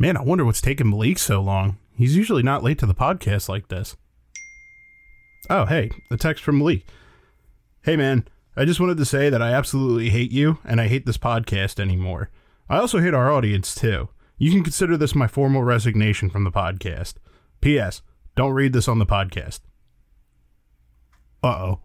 Man, I wonder what's taking Malik so long. He's usually not late to the podcast like this. Oh, hey, a text from Malik. Hey, man, I just wanted to say that I absolutely hate you and I hate this podcast anymore. I also hate our audience, too. You can consider this my formal resignation from the podcast. P.S. Don't read this on the podcast. Uh oh.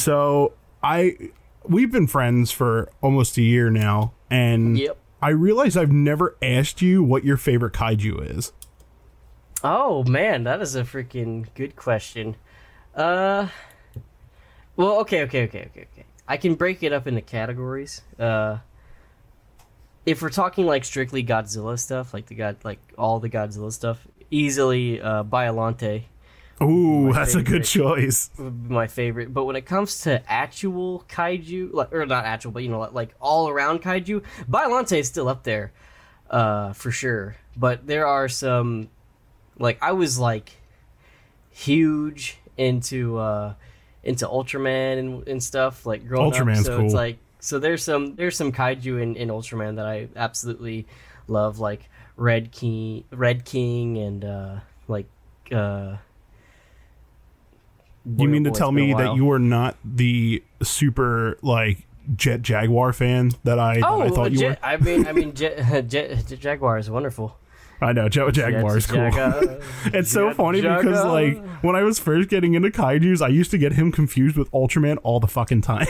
So I we've been friends for almost a year now, and Yep. I realize I've never asked you what your favorite kaiju is. Oh man, that is a freaking good question. Uh, well, okay, okay, okay, okay, okay. I can break it up into categories. Uh, if we're talking like strictly Godzilla stuff, like the god, like all the Godzilla stuff, easily uh, Biolante Ooh, that's a good choice. my favorite. But when it comes to actual kaiju, like or not actual, but you know, like, all around kaiju, Biolante is still up there, uh, for sure. But there are some, like I was like huge into uh into Ultraman and, and stuff like growing Ultraman's up. So it's like so there's some there's some kaiju in, in Ultraman that I absolutely love, like Red King, Red King, and uh like uh. You oh mean to tell it's been a me that you are not the super like Jet Jaguar fan that I that oh, I thought you Jet, were? I mean, I mean, Jet, Jet, Jet Jaguar is wonderful. I know Jet Jaguar is cool. Jaguar. It's so Jet funny because like when I was first getting into kaiju's, I used to get him confused with Ultraman all the fucking time.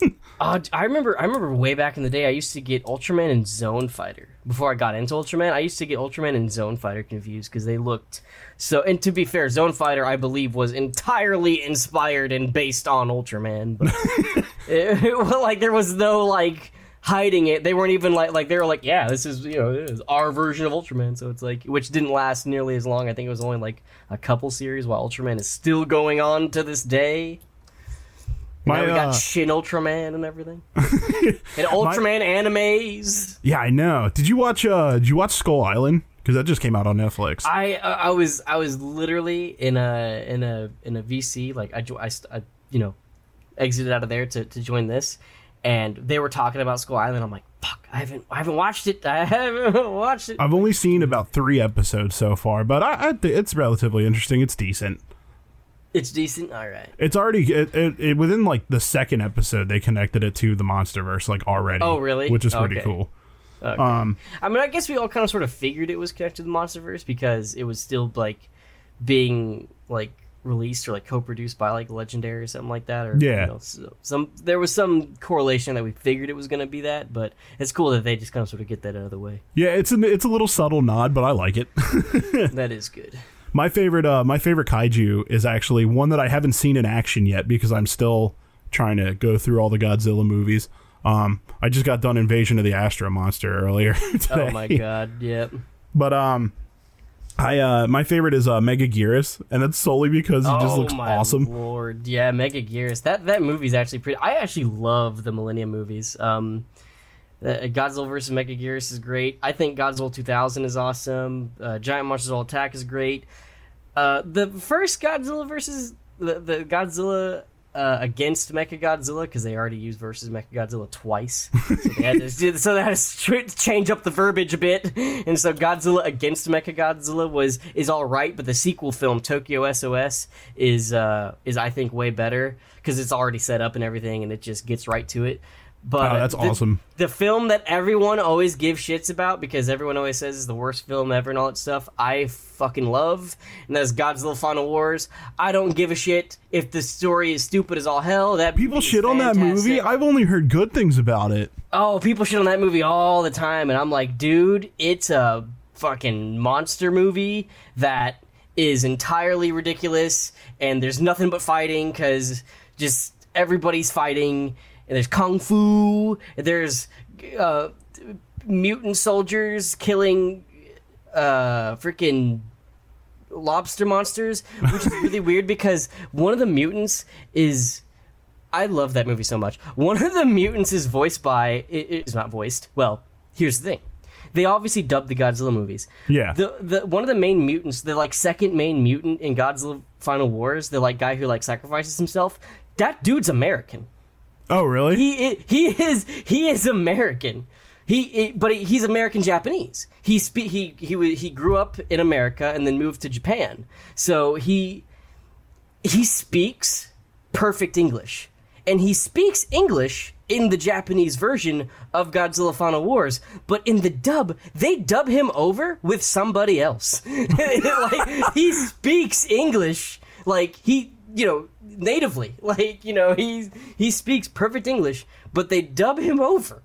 Uh, I remember, I remember way back in the day, I used to get Ultraman and Zone Fighter. Before I got into Ultraman, I used to get Ultraman and Zone Fighter confused because they looked so. And to be fair, Zone Fighter, I believe, was entirely inspired and based on Ultraman. But it, it was like there was no like hiding it. They weren't even like like they were like, yeah, this is you know is our version of Ultraman. So it's like which didn't last nearly as long. I think it was only like a couple series, while Ultraman is still going on to this day. My, now we got uh, Shin Ultraman and everything. and Ultraman animes. yeah, I know. Did you watch uh did you watch Skull Island? Because that just came out on Netflix. I uh, I was I was literally in a in a in a VC like I, I, I you know exited out of there to, to join this and they were talking about Skull Island. I'm like, fuck, I haven't I haven't watched it. I haven't watched it. I've only seen about three episodes so far, but I, I it's relatively interesting. It's decent. It's decent. All right. It's already it, it, it within like the second episode they connected it to the MonsterVerse like already. Oh, really? Which is pretty Okay. cool. Okay. Um, I mean, I guess we all kind of sort of figured it was connected to the MonsterVerse because it was still like being like released or like co-produced by like Legendary or something like that. Or Yeah. you know, so, some there was some correlation that we figured it was going to be that, but it's cool that they just kind of sort of get that out of the way. yeah, it's an it's a little subtle nod, but I like it. that is good. My favorite uh my favorite kaiju is actually one that I haven't seen in action yet because I'm still trying to go through all the Godzilla movies. Um, I just got done Invasion of the Astro Monster earlier today. Oh my god. Yep. But um, I uh, my favorite is uh, Megaguirus, and that's solely because he just oh looks my awesome. lord. Yeah, Megaguirus. That that movie's actually pretty. I actually love the Millennium movies. Um, Godzilla vs. Megaguirus is great. I think Godzilla 2000 is awesome. Uh, Giant Monsters All Attack is great. Uh, the first Godzilla versus the, the Godzilla uh, against Mecha Godzilla because they already used versus Mecha Godzilla twice, so they had to, so they had to change up the verbiage a bit. And so Godzilla against Mecha Godzilla was is all right, but the sequel film Tokyo SOS is uh, is I think way better because it's already set up and everything, and it just gets right to it. But Oh, that's the- awesome. the film that everyone always gives shits about because everyone always says is the worst film ever and all that stuff, I fucking love, and that's Godzilla Final Wars. I don't give a shit if the story is stupid as all hell. That People shit on that movie. I've only heard good things about it. Oh, people shit on that movie all the time, and I'm like, dude, it's a fucking monster movie that is entirely ridiculous, and there's nothing but fighting because just everybody's fighting, and there's kung fu, there's uh, mutant soldiers killing uh, freaking lobster monsters, which is really weird because one of the mutants is. I love that movie so much. One of the mutants is voiced by it is not voiced. Well, here's the thing. They obviously dubbed the Godzilla movies. Yeah. The the one of the main mutants, the like second main mutant in Godzilla Final Wars, the like guy who like sacrifices himself. That dude's American. Oh, really? He he is he is American. He, but he, he's American Japanese. He spe- he he he grew up in America and then moved to Japan. So he he speaks perfect English. And he speaks English in the Japanese version of Godzilla Final Wars, but in the dub, they dub him over with somebody else. like he speaks English like he, you know, natively. Like, you know, he he speaks perfect English, but they dub him over.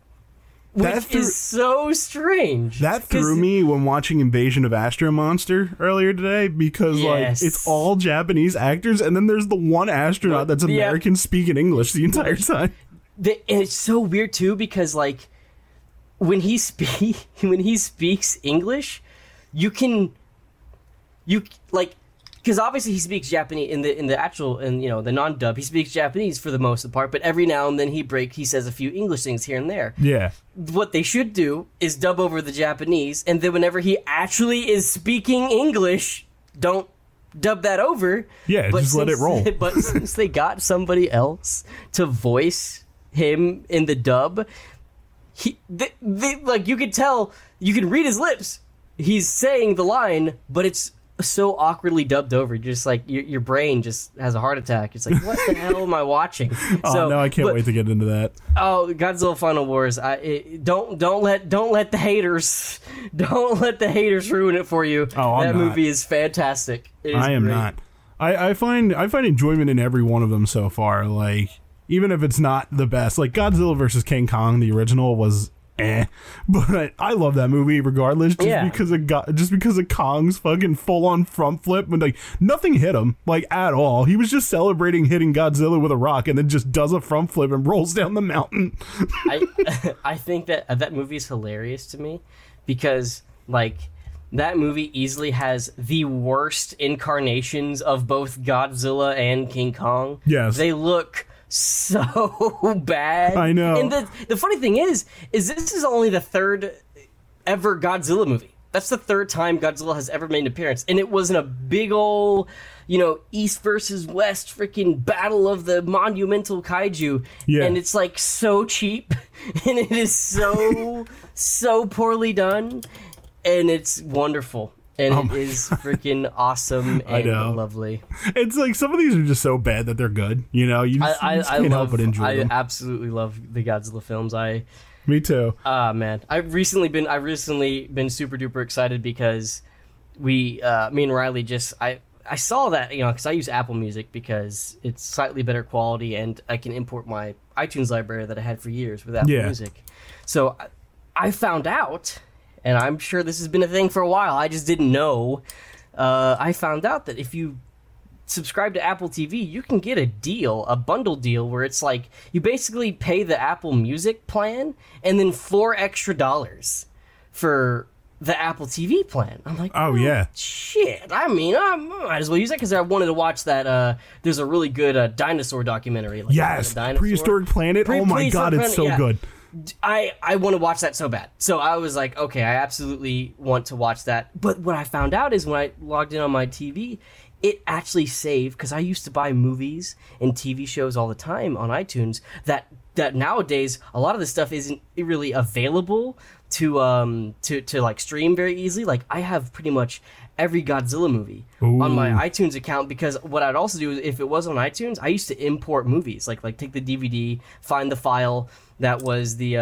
Which That threw- is so strange. That threw me when watching Invasion of Astro Monster earlier today because Yes. like it's all Japanese actors and then there's the one astronaut that's Yeah. Uh, American speaking English the entire time. the, and it's so weird too because like when he speak when he speaks English, you can you like because obviously he speaks Japanese in the in the actual and you know the non dub he speaks Japanese for the most part, but every now and then he break he says a few English things here and there. Yeah. What they should do is dub over the Japanese, and then whenever he actually is speaking English, don't dub that over. Yeah, just let it roll. But since they got somebody else to voice him in the dub, he they, they, like you could tell, you can read his lips. He's saying the line, but it's so awkwardly dubbed over. You're just like your, your brain just has a heart attack. It's like, what the hell am I watching? Oh no, I can't but- wait to get into that. Oh, Godzilla Final Wars! I it, don't don't let don't let the haters don't let the haters ruin it for you. Oh, I'm that not. movie is fantastic. It is I am great. not. I, I find I find enjoyment in every one of them so far. Like even if it's not the best, like Godzilla versus King Kong, the original was eh, but I love that movie regardless. Just Yeah. because of Go- just because of Kong's fucking full on front flip and like nothing hit him like at all. He was just celebrating hitting Godzilla with a rock and then just does a front flip and rolls down the mountain. I I think that uh, that movie is hilarious to me because like that movie easily has the worst incarnations of both Godzilla and King Kong. Yes. they look so bad. I know. And the the funny thing is, is this is only the third ever Godzilla movie. That's the third time Godzilla has ever made an appearance, and it wasn't a big ol' you know, East versus West freaking battle of the monumental kaiju. Yeah. And it's like so cheap and it is so so poorly done and it's wonderful. And it is freaking awesome Oh I and lovely. it's like some of these are just so bad that they're good. You know, you just, I, you just I, I can't love help but enjoy I them. absolutely love the Godzilla films. I Me too. Ah man, I've recently been I've recently been super duper excited because we uh, me and Riley just I I saw that you know because I use Apple Music because it's slightly better quality and I can import my iTunes library that I had for years with Apple Yeah. Music. So I, I found out, and I'm sure this has been a thing for a while. I just didn't know. Uh, I found out that if you subscribe to Apple TV, you can get a deal, a bundle deal, where it's like you basically pay the Apple Music plan and then four extra dollars for the Apple TV plan. I'm like, Oh yeah. shit. I mean, I might as well use that because I wanted to watch that. Uh, there's a really good uh, dinosaur documentary. Like, Yes, dinosaur. prehistoric planet. Pre- oh my god, it's planet, so yeah. good. I I want to watch that so bad. So I was like, okay, I absolutely want to watch that. But what I found out is when I logged in on my TV, it actually saved because I used to buy movies and TV shows all the time on iTunes. That that nowadays a lot of this stuff isn't really available to um to to like stream very easily. Like I have pretty much every Godzilla movie on my iTunes account because what I'd also do is if it was on iTunes, I used to import movies like like take the DVD, find the file that was the uh,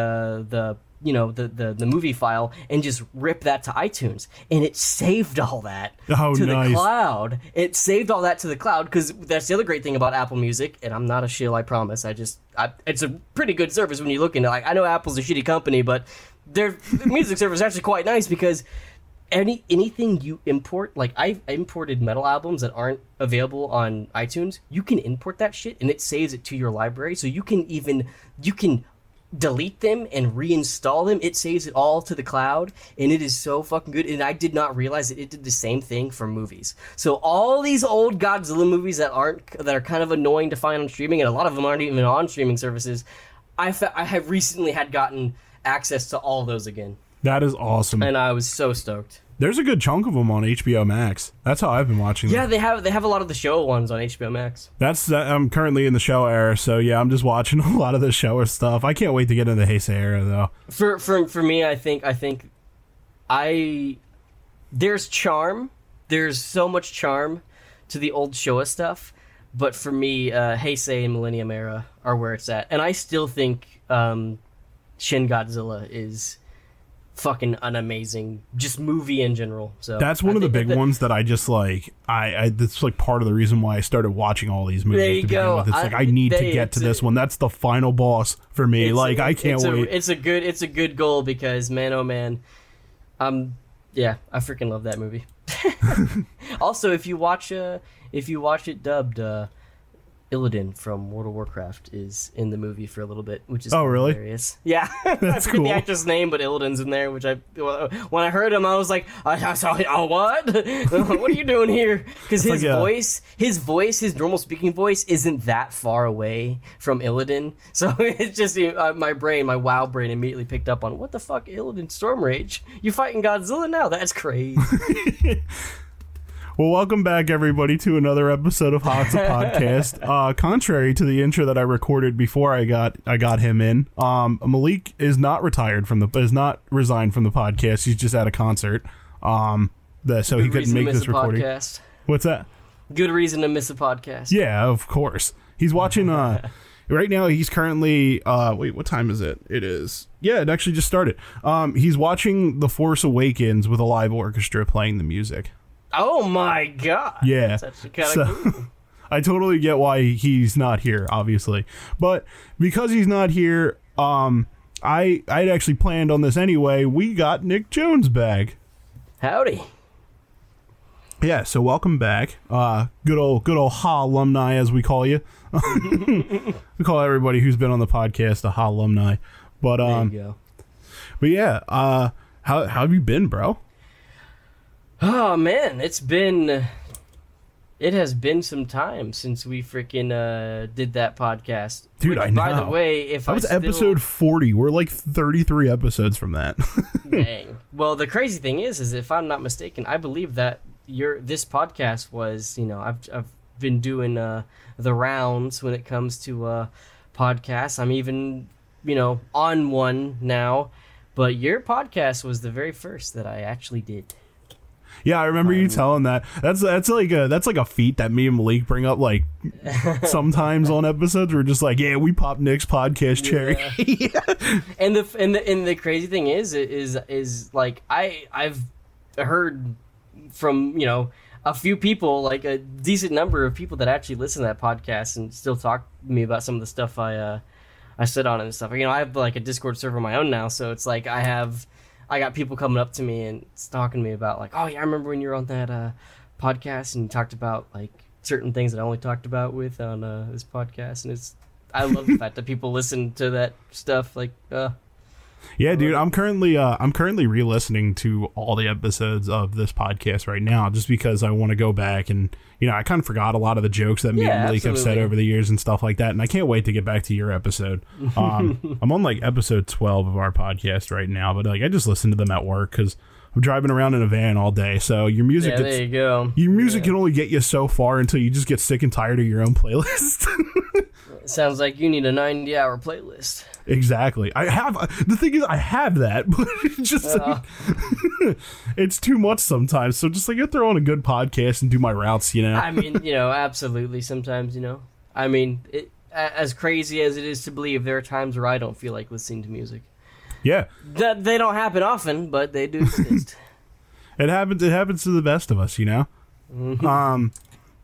the you know the, the the movie file and just rip that to iTunes and it saved all that Oh, to nice. the cloud. It saved all that to the cloud because that's the other great thing about Apple Music. And I'm not a shill, I promise. I just I, it's a pretty good service when you look into like I know Apple's a shitty company, but their music service is actually quite nice because any anything you import like i've imported metal albums that aren't available on itunes you can import that shit and it saves it to your library so you can even you can delete them and reinstall them, it saves it all to the cloud, and it is so fucking good. And I did not realize that it did the same thing for movies. So all these old Godzilla movies that aren't that are kind of annoying to find on streaming, and a lot of them aren't even on streaming services. I fa- I have recently had gotten access to all those again, That is awesome. and I was so stoked. There's a good chunk of them on HBO Max. That's how I've been watching them. Yeah, they have they have a lot of the Showa ones on HBO Max. That's that. I'm currently in the Showa era, so yeah, I'm just watching a lot of the Showa stuff. I can't wait to get into the Heisei era though. For for for me, I think I think I there's charm. There's so much charm to the old Showa stuff, but for me, uh, Heisei and Millennium Era are where it's at, and I still think um, Shin Godzilla is fucking an amazing just movie in general. So That's one I of the big that- ones that I just like. I, I that's like part of the reason why I started watching all these movies There you to begin go. with. It's I- like I need to get to a- this one. That's the final boss for me. Like a- I can't it's a- wait. it's a good it's a good goal because man oh man, um yeah I freaking love that movie. also, if you watch uh if you watch it dubbed, uh, Illidan from World of Warcraft is in the movie for a little bit, which is Oh, really? hilarious. Yeah, That's I cool. the actor's name, but Illidan's in there. Which I when I heard him, I was like, I, I saw oh what? what are you doing here? Because his like a- voice, his voice, his normal speaking voice isn't that far away from Illidan. So it's just uh, my brain, my WoW brain, immediately picked up on what the fuck, Illidan Stormrage? You fighting Godzilla now? That's crazy. Well, welcome back, everybody, to another episode of Hot's a Podcast. Uh, contrary to the intro that I recorded before I got I got him in, um, Malik is not retired from the is not resigned from the podcast. He's just at a concert, um, the, so he couldn't reason to make miss this a recording. podcast. What's that? Good reason to miss a podcast. Yeah, of course. He's watching. Uh, right now, he's currently. Uh, wait, what time is it? It is. Yeah, it actually just started. Um, he's watching The Force Awakens with a live orchestra playing the music. Oh my god. Yeah. That's actually kind So- cool. I totally get why he's not here, obviously, but because he's not here, um, I I'd actually planned on this anyway. We got Nick Jones back. Howdy. Yeah, so welcome back. Uh, good old good old Ha alumni, as we call you. we call everybody who's been on the podcast a Ha alumni. But There um, you go. but yeah, uh, how how have you been, bro? Oh man, it's been it has been some time since we freaking uh did that podcast. Dude, Which, I By the way, if That I was still, episode forty. We're like thirty three episodes from that. dang. Well, the crazy thing is, is if I'm not mistaken, I believe that your this podcast was, you know, I've I've been doing uh the rounds when it comes to uh podcasts. I'm even, you know, on one now. But your podcast was the very first that I actually did. Yeah, I remember you telling that. That's that's like a that's like a feat that me and Malik bring up like sometimes on episodes. We're just like, yeah, we pop Nick's podcast cherry. and the and the and the crazy thing is is is like I I've heard from you know a few people like a decent number of people that actually listen to that podcast and still talk to me about some of the stuff I uh I sit on and stuff. You know, I have like a Discord server of my own now, so it's like I have I got people coming up to me and talking to me about like, oh yeah, I remember when you were on that uh podcast and you talked about like certain things that I only talked about with on uh, this podcast, and it's I love the fact that people listen to that stuff. Like, uh, Yeah, dude, I'm currently uh, I'm currently re-listening to all the episodes of this podcast right now, just because I want to go back and you know I kind of forgot a lot of the jokes that me Yeah, and Malik have said over the years and stuff like that, and I can't wait to get back to your episode. Um, I'm on like episode 12 of our podcast right now, but like I just listen to them at work because I'm driving around in a van all day, so your music yeah, gets, there you go. your music can only get you so far until you just get sick and tired of your own playlist. Sounds like you need a ninety-hour playlist. Exactly. I have the thing is I have that, but it's just Uh. it's too much sometimes. So just like I throw on a good podcast and do my routes, you know. I mean, you know, absolutely. Sometimes, you know, I mean, it, as crazy as it is to believe, there are times where I don't feel like listening to music. yeah, That they don't happen often, but they do exist. it happens. It happens to the best of us, you know. Mm-hmm. Um,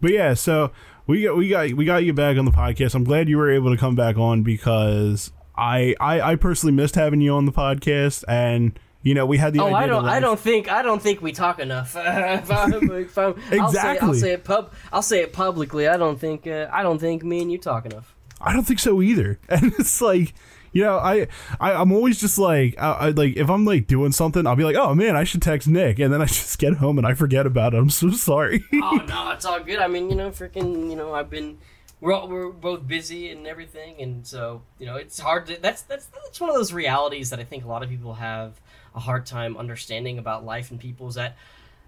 but yeah, so we got we got we got you back on the podcast. I'm glad you were able to come back on because I I, I personally missed having you on the podcast, and you know we had the oh, idea I don't. I don't think. I don't think we talk enough. if I'm, if I'm, I'll say, I'll say it pub. I'll say it publicly. I don't think. Uh, I don't think me and you talk enough. I don't think so either. And it's like, You know, I, I I'm always just like, I, I like if I'm like doing something, I'll be like, oh man, I should text Nick, and then I just get home and I forget about it. I'm so sorry. oh no, it's all good. I mean, you know, freaking, you know, I've been we're all, we're both busy and everything, and so you know, it's hard to. That's that's that's one of those realities that I think a lot of people have a hard time understanding about life and people is that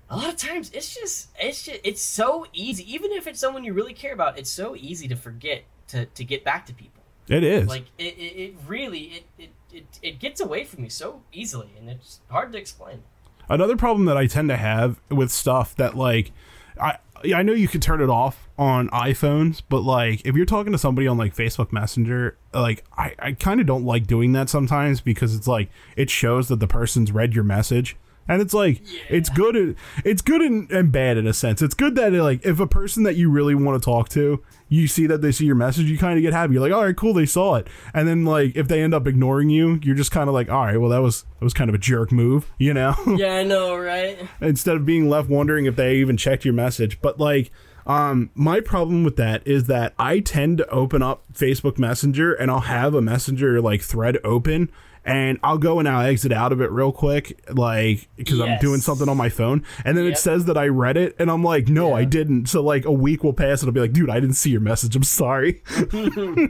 a lot of times it's just it's just it's so easy even if it's someone you really care about it's so easy to forget to to get back to people it is like it, it, it really it, it it it gets away from you so easily and it's hard to explain another problem that i tend to have with stuff that like i I know you can turn it off on iPhones, but like if you're talking to somebody on like Facebook Messenger, like I, I kind of don't like doing that sometimes because it's like it shows that the person's read your message and it's like yeah. it's good it's good and, and, bad in a sense. It's good that like if a person that you really want to talk to you see that they see your message you kind of get happy. You're like all right cool they saw it. And then like if they end up ignoring you you're just kind of like all right well that was that was kind of a jerk move you know? Yeah i know right? Instead of being left wondering if they even checked your message. But like um, my problem with that is that I tend to open up Facebook Messenger and I'll have a messenger like thread open and I'll go and I'll exit out of it real quick, like because yes. I'm doing something on my phone, and then yep. it says that I read it, and I'm like, no, yeah. I didn't. So like a week will pass, and I'll be like, dude, I didn't see your message. I'm sorry. yeah,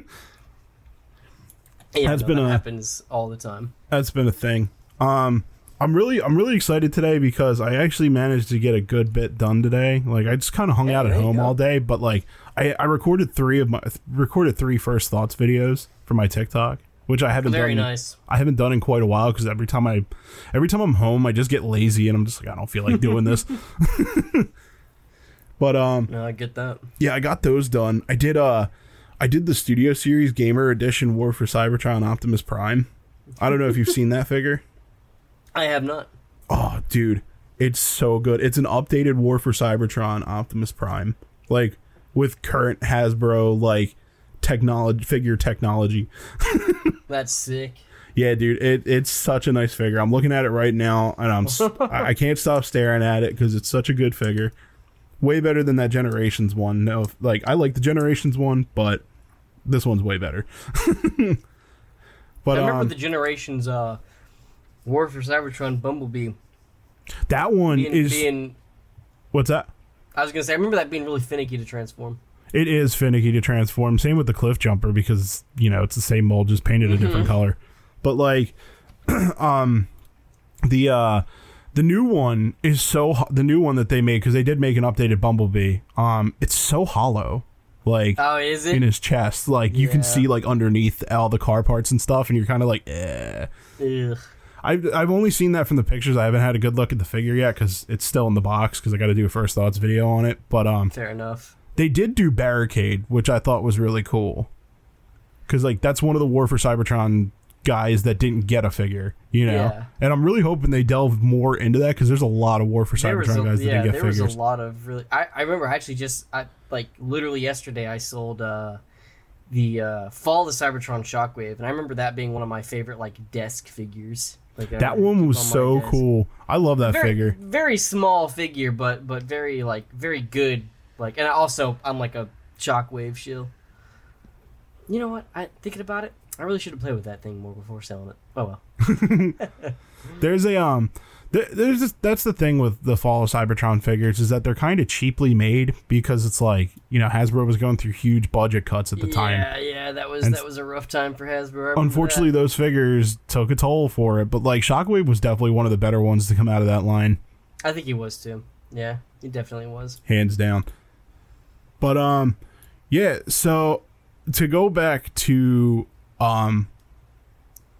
that's no, been that a, happens all the time. That's been a thing. Um, I'm really I'm really excited today because I actually managed to get a good bit done today. Like I just kind of hung hey, out at home all day, but like I, I recorded three of my recorded three first thoughts videos for my TikTok which I haven't very done. nice. I haven't done in quite a while because every time I, every time I'm home, I just get lazy and I'm just like I don't feel like doing this. but um, no, I get that. Yeah, I got those done. I did uh, I did the Studio Series Gamer Edition War for Cybertron Optimus Prime. I don't know if you've seen that figure. I have not. Oh, dude, it's so good. It's an updated War for Cybertron Optimus Prime, like with current Hasbro like technology figure technology. That's sick. Yeah, dude, it, it's such a nice figure. I'm looking at it right now, and I'm I can't stop staring at it because it's such a good figure. Way better than that Generations one. No, like I like the Generations one, but this one's way better. but I remember um, the Generations uh, War for Cybertron Bumblebee. That one being, is being. What's that? I was gonna say I remember that being really finicky to transform it is finicky to transform. Same with the Cliffjumper because you know it's the same mold just painted mm-hmm. a different color. But like, um, the uh, the new one is so the new one that they made because they did make an updated Bumblebee. Um, it's so hollow. Like oh, is it in his chest? Like you can see like underneath all the car parts and stuff, and you're kind of like, eh. Ugh. I've I've only seen that from the pictures. I haven't had a good look at the figure yet because it's still in the box because I got to do a first thoughts video on it. But um, fair enough. They did do Barricade, which I thought was really cool. Because like that's one of the War for Cybertron guys that didn't get a figure, you know. Yeah. And I'm really hoping they delve more into that because there's a lot of War for Cybertron a, guys that yeah, didn't get there figures. was a lot of really. I, I remember actually just I like literally yesterday I sold uh, the uh, Fall of the Cybertron Shockwave, and I remember that being one of my favorite like desk figures. Like that one was so cool. I love that very, figure. Very small figure, but but very like very good like, and also I'm like a shockwave shield. You know what? I thinking about it. I really should have played with that thing more before selling it. Oh well. there's a um, there, there's this, that's the thing with the fall of Cybertron figures is that they're kind of cheaply made because it's like you know Hasbro was going through huge budget cuts at the yeah, time. Yeah, yeah, that was and that was a rough time for Hasbro. Unfortunately, that. those figures took a toll for it. But like Shockwave was definitely one of the better ones to come out of that line. I think he was too. Yeah, he definitely was. Hands down. But um, yeah. So to go back to um,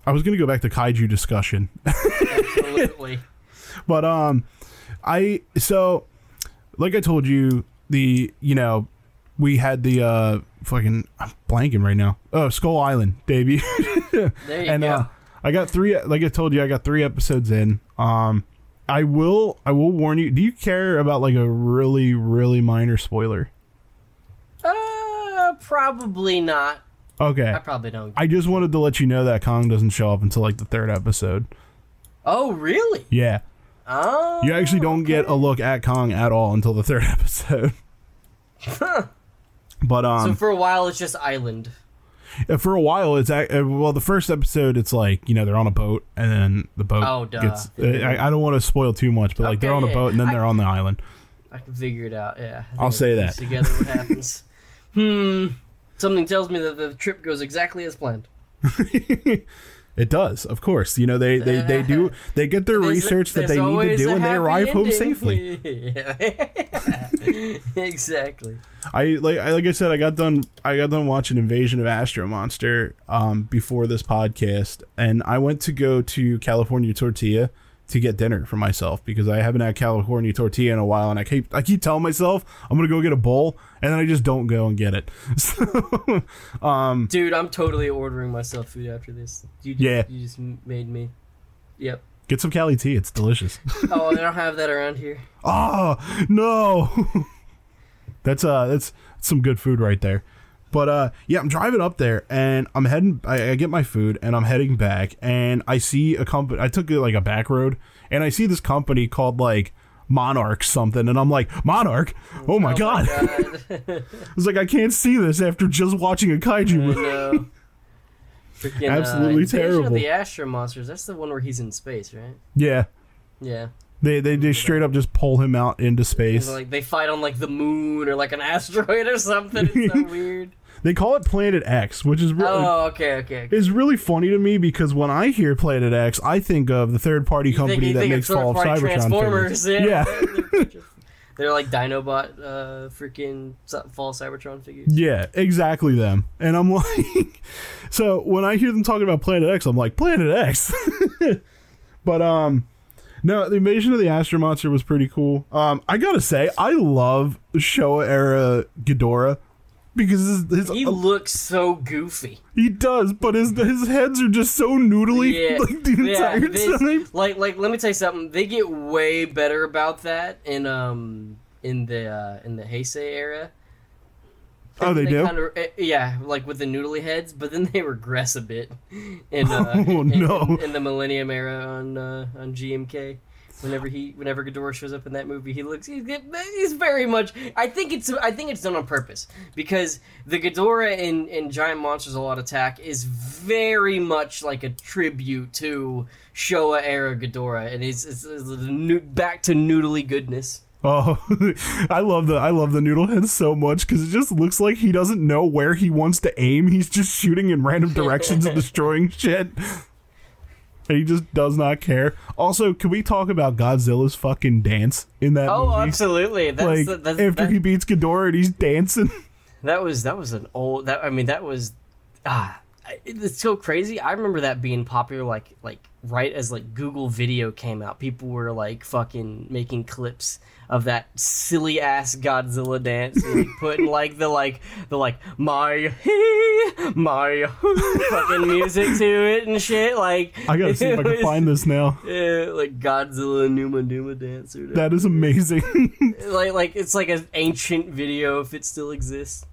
I was gonna go back to kaiju discussion. Absolutely. but um, I so like I told you the you know we had the uh fucking I'm blanking right now. Oh, Skull Island debut. there you and, go. Uh, I got three. Like I told you, I got three episodes in. Um, I will. I will warn you. Do you care about like a really, really minor spoiler? Probably not. Okay. I probably don't. I just wanted to let you know that Kong doesn't show up until like the third episode. Oh, really? Yeah. Oh. You actually don't okay. get a look at Kong at all until the third episode. Huh. But um. So for a while, it's just Island. For a while, it's uh, well. The first episode, it's like you know they're on a boat, and then the boat Oh, duh. gets. uh, I, I don't want to spoil too much, but like they're Okay, on a boat, and then I- they're on the island. I can figure it out. Yeah, I'll say that. Together, what happens? hmm. Something tells me that the trip goes exactly as planned. It does, of course. You know they they, they do they get their There's- research that they need to do, and they arrive home safely. Exactly. I like I, like I said, I got done I got done watching Invasion of Astro Monster um, before this podcast, and I went to go to California Tortilla to get dinner for myself because I haven't had California Tortilla in a while, and I keep I keep telling myself I'm gonna go get a bowl, and then I just don't go and get it. So, Dude, I'm totally ordering myself food after this. You just, Yeah. You just made me. Yep. get some Cali tea; it's delicious. Oh, they don't have that around here. Oh no, that's uh that's some good food right there. But uh yeah, I'm driving up there and I'm heading. I, I get my food and I'm heading back and I see a company. I took like a back road and I see this company called like Monarch something and I'm like Monarch. Oh my Oh god! God. I was like I can't see this after just watching a kaiju movie. Freaking, Absolutely uh, terrible. The Astro Monsters. That's the one where he's in space, right? Yeah, Yeah. They they they straight up just pull him out into space. like they fight on like the moon or like an asteroid or something. It's so weird. They call it Planet X, which is really Oh, okay, okay. okay. is really funny to me because when I hear Planet X, I think of the third party You company think- that makes Fall of Cybertron Transformers, figures. yeah. Yeah. They're like Dinobot, uh, freaking Fall Cybertron figures. Yeah, exactly them. And I'm like, so when I hear them talking about Planet X, I'm like, Planet X. but um, no, the invasion of the Astro Monster was pretty cool. Um, I gotta say, I love Showa era Ghidorah because his, his He looks so goofy. he does, but his his heads are just so noodly Yeah, like the yeah. entire this- time. like, like, let me tell you something. They get way better about that in um in the uh, in the Heisei era. Oh, they do? Kinda, eh, yeah, like with the noodly heads, but then they regress a bit in uh, Oh, in, no. in, in the Millennium era on uh, on GMK. Whenever he, whenever Ghidorah shows up in that movie, he looks he's, he's very much. I think it's I think it's done on purpose because the Ghidorah in in Giant Monsters: All-Out Attack is very much like a tribute to Showa era Ghidorah, and it's, it's, it's back to noodly goodness. Oh, I love the I love the noodle head so much because it just looks like he doesn't know where he wants to aim. He's just shooting in random directions and destroying shit. And he just does not care. Also, can we talk about Godzilla's fucking dance in that Oh, movie? absolutely! That's Like the, that's, after that- he beats Ghidorah and he's dancing. That was that was an old that I mean that was ah it's so crazy. I remember that being popular like like right as like Google Video came out. People were like fucking making clips of that silly ass Godzilla dance and putting like the like the like my he my fucking music to it and shit like I gotta see if I can find this now. yeah, like Godzilla Numa Numa dance or whatever. That is amazing. like like it's like an ancient video if it still exists.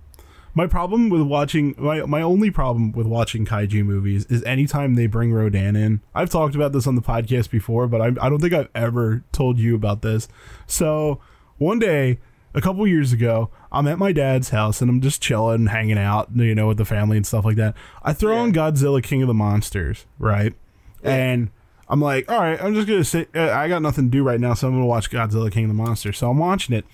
My problem with watching my my only problem with watching kaiju movies is anytime they bring Rodan in. I've talked about this on the podcast before, but I, I don't think I've ever told you about this. So one day, a couple years ago, I'm at my dad's house and I'm just chilling, hanging out, you know, with the family and stuff like that. I throw on Godzilla King of the Monsters, right? And I'm like, all right, I'm just gonna sit. Uh, I got nothing to do right now, so I'm gonna watch Godzilla King of the Monsters. So I'm watching it,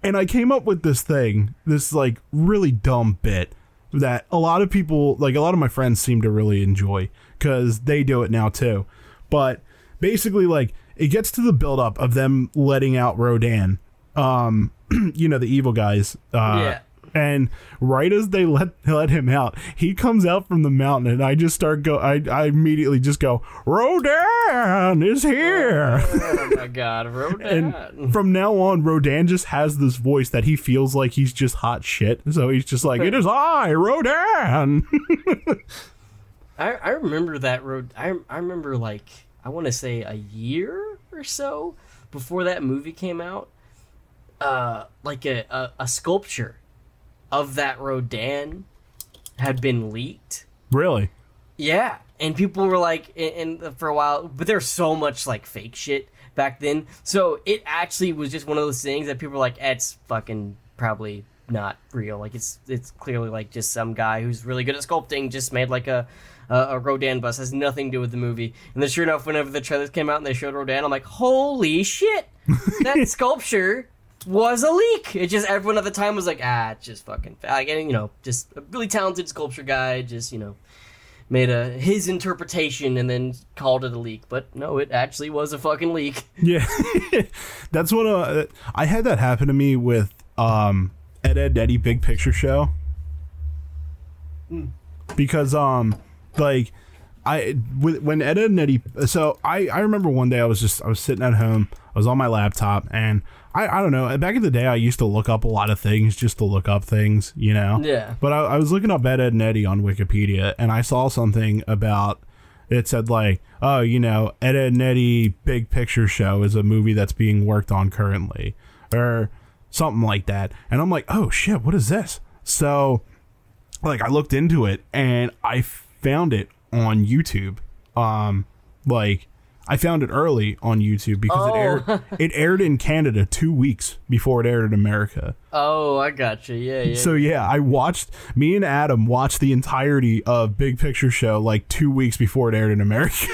and I came up with this thing, this like really dumb bit that a lot of people, like a lot of my friends, seem to really enjoy because they do it now too. But basically, like it gets to the buildup of them letting out Rodan, um, you know, the evil guys, uh, Yeah. And right as they let let him out, he comes out from the mountain, and I just start go. I, I immediately just go, Rodan is here. Oh my god, Rodan. And from now on, Rodan just has this voice that he feels like he's just hot shit. So he's just like, "It is I, Rodan." I, I remember that road. I, I remember like I want to say a year or so before that movie came out. Uh, like a, a, a sculpture of that Rodan had been leaked. really? Yeah, and people were like, and, and for a while, but there's so much like fake shit back then. So it actually was just one of those things that people were like, "It's fucking probably not real. Like it's it's clearly like just some guy who's really good at sculpting just made like a a, a Rodan bust has nothing to do with the movie. And then sure enough, whenever the trailers came out and they showed Rodan, I'm like, holy shit, that sculpture was a leak. It just everyone at the time was like, ah, it's just fucking like, and, you know, just a really talented sculpture guy, just you know, made a his interpretation and then called it a leak. But no, it actually was a fucking leak. Yeah, that's what uh, I had that happen to me with um, Ed Ed Eddie Big Picture Show because um like I with, when Ed Edd n Eddy so I I remember one day I was just I was sitting at home I was on my laptop and I I don't know back in the day I used to look up a lot of things just to look up things you know Yeah. but I, I was looking up Ed, Edd n Eddy on Wikipedia, and I saw something about it said like, oh, you know, Ed, Edd n Eddy Big Picture Show is a movie that's being worked on currently, or something like that. And I'm like, oh shit, what is this? So, like, I looked into it and I found it on YouTube. Um, like. I found it early on YouTube because it Oh. aired. It aired in Canada two weeks before it aired in America. Oh, I got you. Yeah, yeah. So yeah, I watched me and Adam watched the entirety of Big Picture Show like two weeks before it aired in America.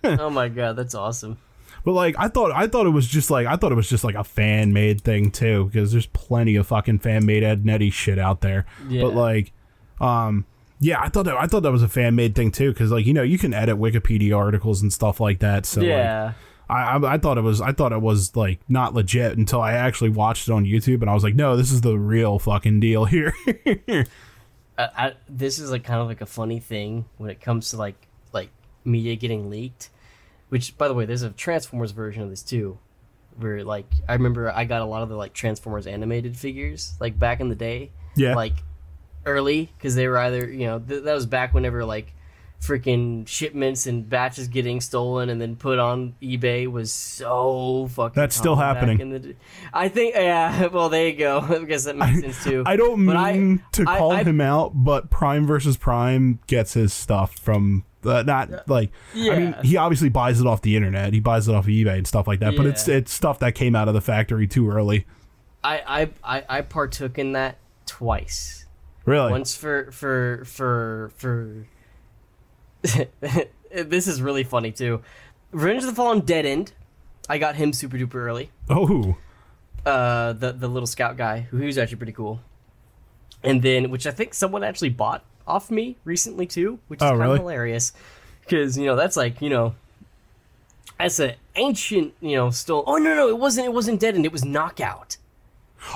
oh my god, that's awesome. but like I thought I thought it was just like I thought it was just like a fan made thing too, because there's plenty of fucking fan made Edd n Eddy shit out there. Yeah. But like um yeah, I thought that I thought that was a fan made thing too, because like you know you can edit Wikipedia articles and stuff like that. So like, yeah. I, I I thought it was I thought it was like not legit until I actually watched it on YouTube and I was like, no, this is the real fucking deal here. I, I, this is like kind of like a funny thing when it comes to like like media getting leaked. Which, by the way, there's a Transformers version of this too, where like I remember I got a lot of the like Transformers animated figures like back in the day. Yeah. Like early because they were either you know th- that was back whenever like freaking shipments and batches getting stolen and then put on eBay was so fucking. That's still common back happening. in the d- I think yeah. Well, there you go. I guess that makes sense too. I don't But I- mean to I- call I- him out, but Prime versus Prime gets his stuff from uh, not like I mean he obviously buys it off the internet. He buys it off of eBay and stuff like that. But it's it's stuff that came out of the factory too early. I, I, I, I partook in that twice. Really? Once for for for for. this is really funny too. Revenge of the Fallen Dead End. I got him super duper early. oh, Uh, the the little scout guy who he was actually pretty cool. And then, which I think someone actually bought off me recently too, which is Oh, kind really? of hilarious. Because you know that's like you know, that's an ancient you know still. Oh no no it wasn't it wasn't Dead End it was Knockout.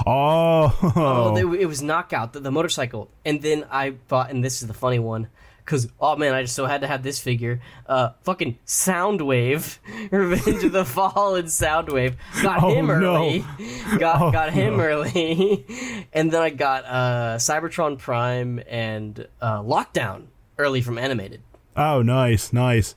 Oh, Oh, they, it was knockout the, the motorcycle, and then I bought, and this is the funny one, because oh man, I just so had to have this figure. Uh, fucking Soundwave, Revenge of the Fallen Soundwave. Got Oh, him no. early. Got Oh, got him no. early, and then I got uh, Cybertron Prime and uh, Lockdown early from animated. oh, nice, nice.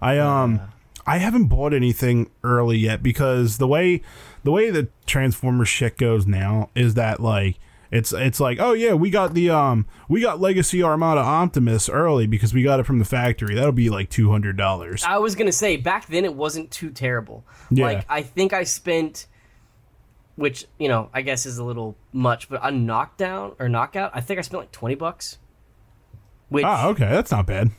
I um, I haven't bought anything early yet because the way the way the Transformers shit goes now is that like it's it's like oh yeah we got the um we got Legacy Armada Optimus early because we got it from the factory that'll be like two hundred dollars I was gonna say back then it wasn't too terrible. Yeah. Like I think I spent, which you know I guess is a little much, but a knockdown or knockout, I think I spent like twenty bucks. Which oh okay that's not bad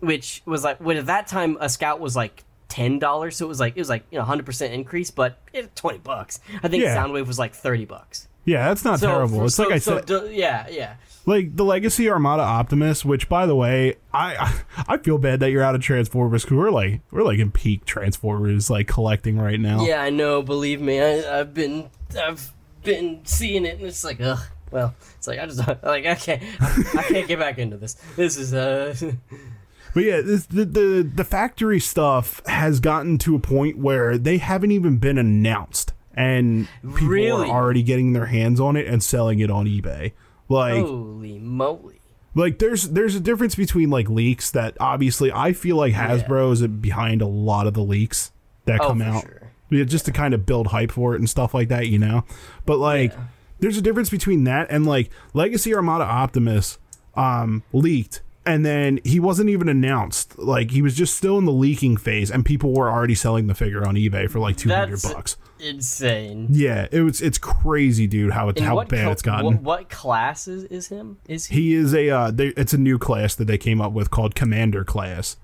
which was like when at that time a scout was like ten dollars, so it was like it was like you know hundred percent increase, but it, twenty bucks. I think Yeah. Soundwave was like thirty bucks. yeah that's not So terrible for- it's so- like I so said d- yeah, yeah. like the Legacy Armada Optimus, which by the way, I I feel bad that you're out of Transformers because we're like we're like in peak Transformers like collecting right now. Yeah, I know. Believe me, I, I've been I've been seeing it, and it's like, ugh. Well, it's like I just like I can't I can't get back into this. This is uh But yeah, this, the the the factory stuff has gotten to a point where they haven't even been announced, and people Really? are already getting their hands on it and selling it on eBay. Like holy moly. like there's there's a difference between like leaks that obviously I feel like Hasbro is behind a lot of the leaks that Oh, come out. sure. Yeah, just to kind of build hype for it and stuff like that, you know. But like, Yeah. there's a difference between that and like Legacy Armada Optimus um, leaked, and then he wasn't even announced. Like he was just still in the leaking phase, and people were already selling the figure on eBay for like two hundred bucks. insane. Yeah, it was. It's crazy, dude. How it, And how bad it's gotten. What, what class is, is him? Is he? he is a. Uh, they, it's a new class that they came up with called Commander class.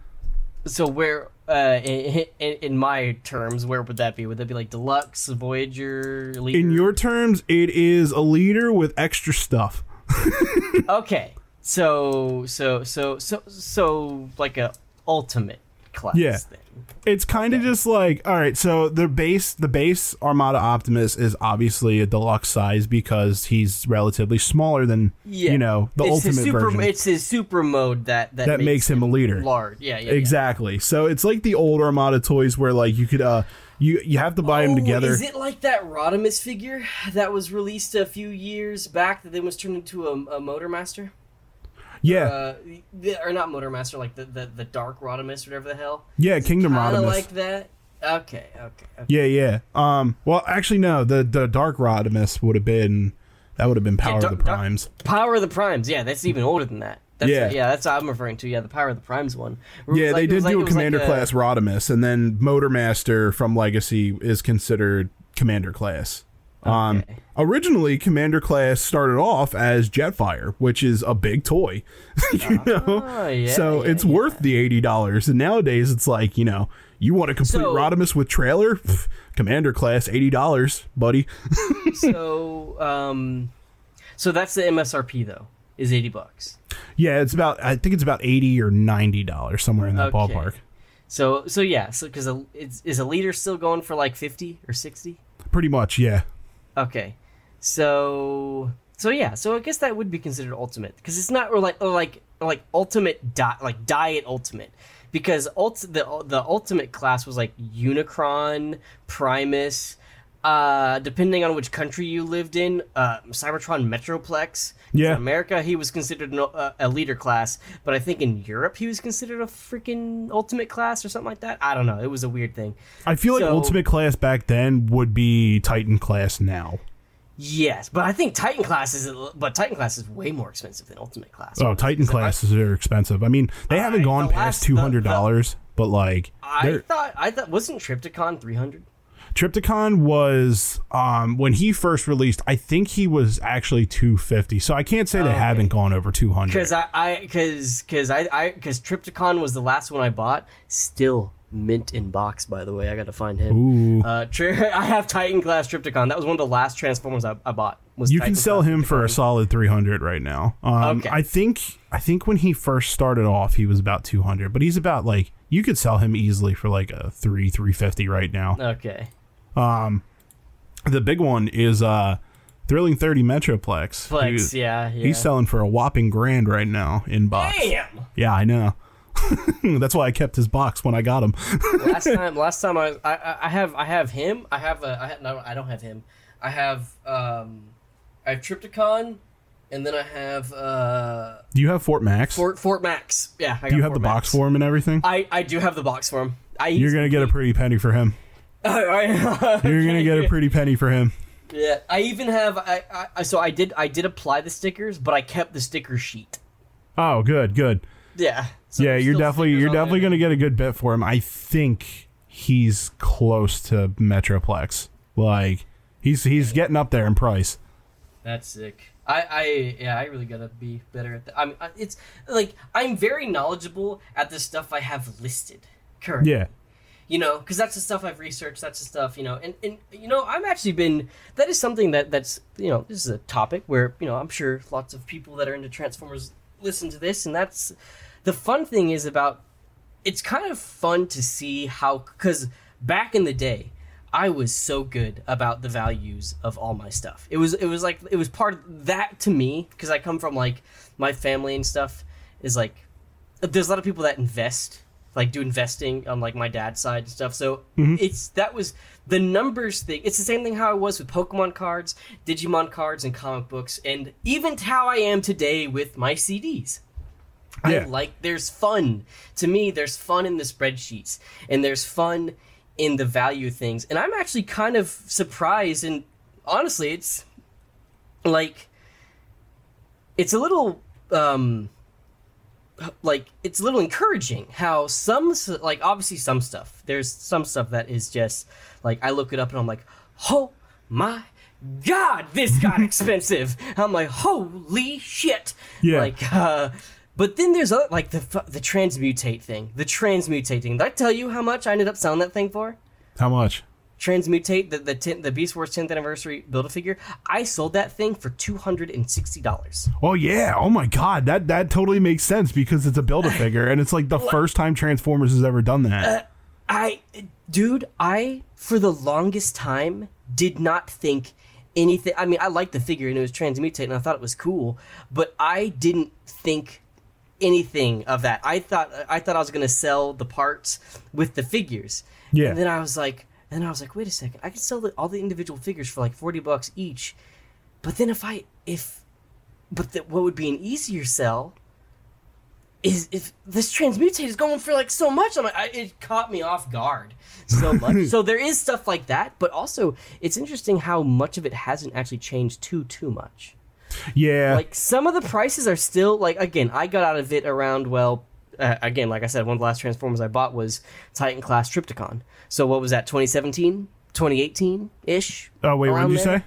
So where, uh, in, in, in my terms, where would that be? Would that be like deluxe, Voyager, leader? In your terms, it is a leader with extra stuff. okay, so so so so so like a ultimate class. Yeah. Then. It's kind of just like all right. So the base, the base Armada Optimus is obviously a deluxe size because he's relatively smaller than Yeah. you know the it's ultimate super, version. It's his super mode that that, That makes him a leader. Large. Yeah, yeah. yeah. exactly. So it's like the old Armada toys where like you could uh you you have to buy them Oh, together. Is it like that Rodimus figure that was released a few years back that then was turned into a, a Motormaster? Yeah, Uh, the, or not Motormaster, like the, the, the Dark Rodimus, or whatever the hell. yeah. Kingdom Kind of Rodimus. like that. Okay, okay, okay. yeah, yeah. Um. Well, actually, no. The the Dark Rodimus would have been that would have been Power Dar- of the Primes. Power of the Primes. Yeah, that's even older than that. That's, Yeah. yeah, that's what I'm referring to. Yeah, the Power of the Primes one. Yeah, was they did like- do a was like Commander class Rodimus, and then Motormaster from Legacy is considered Commander class. Um, Okay. originally, Commander class started off as Jetfire, which is a big toy. you know, Oh, yeah, so yeah, it's yeah. worth the eighty dollars. And nowadays, it's like you know, you want a complete So- Rodimus with trailer, Pff, Commander class, eighty dollars, buddy. so, um, so that's the MSRP though. Is eighty bucks. yeah, it's about I think it's about eighty or ninety dollars somewhere in that Okay. ballpark. So, so yeah. So, because is is a leader still going for like fifty or sixty? Pretty much, yeah. Okay, so so yeah, so I guess that would be considered ultimate because it's not or uh, like or like or like ultimate di- like diet ultimate because ult- the the ultimate class was like Unicron, Primus, uh, depending on which country you lived in, uh, Cybertron Metroplex. Yeah. In America, he was considered an, uh, a leader class, but I think in Europe he was considered a freaking ultimate class or something like that. I don't know. It was a weird thing. I feel like Ultimate class back then would be Titan class now. Yes, but I think Titan class is, but Titan class is way more expensive than Ultimate class. Oh, Titan classes are expensive. I mean, they haven't I- gone the past two hundred dollars, but like I thought I thought wasn't Trypticon three hundred? Trypticon was um when he first released. I think he was actually two fifty. So I can't say they Okay. haven't gone over two hundred. Because I I because because I I because Trypticon was the last one I bought. Still mint in box, by the way. I got to find him. Ooh, Uh, tri- I have Titan class Trypticon. That was one of the last Transformers I, I bought. Was you Titan can sell class him for a solid three hundred right now. Um, Okay. I think I think when he first started off, he was about two hundred, but he's about like you could sell him easily for like a three three fifty right now. Okay. The big one is uh Thrilling 30 Metroplex. Flex, He- yeah, yeah. He's selling for a whopping grand right now in box. Damn. Yeah, I know. That's why I kept his box when I got him. last time last time I, I I have I have him I have a I have, no I don't have him I have um I have Trypticon and then I have uh Do you have Fort Max? Fort Fort Max yeah I Do you have Fort the box for him and everything? I I do have the box for him I You're gonna get a pretty penny for him. I, You're gonna get a pretty penny for him. yeah I even have I, I so I did I did apply the stickers but I kept the sticker sheet Oh, good, good. yeah so yeah, you're definitely you're definitely there. gonna get a good bit for him. I think he's close to Metroplex. Like he's he's getting up there in price. That's sick. I, I, yeah, I really gotta be better at that. I'm, I, it's like I'm very knowledgeable at the stuff I have listed currently. Yeah. You know, because that's the stuff I've researched. That's the stuff you know, and and you know, I'm actually been. That is something that that's you know, this is a topic where you know, I'm sure lots of people that are into Transformers listen to this, and that's the fun thing is about. It's kind of fun to see how because back in the day. I was so good about the values of all my stuff. It was it was like it was part of that to me because I come from like my family and stuff is like there's a lot of people that invest like do investing on like my dad's side and stuff. So it's that was the numbers thing. It's the same thing how I was with Pokemon cards, Digimon cards, and comic books, and even how I am today with my CDs. I like there's fun to me. There's fun in the spreadsheets, and there's fun in the value of things. And I'm actually kind of surprised, and honestly, it's like it's a little um like it's a little encouraging how some like obviously some stuff. There's some stuff that is just like I look it up and I'm like oh my god this got expensive. I'm like holy shit. Yeah. like uh but then there's other like the the transmutate thing the transmutate thing. Did I tell you how much I ended up selling that thing for? How much? Transmutate the the, 10, the Beast Wars 10th anniversary build a figure I sold that thing for two hundred and sixty dollars Oh yeah! Oh my god! That that totally makes sense because it's a build a figure, and it's like the first time Transformers has ever done that. Uh, I, dude, I for the longest time did not think anything. I mean, I liked the figure and it was transmutate, and I thought it was cool, but I didn't think anything of that. I thought I thought I was gonna sell the parts with the figures. Yeah. And then I was like, and then I was like, wait a second, I could sell the, all the individual figures for like forty bucks each, but then if I if, but the, what would be an easier sell is if this transmutate is going for like so much. I'm like, I, it caught me off guard so much. so there is stuff like that, but also it's interesting how much of it hasn't actually changed too too much. yeah. Like some of the prices are still like again, I got out of it around well. Uh, again, like I said, one of the last Transformers I bought was Titan class Trypticon. So what was that? 2017, 2018 ish. oh wait, what did you say?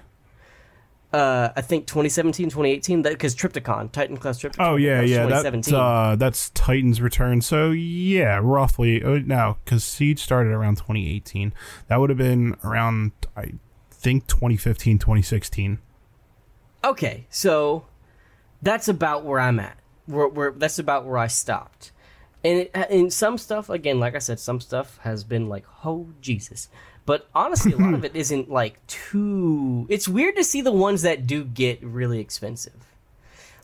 Uh, I think 2017, 2018. That because Trypticon, Titan class Trypticon. Oh yeah, yeah. That's 2017. uh, that's Titan's return. So yeah, roughly. Uh, no, because Siege started around 2018. That would have been around I think 2015, 2016. Okay, so that's about where I'm at. Where, where that's about where I stopped. And it, and some stuff again, like I said, some stuff has been like, oh Jesus. But honestly, a lot of it isn't like too. It's weird to see the ones that do get really expensive.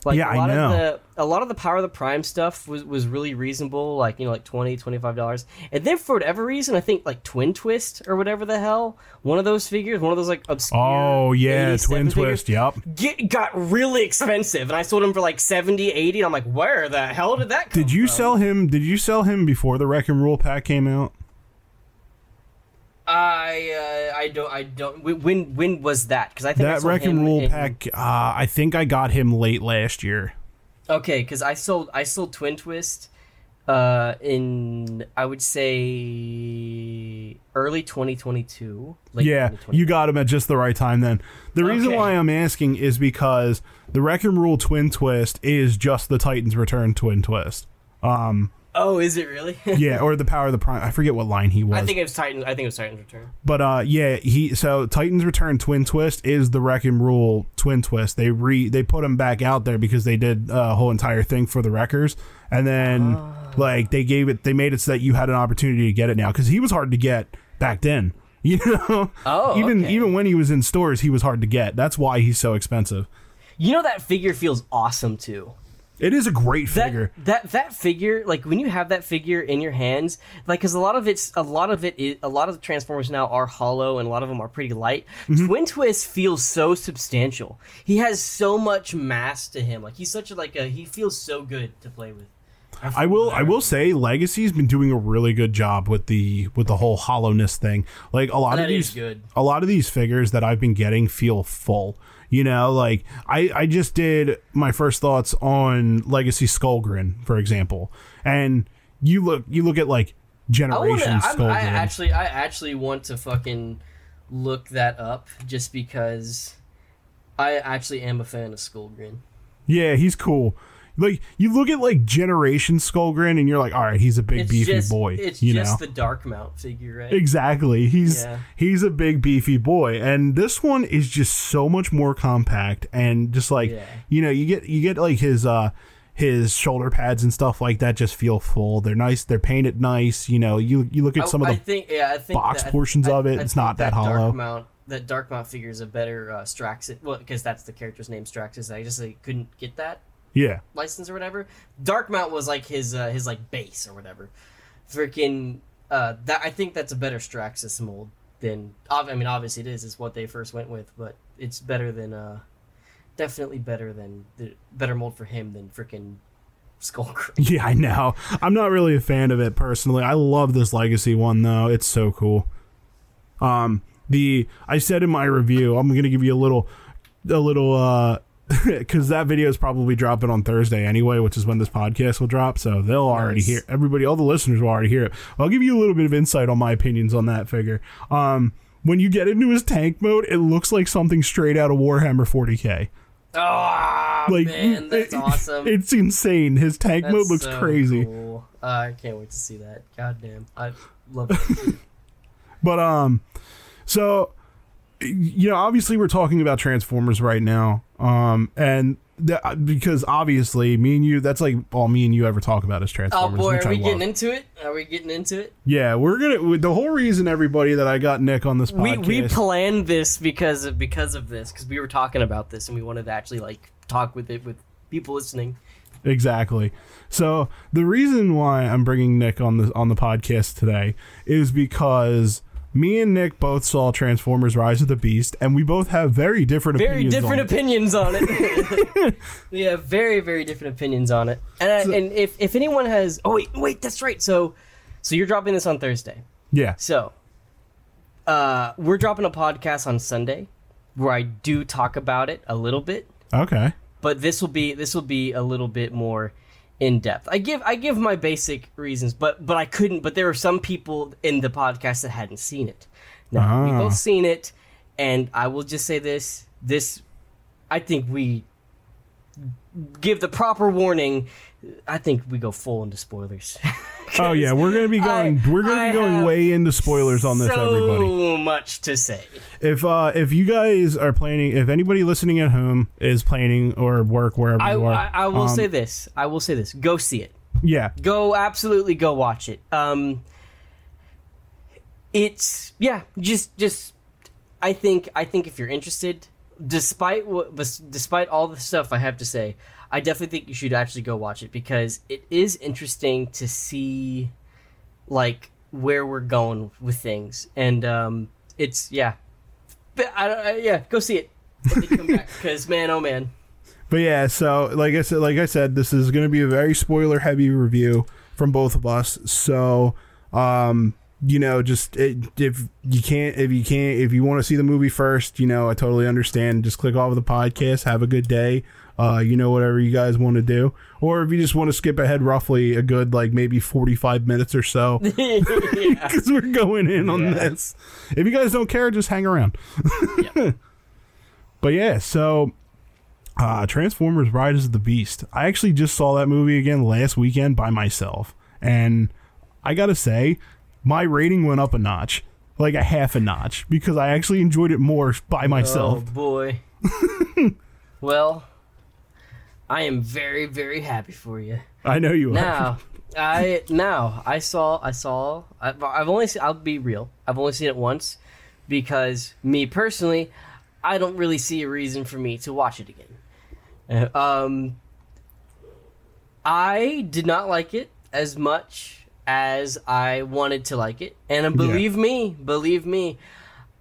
Like Yeah, a I lot know. of the a lot of the Power of the Prime stuff was, was really reasonable, like you know, like 20 dollars. And then for whatever reason, I think like Twin Twist or whatever the hell, one of those figures, one of those like obscure. Oh yeah, Twin Twist. Yep. get, got really expensive and I sold him for like 70, 80 and I'm like, where the hell did that come Did you from? sell him? Did you sell him before the Wreck and Rule pack came out? I uh, I don't I don't when when was that? Cuz I think I That sold Wreck and Rule in- pack. Uh, I think I got him late last year. Okay, cuz I sold I sold Twin Twist uh in I would say early 2022. Late Yeah, 2022. you got him at just the right time then. The reason Okay. why I'm asking is because the Wreck and Rule Twin Twist is just the Titans Return Twin Twist. Oh, is it really? Yeah, or the Power of the Prime. I forget what line he was. I think it was Titan I think it was Titan's Return. But uh, yeah, he so Titans Return Twin Twist is the Wreck and Rule Twin Twist. They re they put him back out there because they did a whole entire thing for the Wreckers, and then like they gave it, they made it so that you had an opportunity to get it now because he was hard to get back then. You know, Oh, even okay. even when he was in stores, he was hard to get. That's why he's so expensive. You know that figure feels awesome too. It is a great figure. That that figure, like when you have that figure in your hands, like because a lot of it's a lot of it is a lot of the transformers now are hollow and a lot of them are pretty light. Mm-hmm. Twin Twist feels so substantial. He has so much mass to him. Like he's such a like a he feels so good to play with. I will I will say Legacy's been doing a really good job with the with the whole hollowness thing. Like a lot That of these good. a lot of these figures that I've been getting feel full. You know, like I I just did my first thoughts on Legacy Skullgrin, for example. And you look you look at like I Generation to. I actually I actually want to fucking look that up just because I actually am a fan of Skullgrin. yeah, he's cool. Like you look at like Generation Skullgrin and you're like, all right, he's a big It's beefy just boy. it's you just know? the Dark Mount figure, right? Exactly. He's Yeah. he's a big beefy boy and this one is just so much more compact and just like Yeah. you know, you get you get like his uh his shoulder pads and stuff like that just feel full. They're nice, they're painted nice, you know. You you look at I- some of I the think yeah, I think box that- portions I- of it, I it's not that Dark hollow. Mount, that Dark Mount figure is a better uh, Straxus. Well, because that's the character's name, Straxus. I just like, couldn't get that Yeah. license or whatever. Dark Mount was like his uh, his like base or whatever. Freaking uh, that I think that's a better Straxus mold than. I mean, obviously it is. It's what they first went with, but it's better than. uh Definitely better than the better mold for him than freaking Skullcrane. Yeah, I know. I'm not really a fan of it personally. I love this legacy one though. It's so cool. Um the I said in my review, I'm going to give you a little a little uh because that video is probably dropping on Thursday anyway, which is when this podcast will drop. So they'll already hear everybody, all the listeners will already hear it. I'll give you a little bit of insight on my opinions on that figure. Um, when you get into his tank mode, it looks like something straight out of Warhammer 40k. Oh Like man, that's it- awesome. It's insane. His tank That's mode looks so crazy. cool. Uh, I can't wait to see that. God damn, I love it. But um, so you know, obviously we're talking about Transformers right now. Um, and that, because obviously me and you, that's like all me and you ever talk about is transformers oh Transformers. boy, which are we getting into it? Are we getting into it? Yeah, we're gonna. The whole reason, everybody, that I got Nick on this We podcast. we planned this because of because of this because we were talking about this and we wanted to actually like talk with it with people listening. Exactly. So the reason why I'm bringing Nick on the on the podcast today is because me and Nick both saw Transformers: Rise of the Beast, and we both have very different Very opinions. different on it. opinions on it. we have very very different opinions on it. And I, and if if anyone has oh wait wait that's right so so you're dropping this on Thursday. Yeah. So, uh, we're dropping a podcast on Sunday where I do talk about it a little bit, Okay. but this will be this will be a little bit more in depth. I give I give my basic reasons, but but I couldn't. But there were some people in the podcast that hadn't seen it. Now we Ah. both seen it, and I will just say this: this, I think we give the proper warning. I think we go full into spoilers. Oh yeah, we're gonna be going. I- we're gonna I be going way into spoilers on this, everybody. so everybody. much to say. If uh, if you guys are planning, if anybody listening at home is planning or work wherever I, you are, I, I will um, say this. I will say this. Go see it. yeah, Go absolutely go watch it. Um it's yeah, just just I think I think if you're interested, despite what despite all the stuff I have to say, I definitely think you should actually go watch it because it is interesting to see like where we're going with things. And um it's yeah. But I, don't- I yeah, go see it. When they come back cuz man oh man. But yeah, so like I said, like I said, this is going to be a very spoiler heavy review from both of us. So, um, you know, just it, if you can't, if you can't, if you want to see the movie first, you know, I totally understand. Just click off of the podcast. Have a good day. Uh, you know, whatever you guys want to do, or if you just want to skip ahead roughly a good like maybe forty five minutes or so, because we're going in on Yeah. this. If you guys don't care, just hang around. But yeah, so uh, Transformers: Rise of the Beast. I actually just saw that movie again last weekend by myself, and I gotta say, my rating went up a notch, like a half a notch, because I actually enjoyed it more by myself. Oh boy. well, I am very very happy for you. I know you are. Now, I now I saw I saw I've, I've only seen, I'll be real. I've only seen it once because me personally, I don't really see a reason for me to watch it again. Um, I did not like it as much as I wanted to like it, and believe me, believe me,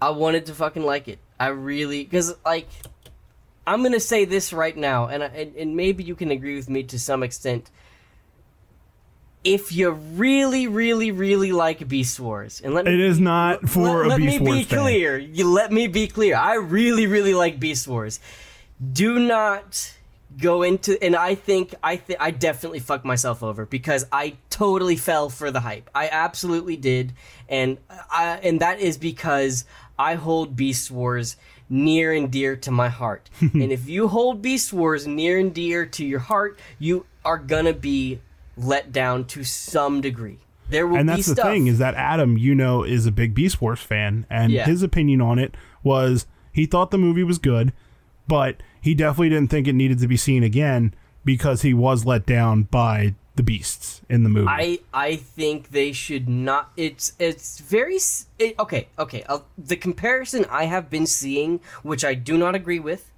I wanted to fucking like it. I really because like I'm gonna say this right now, and, I, and and maybe you can agree with me to some extent. If you really, really, really like Beast Wars, and let me It is not for let, a let Beast me Wars be clear. You let me be clear. I really, really like Beast Wars. Do not go into and I think I th- I definitely fucked myself over because I totally fell for the hype. I absolutely did, and I and that is because I hold Beast Wars near and dear to my heart. and if you hold Beast Wars near and dear to your heart, you are gonna be let down to some degree. There will and be that's the stuff. thing is that Adam, you know, is a big Beast Wars fan, and Yeah. his opinion on it was he thought the movie was good, but he definitely didn't think it needed to be seen again because he was let down by the beasts in the movie. I I think they should not. It's it's very it, okay. Okay, uh, the comparison I have been seeing, which I do not agree with,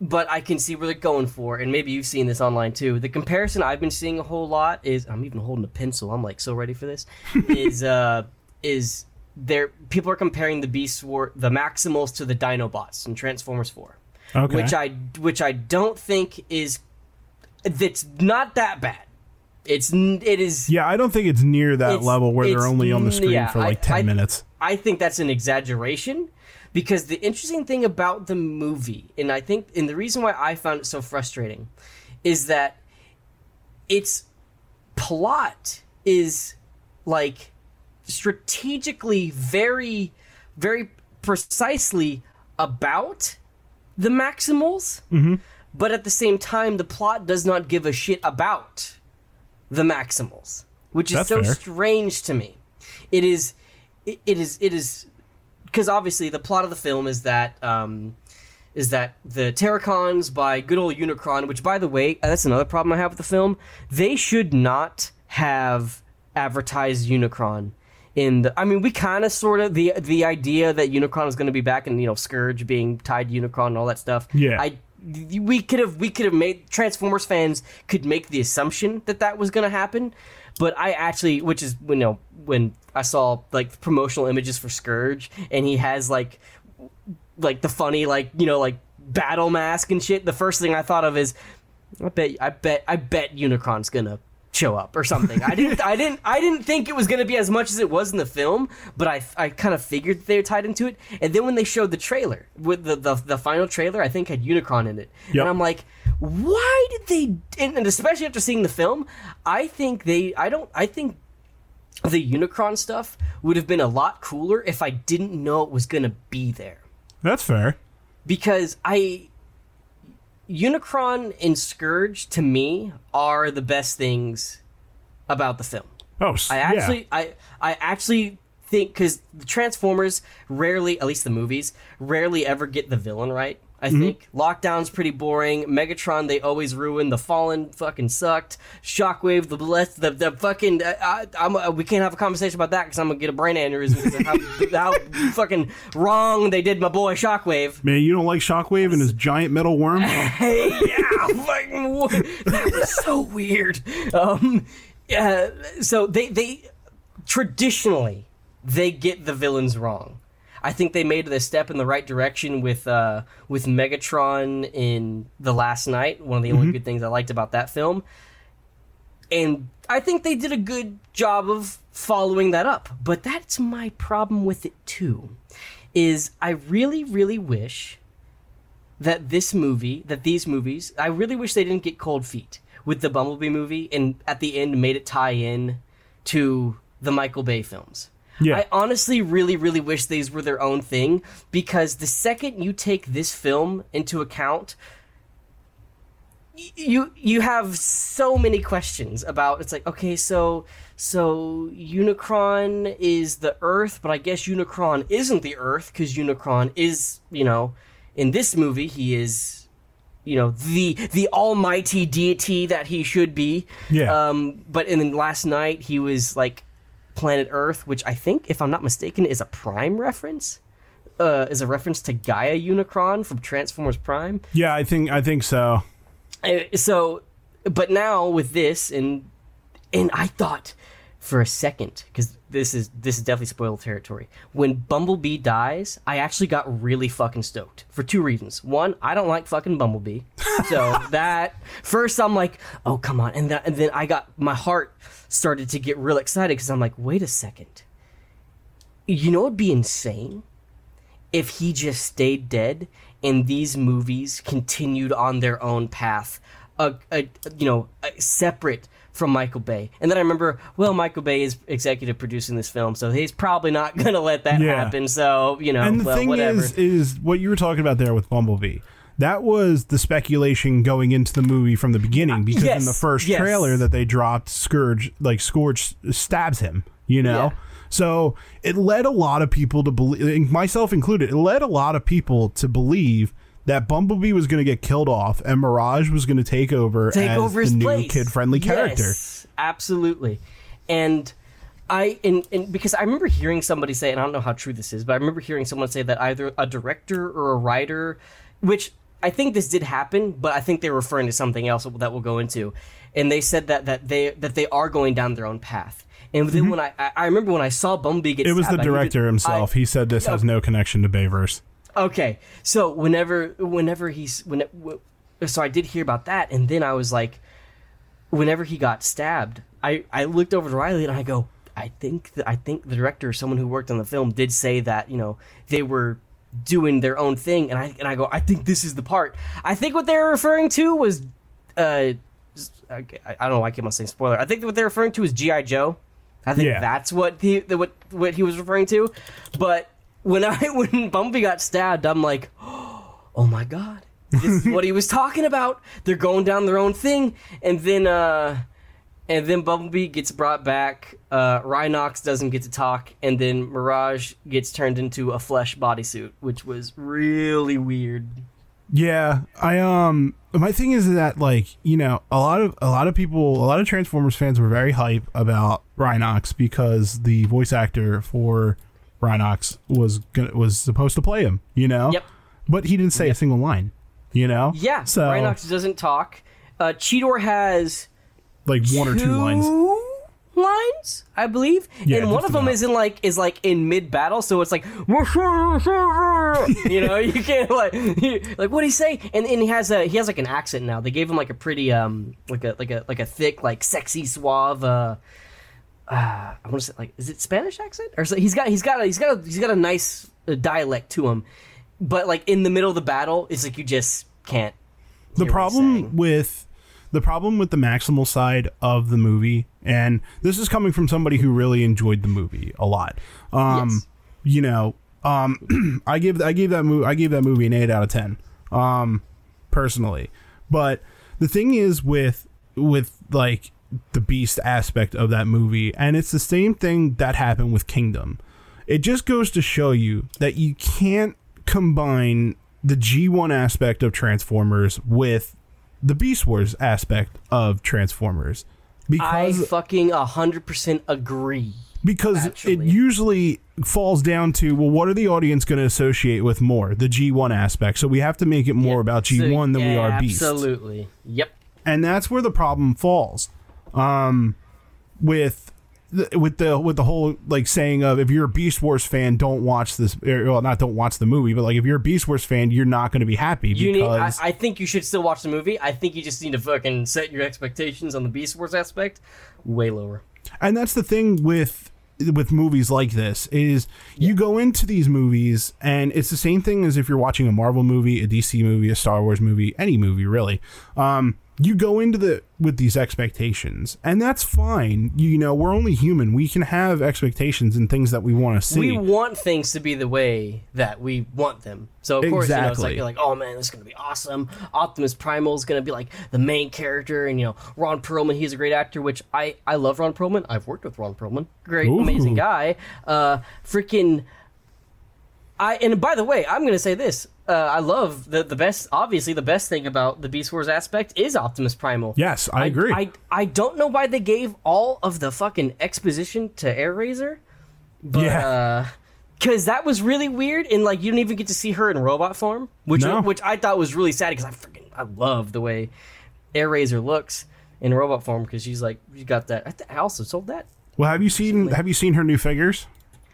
but I can see where they're going for, and maybe you've seen this online too. The comparison I've been seeing a whole lot is I'm even holding a pencil. I'm like so ready for this. is uh is there people are comparing the Beast War the Maximals to the Dinobots in Transformers Four, okay. which I which I don't think is that's not that bad It's it is. Yeah, I don't think it's near that It's- level where they're only on the screen yeah, for like I- 10 I- minutes. I think that's an exaggeration because the interesting thing about the movie, and I think, and the reason why I found it so frustrating, is that its plot is like strategically very, very precisely about the Maximals, mm-hmm. but at the same time, the plot does not give a shit about the Maximals, which is That's so fair. strange to me. It is, it, it is, it is, because obviously the plot of the film is that um, is that the Terrorcons by good old Unicron, which by the way, that's another problem I have with the film. They should not have advertised Unicron in the. I mean, we kind of sort of the the idea that Unicron is going to be back and you know Scourge being tied to Unicron and all that stuff. Yeah. I we could have we could have made Transformers fans could make the assumption that that was going to happen, but I actually, which is you know when I saw like promotional images for Scourge and he has like like the funny like you know like battle mask and shit. The first thing I thought of is I bet I bet I bet Unicron's gonna show up or something. I didn't I didn't I didn't think it was gonna be as much as it was in the film, but I I kind of figured that they were tied into it. And then when they showed the trailer with the the, the final trailer, I think had Unicron in it, Yep. and I'm like, why did they? And, and especially after seeing the film, I think they I don't I think the Unicron stuff would have been a lot cooler if I didn't know it was gonna be there That's fair. because I Unicron and Scourge to me are the best things about the film. Oh, I yeah. actually I I actually think because the Transformers rarely, at least the movies, rarely ever get the villain right. I Mm-hmm. think Lockdown's pretty boring. Megatron they always ruin. The Fallen fucking sucked. Shockwave the blessed the the fucking uh, I, I'm, uh, we can't have a conversation about that because I'm gonna get a brain aneurysm how, how fucking wrong they did my boy Shockwave. Man, you don't like Shockwave and his giant metal worm? Hey, yeah, fucking that was so weird. Um, yeah, so they they traditionally they get the villains wrong. I think they made a step in the right direction with uh, with Megatron in the Last Knight. One of the only good things I liked about that film, and I think they did a good job of following that up. But that's my problem with it too. Is I really, really wish that this movie, that these movies, I really wish they didn't get cold feet with the Bumblebee movie and at the end made it tie in to the Michael Bay films. Yeah. I honestly really, really wish these were their own thing because the second you take this film into account, you you have so many questions about it's like okay so so unicron is the earth but i guess unicron isn't the earth because unicron is you know in this movie he is you know the the almighty deity that he should be Yeah. um but in last knight he was like planet earth which i think if i'm not mistaken is a prime reference uh is a reference to gaia unicron from transformers prime yeah, I think I think so. so but now with this and and i thought for a second because this is this is definitely spoiled territory. When bumblebee dies i actually got really fucking stoked for two reasons. One i don't like fucking bumblebee. So that first i'm like oh come on. And, that, and then i got my heart started to get real excited because i'm like wait a second. You know what'd be insane? If he just stayed dead and these movies continued on their own path, a, a you know, a, separate from Michael Bay. And then I remember, well, Michael Bay is executive producing this film, so he's probably not going to let that Yeah. happen. So you know, And the well, thing whatever. is, is what you were talking about there with Bumblebee. That was the speculation going into the movie from the beginning uh, because in the first yes. trailer that they dropped, Scourge like Scourge stabs him. You know. Yeah. So it led a lot of people to believe, myself included, it led a lot of people to believe that Bumblebee was going to get killed off and Mirage was going to take over take as over the his new kid-friendly character. Yes, absolutely. And I and, and because I remember hearing somebody say, and I don't know how true this is, but I remember hearing someone say that either a director or a writer, which I think this did happen, but I think they're referring to something else that we'll go into. And they said that that they that they are going down their own path. And then when I, I remember when I saw Bumblebee get Mm-hmm. It was the stabbed, that- director himself. I- he said this has no connection to Bayverse. Okay, so whenever whenever he's when so I did hear about that, and then I was like, whenever he got stabbed, I I looked over to Riley and I go, I think that I think the director, someone who worked on the film, did say that you know they were doing their own thing, and I and I go, I think this is the part. I think what they were referring to was, uh, I, I don't know why I keep on saying spoiler. I think what they're referring to is GI Joe. I think Yeah. that's what he what what he was referring to. But when I when Bumblebee got stabbed, I'm like, oh my god, this is what he was talking about. They're going down their own thing, and then uh, and then Bumblebee gets brought back. Uh, Rhinox doesn't get to talk, and then Mirage gets turned into a flesh bodysuit, which was really weird. Yeah, I um my thing is that like, you know, a lot of a lot of people, a lot of Transformers fans were very hype about Rhinox because the voice actor for Rhinox was gonna, was supposed to play him, you know? Yep. But he didn't say a single line, you know? Yeah, So Rhinox doesn't talk. Uh, Cheetor has like one or two lines. lines, I believe, Yeah, and one of them about. is in like is like in mid battle, so it's like you know you can't like like what do he say? And and he has a he has like an accent now. They gave him like a pretty um like a like a like a thick like sexy suave uh. Uh, I want to say like is it Spanish accent or so he's got he's got a, he's got a, he's got a nice uh, dialect to him, but like in the middle of the battle, it's like you just can't. the hear what he's problem with the problem with the maximal side of the movie and this is coming from somebody who really enjoyed the movie a lot um Yes. you know um i give i gave that movie i gave that movie an 8 out of 10 um personally but the thing is with with like the beast aspect of that movie and it's the same thing that happened with kingdom it just goes to show you that you can't combine the G1 aspect of Transformers with the Beast Wars aspect of Transformers Because I fucking hundred percent agree. because actually. it usually falls down to well what are the audience going to associate with more the G1 aspect so we have to make it more about G1 than we are Beast Absolutely. Yep. and that's where the problem falls um with the, with the with the whole like saying of if you're a Beast Wars fan don't watch this or, well not don't watch the movie but like if you're a Beast Wars fan you're not going to be happy You need. I, because I think you should still watch the movie. I think you just need to fucking set your expectations on the Beast Wars aspect way lower. and that's the thing with with movies like this is you go into these movies and it's the same thing as if you're watching a Marvel movie, a DC movie, a Star Wars movie, any movie really. Um, you go into the with these expectations, and that's fine. You know, we're only human. We can have expectations and things that we want to see. We want things to be the way that we want them. So of course, you know, it's like you're like, oh man, this is gonna be awesome. Optimus Primal is gonna be like the main character, and you know, Ron Perlman, he's a great actor, which I I love Ron Perlman. I've worked with Ron Perlman, great, Ooh. amazing guy. Uh, freaking. I and by the way, I'm gonna say this. Uh, I love the the best. Obviously, the best thing about the Beast Wars aspect is Optimus Primal. yes, I agree. I, I don't know why they gave all of the fucking exposition to Airazor. But, Yeah. uh, Cause that was really weird, and like you didn't even get to see her in robot form, which No. which I thought was really sad because I freaking I love the way Airazor looks in robot form because she's like you got that. I, th- I also sold that. well, have you seen have you seen her new figures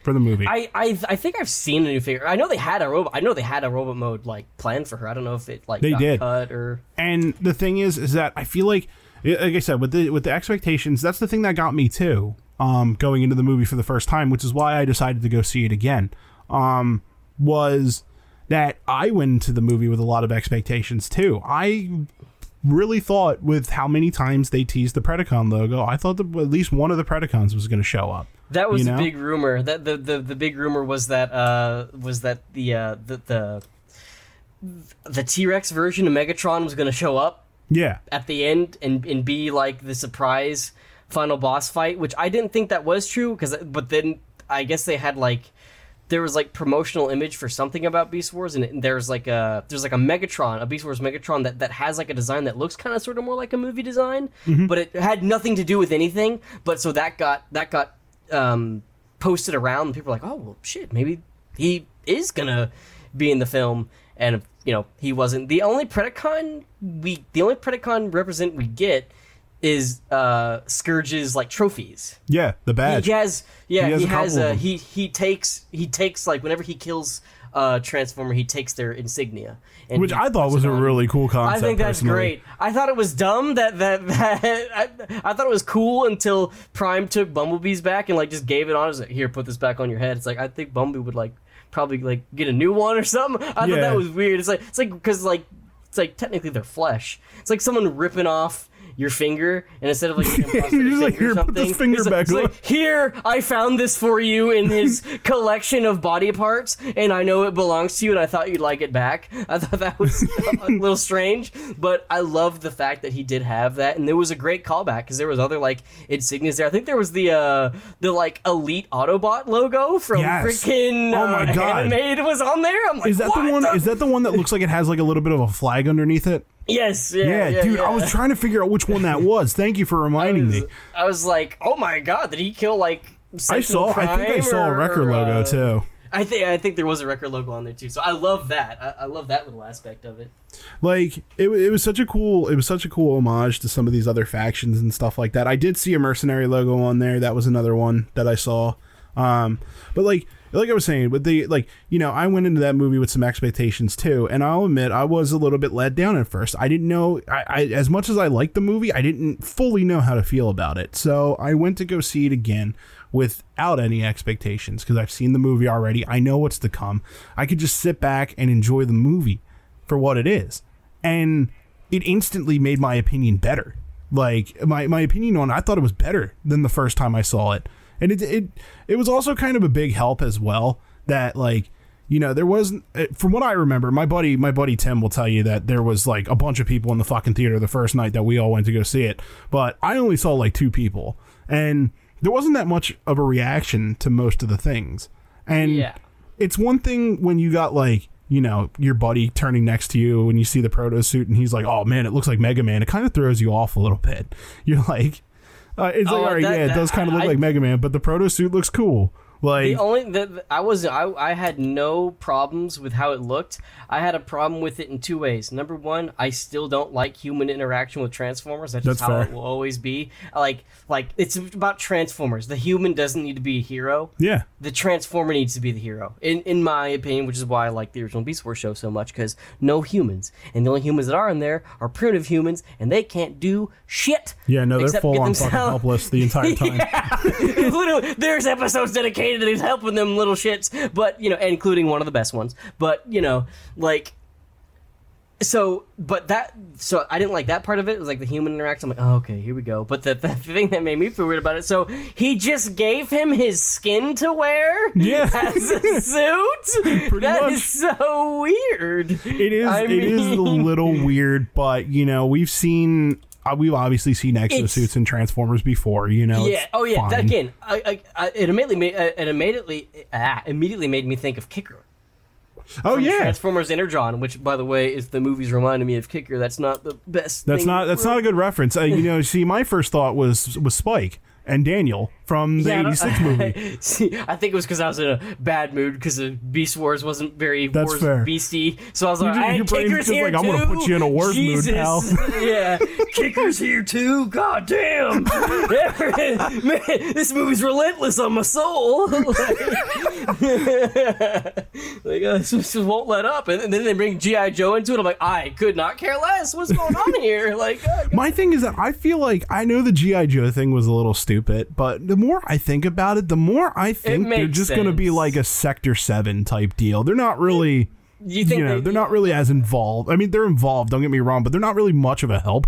for the movie? I, I I think I've seen a new figure. I know they had a robot. I know they had a robot mode like planned for her. I don't know if it like They got did. cut or And the thing is, is that I feel like, like I said, with the with the expectations, that's the thing that got me too. Um, going into the movie for the first time, which is why I decided to go see it again. Um, was that I went into the movie with a lot of expectations too. I really thought with how many times they teased the Predacon logo, I thought that at least one of the Predacons was going to show up. That was You the know? big rumor. That the, the, the big rumor was that uh was that the uh the the the T Rex version of Megatron was gonna show up Yeah, at the end and and be like the surprise final boss fight, which I didn't think that was true because but then I guess they had like there was like promotional image for something about Beast Wars and it- there's like a there's like a Megatron, a Beast Wars Megatron that that has like a design that looks kind of sort of more like a movie design, but it had nothing to do with anything. But so that got that got um posted around and people were like, "Oh, well shit, maybe he is gonna be in the film." And you know, he wasn't. The only Predacon we the only Predacon represent we get is uh Scourge's like trophies. yeah, the badge. He has yeah, He he has has, a couple of he he takes he takes like whenever he kills uh, transformer, he takes their insignia, Which I thought was a really cool concept. I think that's personally. great. I thought it was dumb that that, that I, I thought it was cool until Prime took Bumblebee's back and like just gave it on. Like, here, put this back on your head. It's like I think Bumblebee would like probably like get a new one or something. I thought that was weird. It's like it's like because like it's like technically they're flesh. It's like someone ripping off your finger and instead of like getting You're just like, "Here, put this finger like- back like, here I found this for you in his collection of body parts, and I know it belongs to you, and I thought you'd like it back. I thought that was a little strange, but I love the fact that he did have that, and there was a great callback because there was other like insignias there. I think there was the uh the like Elite Autobot logo from Yes. freaking Oh my uh, God. Animated was on there. I'm like, Is that the one? Is that the one that looks like it has like a little bit of a flag underneath it? Yes, yeah, Yeah, yeah, dude. I was trying to figure out which one that was. Thank you for reminding me. I was like, oh my god, did he kill like? I saw. I think I saw a record or, logo uh, too. I think I think there was a Wrecker logo on there too. So I love that. I, I love that little aspect of it. Like it, it was such a cool. It was such a cool homage to some of these other factions and stuff like that. I did see a mercenary logo on there. That was another one that I saw. Um, but like like I was saying, with the like you know, I went into that movie with some expectations too, and I'll admit I was a little bit let down at first. I didn't know. I, I as much as I liked the movie, I didn't fully know how to feel about it. So I went to go see it again without any expectations because I've seen the movie already. I know what's to come. I could just sit back and enjoy the movie for what it is. And it instantly made my opinion better. Like my, my opinion on I thought it was better than the first time I saw it. And it it it was also kind of a big help as well that like you know there wasn't uh, from what I remember my buddy my buddy Tim will tell you that there was like a bunch of people in the fucking theater the first night that we all went to go see it. But I only saw like two people. And there wasn't that much of a reaction to most of the things. And Yeah. it's one thing when you got like you know your buddy turning next to you when you see the proto suit and he's like oh man it looks like mega man. It kind of throws you off a little bit. You're like uh, it's Oh, like all right that- yeah it does kind of look I- like mega man but the proto suit looks cool like The only the, I was I, I had no problems with how it looked. I had a problem with it in two ways. Number one, I still don't like human interaction with Transformers. That's just That's how fair. it will always be. Like like it's about Transformers. The human doesn't need to be a hero. yeah The Transformer needs to be the hero, in in my opinion, which is why I like the original Beast Wars show so much because no humans, and the only humans that are in there are primitive humans, and they can't do shit. yeah no they're full on fucking helpless the entire time Yeah, literally, there's episodes dedicated to these helping them little shits, but you know, including one of the best ones. But you know, like, so, but that, so I didn't like that part of it. It was like the human interaction. I'm like, oh, okay, here we go. But the, the thing that made me feel weird about it, so he just gave him his skin to wear, Yeah. as a suit. Pretty That much. is so weird. it is I it is a little weird but you know we've seen we've obviously seen exosuits and transformers before you know Yeah. Oh, yeah. That, again, I, I, I, it immediately made uh, it immediately ah, immediately made me think of Kicker. oh yeah Transformers Energon, which by the way is the movies reminded me of Kicker. That's not the best. That's not that's not a good reference. Uh, you know, see, my first thought was was Spike and Daniel from the Yeah, I '86 movie. See, I think it was because I was in a bad mood because the Beast Wars wasn't very That's Wars fair. beasty. So I was like, "Hey, your brain's Kicker's just here like, I'm gonna put you in a mood, Jesus. pal. yeah, Kicker's here too. God damn, man, this movie's relentless on my soul. like, uh, this just won't let up, and then they bring GI Joe into it. I'm like, I could not care less. What's going on here? Like, uh, My thing is that I feel like I know the GI Joe thing was a little stupid, but the more I think about it, the more I think they're just going to be like a Sector Seven type deal. They're not really. you think You know, they, they're not really as involved. I mean, they're involved. Don't get me wrong, but they're not really much of a help.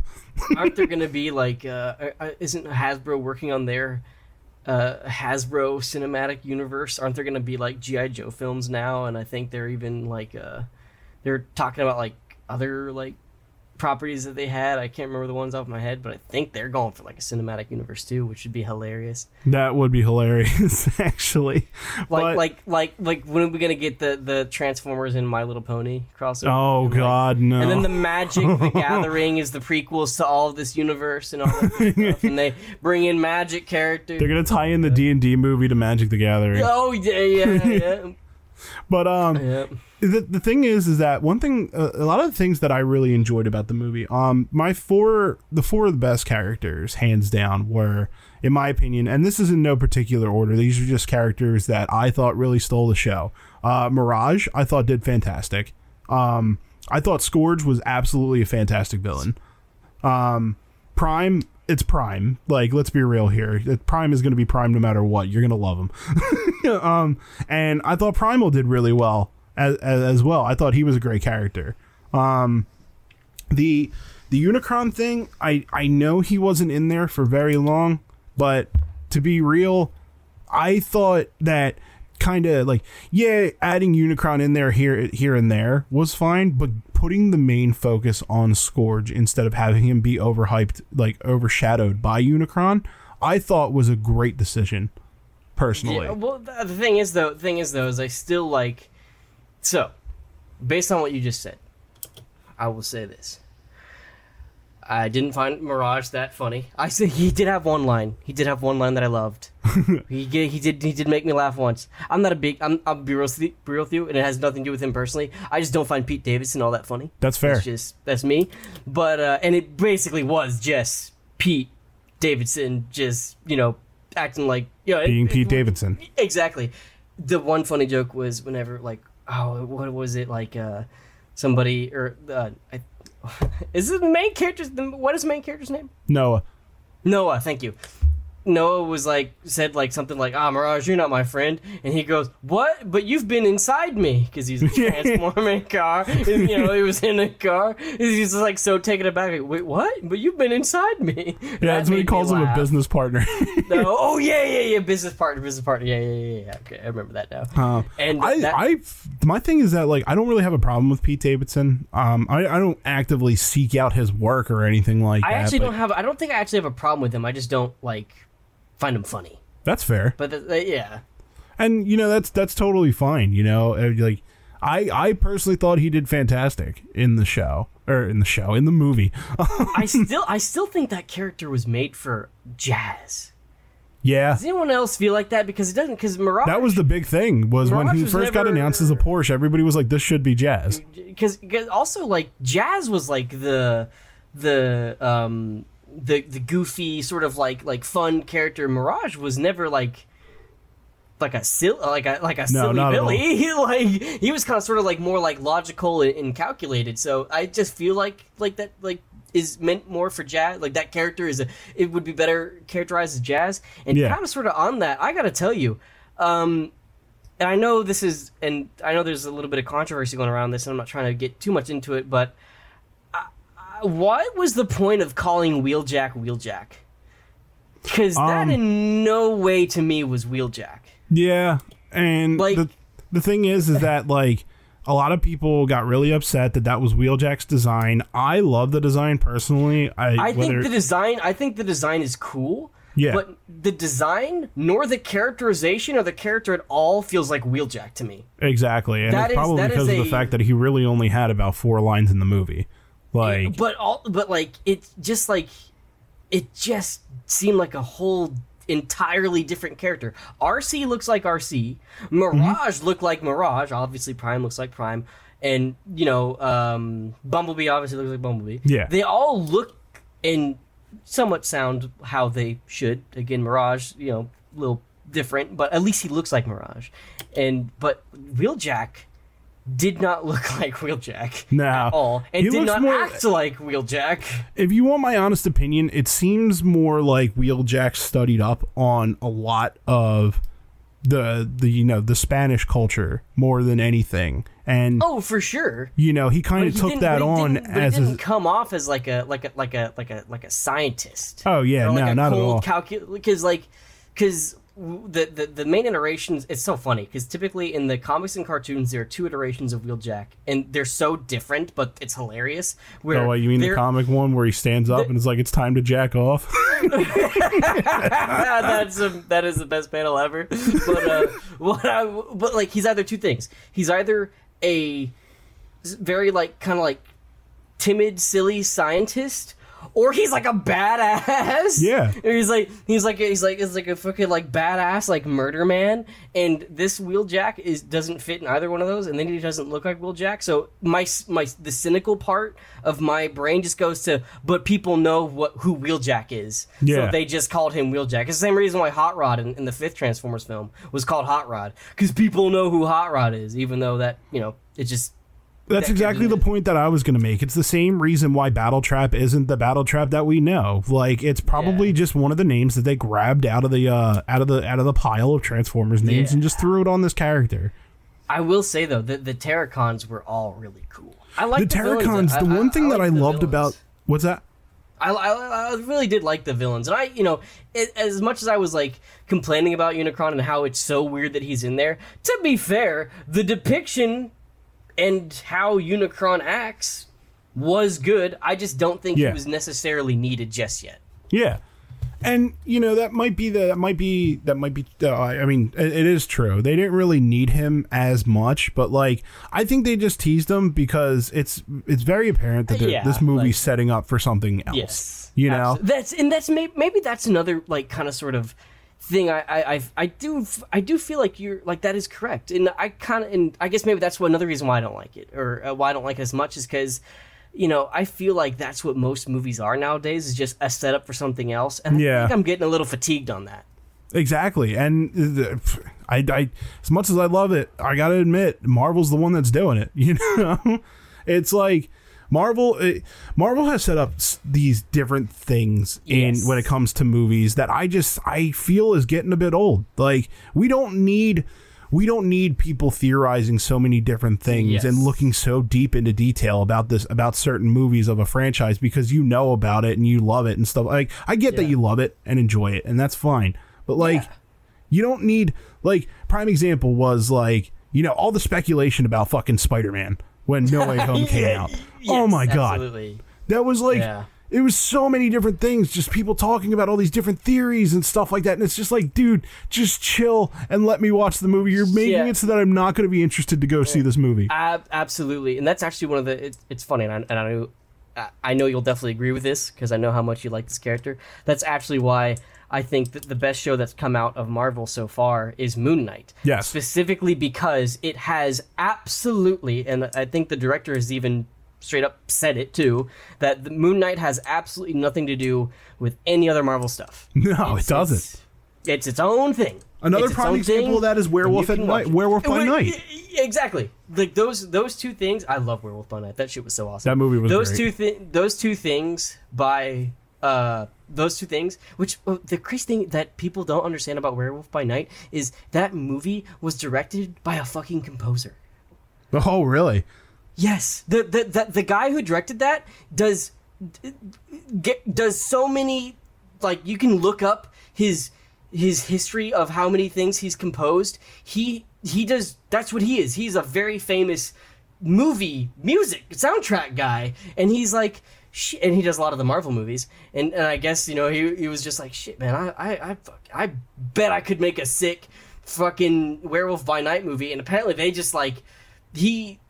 aren't there going to be like uh, uh, isn't hasbro working on their uh, hasbro cinematic universe aren't there going to be like gi joe films now and i think they're even like uh, they're talking about like other like properties that they had i can't remember the ones off my head but i think they're going for like a cinematic universe too which would be hilarious That would be hilarious, actually. like But- like like like when are we gonna get the the transformers and my little pony crossover oh And, like, God, no! And then the Magic the Gathering is the prequels to all of this universe and all that stuff. And they bring in Magic characters. they're gonna tie in the D and D movie to Magic the Gathering. Oh yeah, yeah, yeah. But um. The, the thing is is that one thing uh, a lot of the things that i really enjoyed about the movie um my four the four of the best characters hands down were in my opinion, and this is in no particular order. These are just characters that I thought really stole the show. Uh, Mirage, I thought did fantastic. Um, I thought Scourge was absolutely a fantastic villain. Um, Prime, it's Prime. Like, let's be real here. Prime is going to be Prime no matter what. You're going to love him. um, and I thought Primal did really well as, as, well. I thought he was a great character. Um, the the Unicron thing, I I know he wasn't in there for very long, but to be real, I thought that kind of like yeah, adding Unicron in there here here and there was fine, but putting the main focus on Scourge instead of having him be overhyped, like overshadowed by Unicron, I thought was a great decision. Personally, Yeah, well, the thing is though, thing is though, is I still like. So, based on what you just said, I will say this. I didn't find Mirage that funny. I said he did have one line. He did have one line that I loved. he did, he did he did make me laugh once. I'm not a big I'm I'll be real, with you- be real with you, and it has nothing to do with him personally. I just don't find Pete Davidson all that funny. that's fair. That's just that's me. But uh, and it basically was just Pete Davidson, just you know acting like you know, Being it- Pete Davidson. Exactly. The one funny joke was whenever like oh what was it like uh somebody or uh, I, is it the main character's the, what is the main character's name? Noah. Noah, thank you. Noah was like said like something like ah Mirage you're not my friend. And he goes what? But you've been inside me. Because he's a transforming car. And, you know he was in a car. He's just like so taken aback like, wait what? But you've been inside me. Yeah, That that's what he calls him a business partner. No, oh yeah yeah yeah business partner business partner. Yeah yeah yeah yeah okay I remember that now. Um, and I, that, I, my thing is that like I don't really have a problem with Pete Davidson. Um, I, I don't actively seek out his work or anything like I that. actually but don't have I don't think I actually have a problem with him. I just don't like find him funny That's fair, but th- th- yeah and you know that's that's totally fine. You know, Uh, like I, I personally thought he did fantastic in the show or in the show in the movie. I still I still think that character was made for jazz. yeah, Does anyone else feel like that? Because it doesn't. Because Mirage. that was the big thing was when he was first got announced as a Porsche. Everybody was like, "This should be Jazz." because also like jazz was like the the um the the goofy sort of like like fun character. Mirage was never like. Like a silly, like a like a No, silly Billy. He like he was kind of sort of like more like logical and, and calculated. So I just feel like like that like is meant more for jazz. Like that character is a it would be better characterized as jazz. And Yeah. kind of sort of on that, I gotta tell you, um, and I know this is, and I know there's a little bit of controversy going around this, and I'm not trying to get too much into it, but what was the point of calling Wheeljack Wheeljack? Because that Um, in no way to me was Wheeljack. Yeah, and Like- the the thing is, is that like a lot of people got really upset that that was Wheeljack's design. I love the design personally. I, I whether, think the design, I think the design is cool. Yeah. But the design, nor the characterization or the character at all feels like Wheeljack to me. exactly, and That it's is- probably because of the fact that he really only had about four lines in the movie. Like, but all but like it just like it just seemed like a whole entirely different character. Arcee looks like Arcee mirage Mm-hmm. looked like mirage. Obviously prime looks like prime. And you know um bumblebee obviously looks like bumblebee. Yeah. they all look and somewhat sound how they should. Again mirage you know a little different but at least he looks like mirage. And but wheeljack did not look like wheeljack No. at all and He did not more- act like Wheeljack. if you want my honest opinion, it seems more like Wheeljack studied up on a lot of the the you know the Spanish culture more than anything, and Oh, for sure. you know he kind of took that on didn't- but as he a, didn't come off as like a like a like a like a like a scientist. oh yeah like no a not at all because like because the, the the main iterations it's so funny because typically in the comics and cartoons there are two iterations of Wheeljack and they're so different but it's hilarious. Where Oh, you mean the comic one where he stands up and it's like it's time to jack off? that's a, that is the best panel ever. But uh, what I but like he's either two things. He's either a very like kind of like timid, silly scientist, or he's like a badass. Yeah. He's like he's like he's like he's like a fucking like badass like murder man. And this Wheeljack is doesn't fit in either one of those, and then he doesn't look like Wheeljack. So my my the cynical part of my brain just goes to, but people know what who Wheeljack is, Yeah. so they just called him Wheeljack. It's the same reason why Hot Rod in, in the fifth Transformers film was called Hot Rod because people know who Hot Rod is, even though that you know it just That's that exactly the point that I was going to make. It's the same reason why Battletrap isn't the Battletrap that we know. Like it's probably Yeah. just one of the names that they grabbed out of the uh, out of the out of the pile of Transformers names Yeah. and just threw it on this character. I will say though that the Terrorcons were all really cool. I like the villains. Terrorcons, the I- one thing that I loved villains. about what's that? I, I, I really did like the villains, and I, you know, it, as much as I was like complaining about Unicron and how it's so weird that he's in there. To be fair, the depiction and how Unicron acts was good. I just don't think Yeah. he was necessarily needed just yet. Yeah. And you know that might be the that might be that might be uh, I mean it, it is true they didn't really need him as much but like I think they just teased him because it's it's very apparent that Yeah, this movie's like- setting up for something else Yes, you know Abso- that's and that's maybe, maybe that's another like kind of sort of thing. I I I've, I do I do feel like you're like that is correct, and I kind of and I guess maybe that's one another reason why I don't like it or uh, why I don't like it as much is because. You know, I feel like that's what most movies are nowadays is just a setup for something else, and yeah. I think I'm getting a little fatigued on that. Exactly, and the, I, I, as much as I love it, I gotta admit, Marvel's the one that's doing it. You know, it's like Marvel. It, Marvel has set up s- these different things Yes. in when it comes to movies that I just I feel is getting a bit old. Like we don't need. We don't need people theorizing so many different things Yes. and looking so deep into detail about this about certain movies of a franchise because you know about it and you love it and stuff. Like I get that you love it and enjoy it and that's fine. But like Yeah. you don't need like prime example was like you know all the speculation about fucking Spider-Man when No Way Home came out. yes, oh my god. absolutely. That was like Yeah. it was so many different things, just people talking about all these different theories and stuff like that. And it's just like, dude, just chill and let me watch the movie. You're making Yeah. it so that I'm not going to be interested to go see this movie. Ab- absolutely, and that's actually one of the. It, it's funny, and I, and I know, I know you'll definitely agree with this because I know how much you like this character. That's actually why I think that the best show that's come out of Marvel so far is Moon Knight. Yes. specifically because it has absolutely, and I think the director has even straight up said it too, that the Moon Knight has absolutely nothing to do with any other Marvel stuff. No, It's- it doesn't. It's, it's its own thing. Another It's prime example thing, of that is Werewolf at Night- Werewolf by Night. Exactly. Like those those two things. I love Werewolf by Night. That shit was so awesome. That movie was those great. two thi- those two things by uh those two things. Which uh, the crazy thing that people don't understand about Werewolf by Night is that movie was directed by a fucking composer. Oh, really? Yes, the the the, the guy who directed that does get does so many like you can look up his his history of how many things he's composed. He he does that's what he is. He's a very famous movie music soundtrack guy, and he's like. Shit, and he does a lot of the Marvel movies, and, and I guess you know he, he was just like shit, man. I I I, fuck, I bet I could make a sick fucking Werewolf by Night movie, and apparently they just like he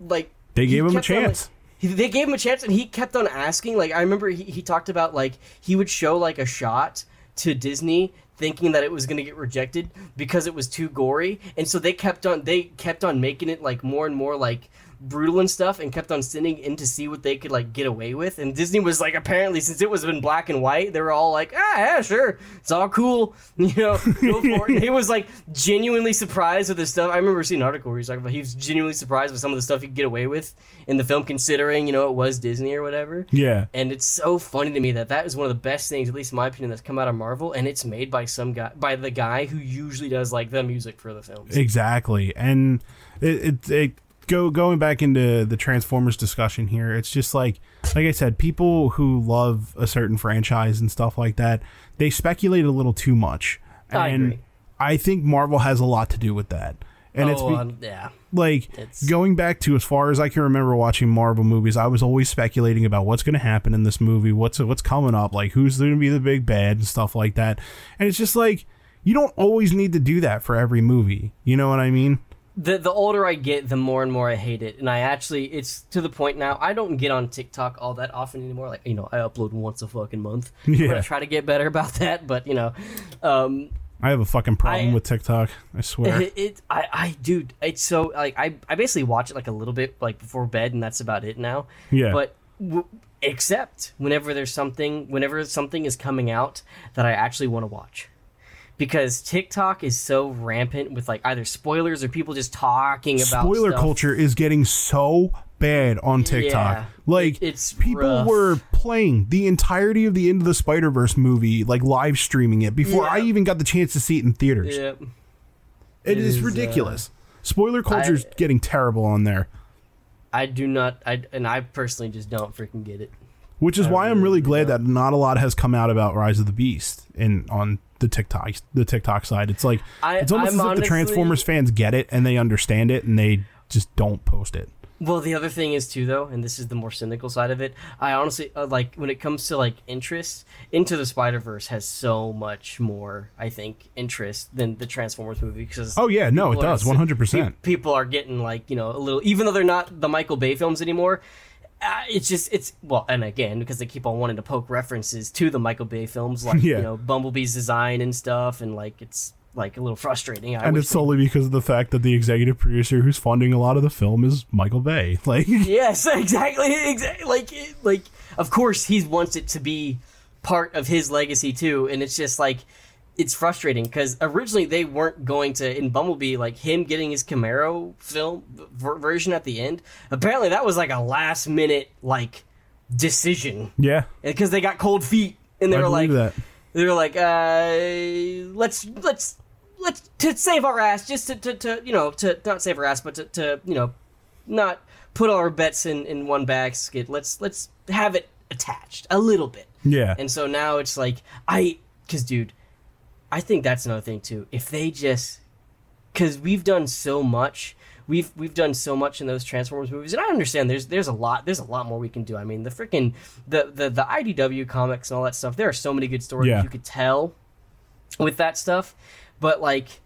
like They gave him a kept on, like- chance. he, they gave him a chance, and he kept on asking. Like I remember, he, he talked about like he would show like a shot to Disney, thinking that it was going to get rejected because it was too gory, and so they kept on they kept on making it like more and more like brutal and stuff and kept on sending in to see what they could like get away with. And disney was like apparently since it was in black and white they were all like ah yeah sure. It's all cool. You know go for it. He was like genuinely surprised with the stuff. I remember seeing an article where he was talking about he was genuinely surprised with some of the stuff he could get away with in the film considering you know it was disney or whatever. Yeah. and it's so funny to me that that is one of the best things, at least in my opinion, that's come out of Marvel, and it's made by some guy, by the guy who usually does like the music for the films. Exactly, and it, it, it go going back into the Transformers discussion here. It's just like like I said, people who love a certain franchise and stuff like that, they speculate a little too much, I and agree. I think Marvel has a lot to do with that. And it's oh, be- um, yeah, like it's- going back to as far as I can remember watching Marvel movies, I was always speculating about what's going to happen in this movie, what's what's coming up, like who's going to be the big bad and stuff like that. And it's just like you don't always need to do that for every movie. You know what I mean? The the older I get, the more and more I hate it, and I actually it's to the point now I don't get on TikTok all that often anymore. Like you know, I upload once a fucking month. Yeah. gonna try to get better about that, but you know, um, I have a fucking problem I- with TikTok. I swear. it, it I I dude, it's so like I I basically watch it like a little bit like before bed, and that's about it now. Yeah. But w- except whenever there's something, whenever something is coming out that I actually want to watch. Because TikTok is so rampant with like either spoilers or people just talking about Spoiler stuff. culture is getting so bad on TikTok. Yeah. like it's people rough. were playing the entirety of the end of the Spider Verse movie, like live streaming it before I even got the chance to see it in theaters. Yeah. it It is, is, uh, ridiculous. Spoiler culture is getting terrible on there. I do not I and I personally just don't freaking get it. Which is I why I'm really really glad that not a lot has come out about Rise of the Beast in on the TikTok the TikTok side. It's like I- it's almost I'm as if honestly- the Transformers fans get it and they understand it and they just don't post it. Well, the other thing is too, though, and this is the more cynical side of it. I honestly uh, like when it comes to like interest. Into the Spider Verse has so much more, I think, interest than the Transformers movie because Oh yeah, no, it does, 100%. People are getting like you know a little, even though they're not the Michael Bay films anymore. Uh, it's just it's well, and again because they keep on wanting to poke references to the Michael Bay films, like Yeah. you know Bumblebee's design and stuff, and like it's like a little frustrating. I and it's solely because of the fact that the executive producer who's funding a lot of the film is Michael Bay. Like, Yes, exactly, exactly. Like, like, of course, he wants it to be part of his legacy too, and it's just like, it's frustrating because originally they weren't going to in Bumblebee like him getting his Camaro film ver- version at the end. Apparently, that was like a last minute like decision yeah, because they got cold feet and they I were like, that. they were like, uh, let's let's let's to save our ass, just to, to, to you know to not save our ass, but to, to you know not put all our bets in in one basket. Let's let's have it attached a little bit. Yeah, And so now it's like I, because dude, I think that's another thing too. If they just, because we've done so much, we've we've done so much in those Transformers movies, and I understand there's there's a lot there's a lot more we can do. I mean, the freaking the the the IDW comics and all that stuff. There are so many good stories Yeah. you could tell with that stuff, but like,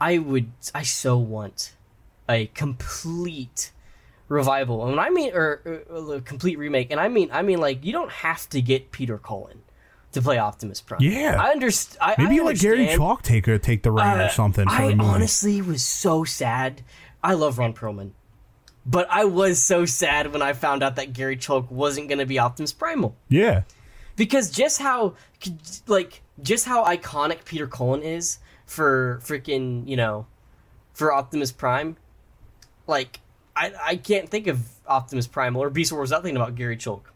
I would I so want a complete revival. And when I mean or, or a complete remake, and I mean I mean like you don't have to get Peter Cullen to play Optimus Prime. Yeah. I understand. maybe I let Gary. Chalk take a, take the reign Uh, or something for I honestly was so sad. I love Ron Perlman, but I was so sad when I found out that Gary Chalk wasn't going to be Optimus Primal yeah, because just how like just how iconic Peter Cullen is for freaking you know for Optimus Prime, like I I can't think of Optimus Primal or Beast Wars without thinking about Gary Chalk.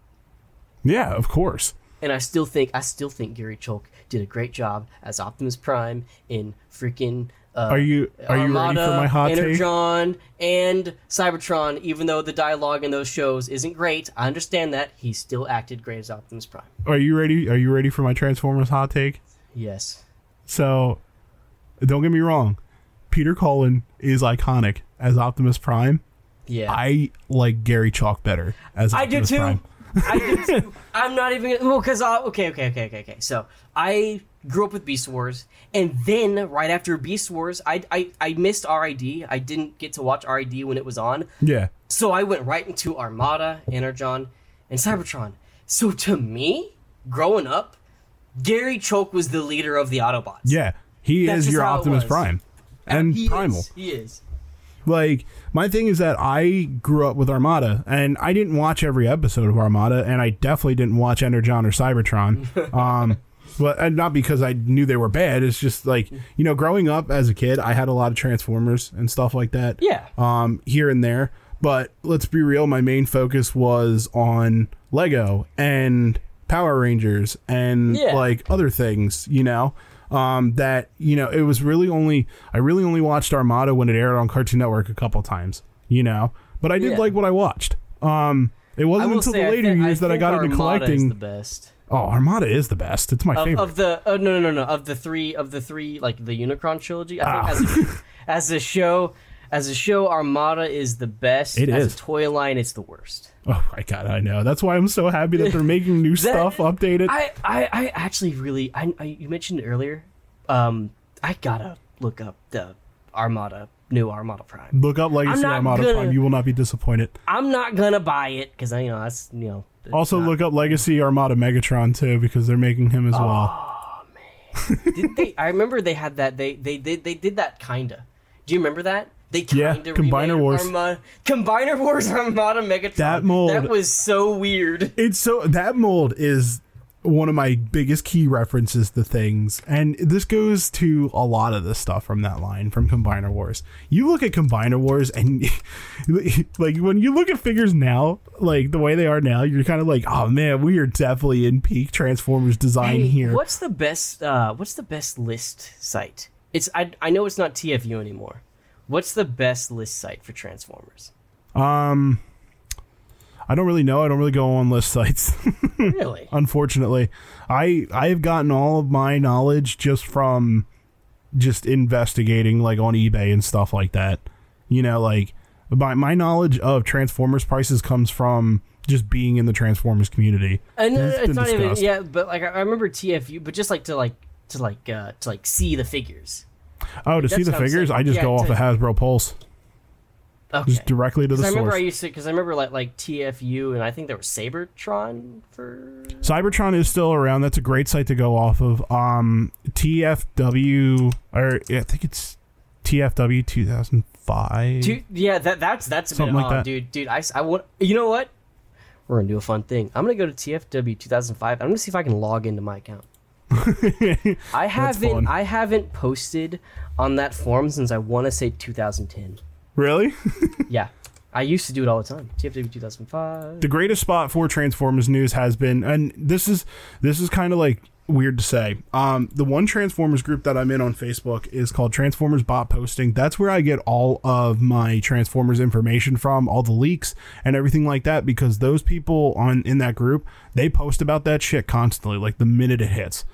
yeah, of course. And I still think I still think Gary Chalk did a great job as Optimus Prime in freaking. Uh, Are you are you ready Armada, for my hot take? Energon, and Cybertron. Even though the dialogue in those shows isn't great, I understand that he still acted great as Optimus Prime. Are you ready? Are you ready for my Transformers hot take? Yes. So, don't get me wrong. Peter Cullen is iconic as Optimus Prime. Yeah. I like Gary Chalk better as I do too. Prime. I. I'm not even well because uh, okay, okay, okay, okay, okay. So I grew up with Beast Wars, and then right after Beast Wars, I I, I missed RID. I didn't get to watch RID when it was on, Yeah, so I went right into Armada, Energon, and Cybertron. So to me, growing up, Gary Chalk was the leader of the Autobots. yeah. He That's is your Optimus. Prime and he Primal. Is, he is. Like my thing is that I grew up with Armada, and I didn't watch every episode of Armada, and I definitely didn't watch Energon or Cybertron. um, but and not because I knew they were bad. It's just like you know, growing up as a kid, I had a lot of Transformers and stuff like that. Yeah. Um, here and there. But let's be real, my main focus was on Lego and Power Rangers and Yeah. like other things, you know. Um, that you know, it was really only I really only watched Armada when it aired on Cartoon Network a couple times, you know. But I did Yeah. like what I watched. Um, it wasn't until say, the later think- years that I think got into Armada is collecting. the best. oh, Armada is the best. It's my of, favorite. of the oh no no no no of the three of the three like the Unicron trilogy. I Ah. think as a, as a show as a show Armada is the best. It as is. a toy line, it's the worst. Oh my god, I know. That's why I'm so happy that they're making new stuff, updated. I, I, I actually really I, I you mentioned earlier. Um, I gotta look up the Armada, new Armada Prime. Look up Legacy Armada gonna- Prime. You will not be disappointed. I'm not gonna buy it because I, you know that's you know. Also, not- look up Legacy Armada Megatron too because they're making him as Oh, well. did they? I remember they had that. They they did they did that kinda. Do you remember that? They Yeah, Combiner Wars. Combiner Wars Armada Megatron. That mold- That was so weird. It's so that mold is one of my biggest key references to things, and this goes to a lot of the stuff from that line from Combiner Wars. You look at Combiner Wars, and like when you look at figures now, like the way they are now, you're kind of like, oh man, we are definitely in peak Transformers design Hey, here. What's the best? Uh, what's the best list site? It's I I know it's not TFU anymore. What's the best list site for Transformers? Um, I don't really know. I don't really go on list sites. Really? unfortunately i i have gotten all of my knowledge just from just investigating like on ebay and stuff like that you know like my, my knowledge of transformers prices comes from just being in the transformers community And uh, It's it's even discussed. yeah, but like I I remember TFU, but just like to like to like uh to like see the figures. Oh to see the figures i just Yeah, go off of hasbro pulse Okay. just directly to the Because I remember source I used to because I remember like like TFU and I think there was Seibertron for cybertron is still around that's a great site to go off of um tfw or i think it's tfw 2005 Dude, yeah, that that's that's a Something bit like odd, that. dude. Dude, I, I want you know what? We're gonna do a fun thing. I'm gonna go to TFW 2005. I'm gonna see if I can log into my account. I haven't I haven't posted on that forum since I want to say 2010. really yeah, I used to do it all the time. TFW 2005. the greatest spot for Transformers news has been, and this is this is kind of like weird to say. Um, the one Transformers group that I'm in on Facebook is called Transformers Bot Posting. That's where I get all of my Transformers information from, all the leaks and everything like that. Because those people on in that group, they post about that shit constantly, like the minute it hits,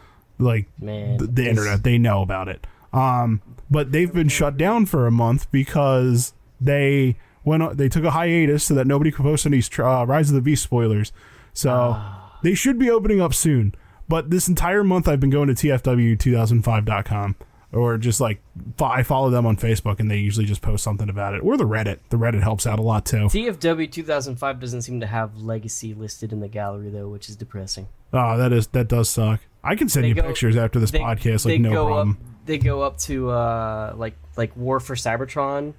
like Man, the, the internet, they know about it. Um, but they've been shut down for a month because they went they took a hiatus so that nobody could post any uh, Rise of the Beast spoilers. So they should be opening up soon. But this entire month I've been going to tfw2005.com or just like I follow them on Facebook and they usually just post something about it or the Reddit. The Reddit helps out a lot too. TFW 2005 doesn't seem to have Legacy listed in the gallery though, which is depressing. Oh, that is that does suck. I can send They you go- pictures after this They, podcast like no problem. up. They go up to uh like like War for Cybertron,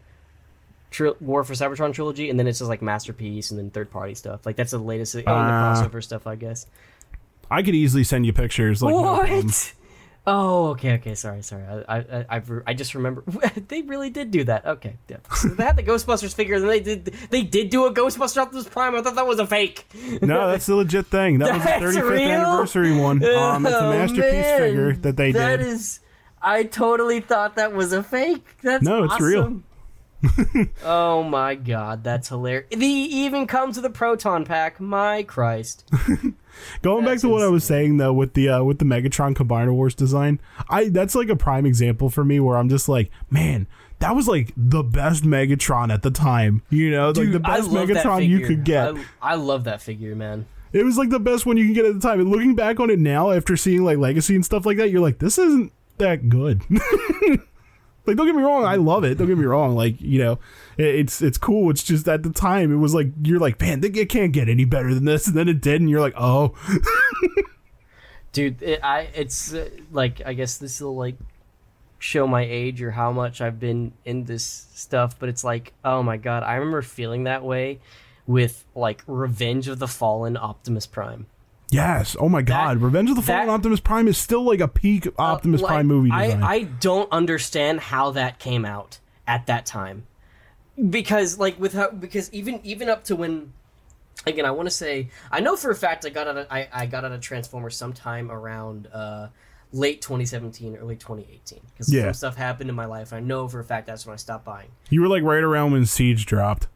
tri- War for Cybertron trilogy, and then it's just like masterpiece and then third party stuff. Like that's the latest. The Ah. crossover stuff, I guess. I could easily send you pictures like no what? Oh, okay, okay. Sorry, sorry. I, I, I, I just remember they really did do that. Okay, yeah. So they had the Ghostbusters figure, and they did, they did do a Ghostbusters Optimus Prime. I thought that was a fake. No, that's the legit thing. That was the 35th real? anniversary one. Um, it's a Oh, masterpiece man. figure that they That did. is- I totally thought that was a fake. That's No, it's real. oh my god, that's hilarious. The even comes with a proton pack. My Christ. Going back that's to what I was saying though, with the uh, with the Megatron Combiner Wars design, I that's like a prime example for me where I'm just like, man, that was like the best Megatron at the time. You know, like the best Megatron you could get. I, I love that figure, man. It was like the best one you can get at the time. And looking back on it now, after seeing like Legacy and stuff like that, you're like, this isn't that good. like, don't get me wrong, I love it. Don't get me wrong. Like, you know, it's it's cool. It's just at the time, it was like you're like, man, it can't get any better than this. And then it did, and you're like, oh, Dude, it, I it's uh, like I guess this will like show my age or how much I've been in this stuff, but it's like, oh my god, I remember feeling that way with like Revenge of the Fallen Optimus Prime. yes, oh my god, Revenge of the Fallen that- Optimus Prime is still like a peak Optimus Uh, like, Prime movie design. I, I don't understand how that came out at that time. Because like with how because even even up to when again I want to say I know for a fact I got out of, I, I got out of Transformers sometime around uh late 2017 early 2018 because Yeah. some stuff happened in my life I know for a fact that's when I stopped buying you were like right around when Siege dropped.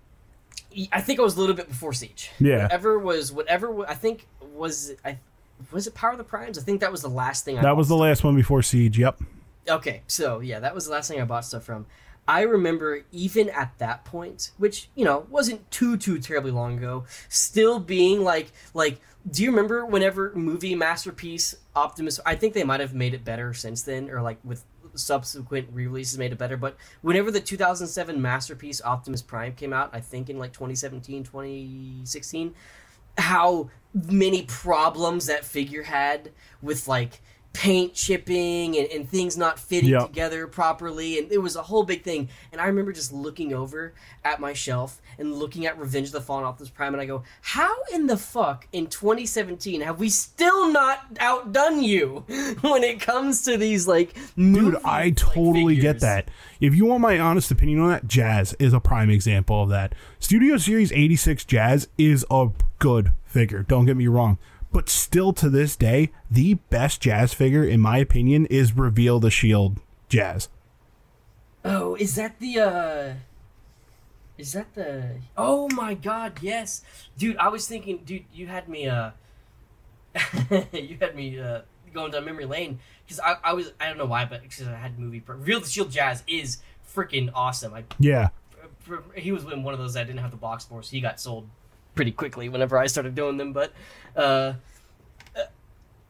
I think it was a little bit before Siege Yeah. whatever was whatever I think was I was it Power of the Primes I think that was the last thing I That was the last one before Siege. Yep. Okay, so yeah, that was the last thing I bought stuff from. I remember even at that point, which you know wasn't too too terribly long ago, still being like like. Do you remember whenever movie masterpiece Optimus? I think they might have made it better since then, or like with subsequent re-releases made it better. But whenever the 2007 masterpiece Optimus Prime came out, I think in like 2017, 2016, how many problems that figure had with like paint chipping and, and things not fitting Yep. together properly and it was a whole big thing and i remember just looking over at my shelf and looking at revenge of the fallen optimus prime and i go how in the fuck in 2017 have we still not outdone you when it comes to these like Dude, I like, totally get that. If you want my honest opinion on that, Jazz is a prime example of that. Studio Series 86 Jazz is a good figure. Don't get me wrong. But still to this day, the best Jazz figure, in my opinion, is Reveal the Shield Jazz. Oh, is that the uh is that the Oh my god, yes. Dude, I was thinking dude, you had me uh you had me uh going down memory lane cuz I I was I don't know why, but cuz I had movie Reveal the Shield Jazz is freaking awesome. I Yeah. he was in one of those that didn't have the box for, so he got sold pretty quickly whenever I started doing them. But uh,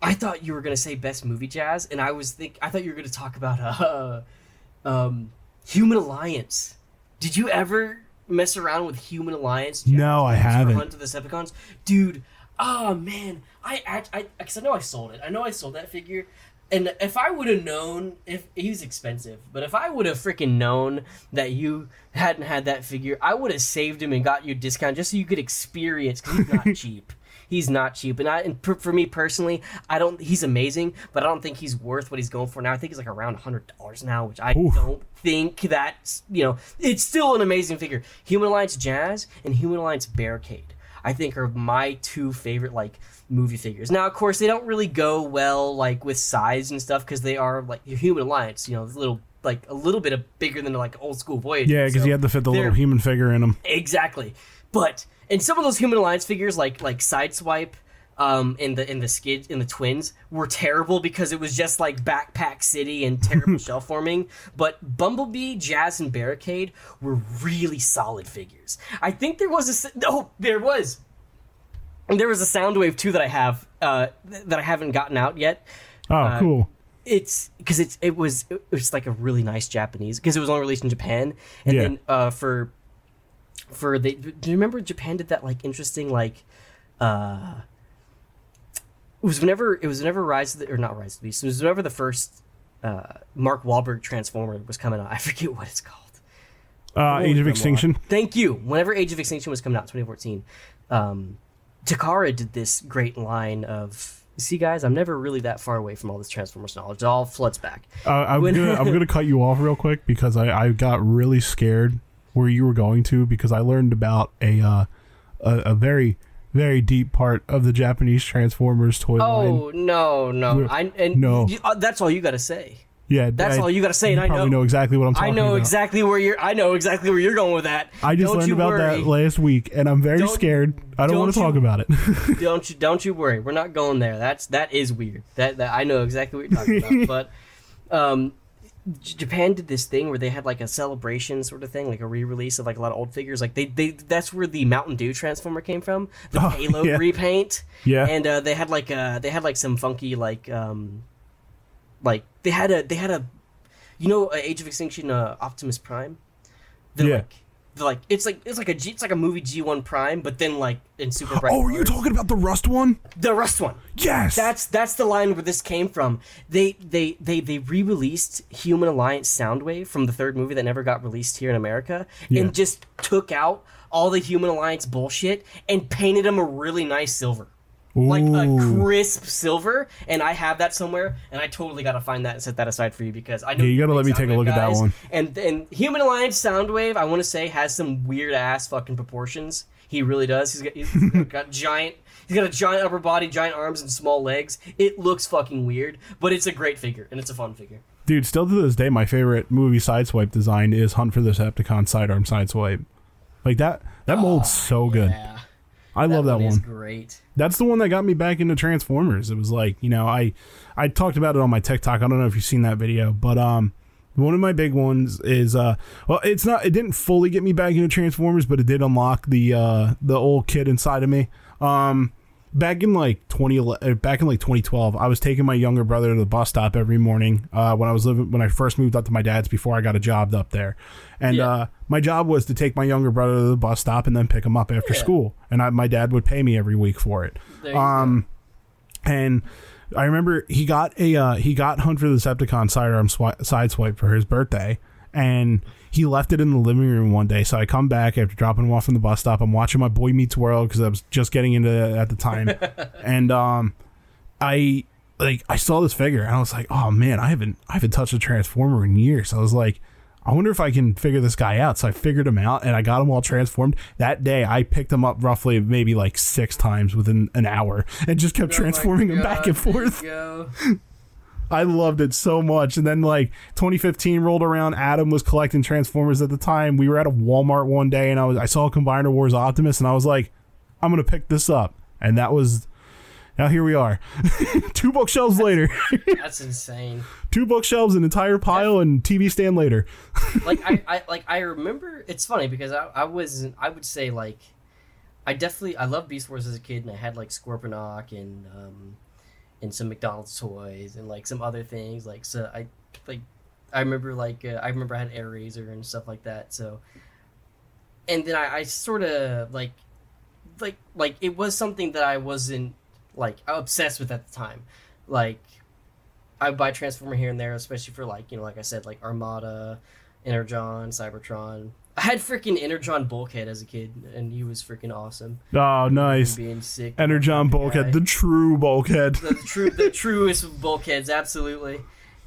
I thought you were gonna say best movie jazz, and I was think I thought you were gonna talk about uh, um, Human Alliance. Did you ever mess around with Human Alliance? Jazz No, I haven't. Hunt of the Decepticons, dude. Oh man, I act I because I know I sold it. I know I sold that figure. And if I would have known, if he's expensive, but if I would have freaking known that you hadn't had that figure, I would have saved him and got you a discount just so you could experience. Cause he's not cheap. He's not cheap, and I and for, for me personally, I don't. He's amazing, but I don't think he's worth what he's going for now. I think he's like around hundred dollars now, which I Oof. don't think that's you know. It's still an amazing figure. Human Alliance Jazz and Human Alliance Barricade. I think are my two favorite like movie figures. Now, of course, they don't really go well like with size and stuff because they are like Human Alliance. You know, little like a little bit of bigger than like old school Voyager. Yeah, because so you had to fit the little human figure in them. Exactly, but and some of those Human Alliance figures like like Sideswipe. Um, in the in the skid in the twins were terrible because it was just like Backpack City and terrible shell forming. But Bumblebee, Jazz, and Barricade were really solid figures. I think there was a oh there was and there was a Soundwave too that I have uh, that I haven't gotten out yet. Oh, Uh, cool. It's because it's it was it was like a really nice Japanese because it was only released in Japan, and Yeah. then uh, for for the do you remember Japan did that like interesting like uh was whenever it was whenever Rise of the, or not Rise of the Beast it was whenever the first uh, Mark Wahlberg Transformer was coming out I forget what it's called Uh, Age of Come on. Extinction. Thank you. Whenever Age of Extinction was coming out, 2014, um, Takara did this great line of, "See, guys, I'm never really that far away from all this Transformers knowledge. It all floods back." Uh, I'm When- gonna I'm gonna cut you off real quick because I, I got really scared where you were going to because I learned about a uh, a, a very very deep part of the Japanese Transformers toy line. Oh no, no, We're- I and no. you- uh, that's all you got to say. Yeah, That's I- all you got to say, you and I know. know exactly what I'm talking. I know about. exactly where you're. I know exactly where you're going with that. I just Don't learned about worry. that last week, and I'm very Don't- scared. I don't want to don't talk about it. don't you don't you worry. We're not going there. That's that is weird. That, that I know exactly what you're talking about. But um, Japan did this thing where they had like a celebration sort of thing, like a re-release of like a lot of old figures. Like they they that's where the Mountain Dew Transformer came from, the Oh, Halo yeah. repaint. Yeah. and uh, they had like uh they had like some funky like um like they had a they had a you know uh, Age of Extinction uh, Optimus Prime. They're Yeah. like like it's like it's like a G, it's like a movie G one Prime, but then like in super bright. oh, are you talking about the Rust one? the Rust one? Yes. That's that's the line where this came from. They they they they re-released Human Alliance Soundwave from the third movie that never got released here in America, Yeah. and just took out all the Human Alliance bullshit and painted them a really nice silver, like a crisp silver. And I have that somewhere, and I totally got to find that and set that aside for you because I know Yeah, you gotta let me take a look at that one. And and Human Alliance Soundwave, I want to say, has some weird ass fucking proportions. He really does. He's got, he's got giant. He's got a giant upper body, giant arms, and small legs. It looks fucking weird, but it's a great figure and it's a fun figure. Dude, still to this day, my favorite movie sideswipe design is Hunt for the Decepticon sidearm sideswipe. Like that, that mold's oh, so good. I love that one. One. great. That's the one that got me back into Transformers. It was like, you know, I I talked about it on my TikTok. I don't know if you've seen that video, but um one of my big ones is uh well it's not it didn't fully get me back into Transformers, but it did unlock the uh the old kid inside of me. Um back in like 2011 uh, back in like 2012 i was taking my younger brother to the bus stop every morning uh, when i was living when i first moved up to my dad's before i got a job up there. And Yeah. uh, my job was to take my younger brother to the bus stop and then pick him up after Yeah. school. And I, my dad would pay me every week for it. Um and i remember he got a uh, he got hunt for the decepticon sidearm swi- sideswipe for his birthday. And he left it in the living room one day. So I come back after dropping him off from the bus stop. I'm watching my Boy Meets World because I was just getting into it at the time, and um, I like I saw this figure and I was like, oh man, I haven't I haven't touched a transformer in years. I was like. I wonder if I can figure this guy out. So I figured him out and I got him all transformed. That day I picked him up roughly maybe like six times within an hour and just kept. Oh transforming him back and forth. I loved it so much. And then like 2015 rolled around. Adam was collecting Transformers at the time. We were at a Walmart one day and I was I saw Combiner Wars Optimus and I was like, I'm gonna pick this up. And that was now here we are. Two bookshelves later. That's insane. Two bookshelves, an entire pile, and TV stand later. like I, I like I remember it's funny because I, I was I would say like I definitely I loved Beast Wars as a kid and I had like Scorponok and um and some McDonald's toys and like some other things like so I like I remember like uh, I remember I had Airazor and stuff like that so and then I, I sort of like like like it was something that I wasn't like obsessed with at the time like I would buy Transformer here and there, especially for like you know, like I said, like Armada, Energon, Cybertron. I had freaking Energon Bulkhead as a kid, and he was freaking awesome. Oh, nice. Being sick. Energon Bulkhead, guy. the true Bulkhead. the true, the truest bulkheads, absolutely.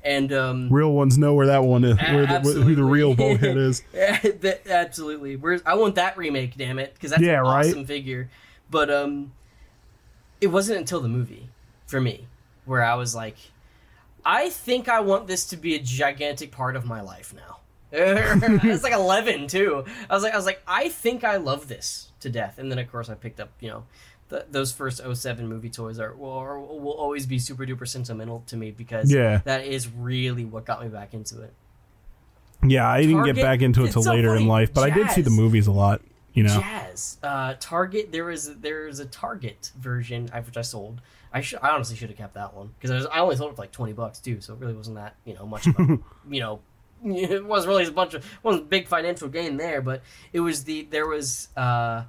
And um, Real ones know where that one is, where the, who the real Bulkhead is. That, absolutely. Where's I want that remake, damn it, because that's Yeah, an right? awesome figure. But um, it wasn't until the movie for me where I was like, I think I want this to be a gigantic part of my life now. I was like 11 too. I was like, I was like, I think I love this to death. And then of course I picked up, you know, the, those first 07 movie toys are will, are will always be super duper sentimental to me because Yeah. that is really what got me back into it. Yeah, I didn't get back into it it's till later in life, but I did see the movies a lot. You know, Jazz. Uh, Target. There was there was a Target version I- which I sold. I should. I honestly should have kept that one because I, I only sold it for like twenty bucks too. So it really wasn't that you know much. Of a, you know, it wasn't really a bunch of wasn't big financial gain there, but it was the there was uh,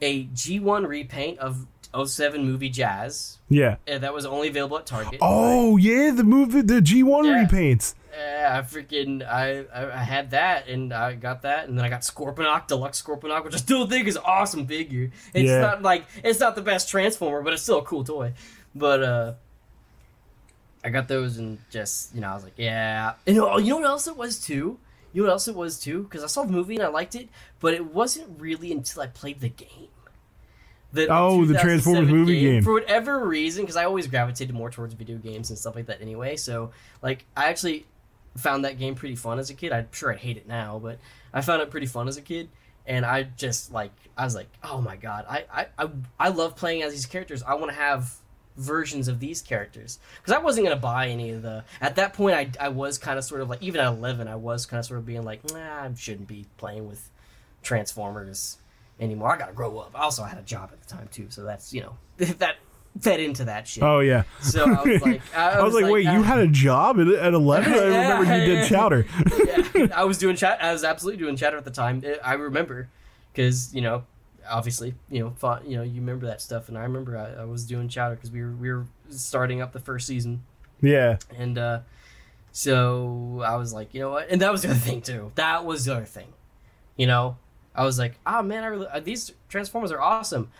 a G one repaint of 07 movie Jazz yeah. uh, that was only available at Target. Oh yeah, the movie, the G one Yeah. repaints. Yeah, I freaking I, I I had that and I got that and then I got Scorponok Deluxe Scorponok, which I still think is awesome figure. It's Yeah. not like it's not the best Transformer, but it's still a cool toy. But uh I got those and just you know I was like yeah. And you know, you know what else it was too? You know what else it was too? Because I saw the movie and I liked it, but it wasn't really until I played the game. The, Oh, the Transformers movie game. For whatever reason, because I always gravitated more towards video games and stuff like that anyway. So, like, I actually found that game pretty fun as a kid. I'm sure I'd hate it now, but I found it pretty fun as a kid. And I just like I was like, oh my god, I I I, I love playing as these characters. I want to have versions of these characters because I wasn't gonna buy any of the. At that point, I I was kind of sort of like even at 11, I was kind of sort of being like, nah, I shouldn't be playing with Transformers anymore. I gotta grow up. I also had a job at the time too, so that's you know that fed into that shit. Oh yeah. So I was like, I, I was like, wait, you had a job at, at 11? I remember you did chowder. yeah, I was doing chat. I was absolutely doing Chowder at the time. I remember because you know, obviously, you know, fought, you know, you remember that stuff, and I remember I, I was doing chowder because we were we were starting up the first season, Yeah. and uh, so I was like, you know what, and that was the other thing too. That was the other thing, you know. I was like, oh man, I really, uh, these transformers are awesome.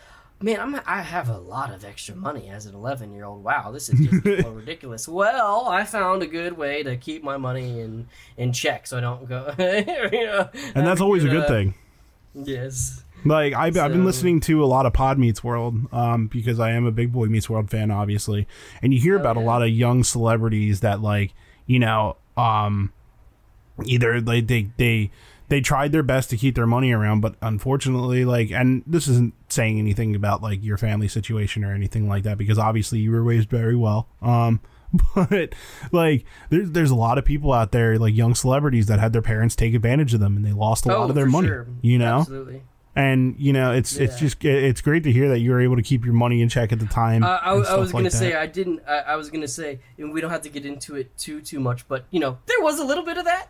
Man, I'm I have a lot of extra money as an 11 year old. Wow, this is just ridiculous. Well, I found a good way to keep my money in in check, so I don't go. you know, And that's always a good uh, thing. Yes. Like I've, I've been listening to a lot of Pod Meets World, um, because I am a big Boy Meets World fan, obviously, and you hear about a lot of young celebrities that like, you know, um, either like they they they tried their best to keep their money around, but unfortunately, like, and this isn't saying anything about like your family situation or anything like that, because obviously you were raised very well, um. But like, there's there's a lot of people out there, like young celebrities, that had their parents take advantage of them, and they lost a lot of their Oh, money. sure. You know, Absolutely. And you know, it's it's just it's great to hear that you were able to keep your money in check at the time. Uh, I, I was like gonna that. say I didn't. I, I was gonna say, and we don't have to get into it too too much, but you know, there was a little bit of that,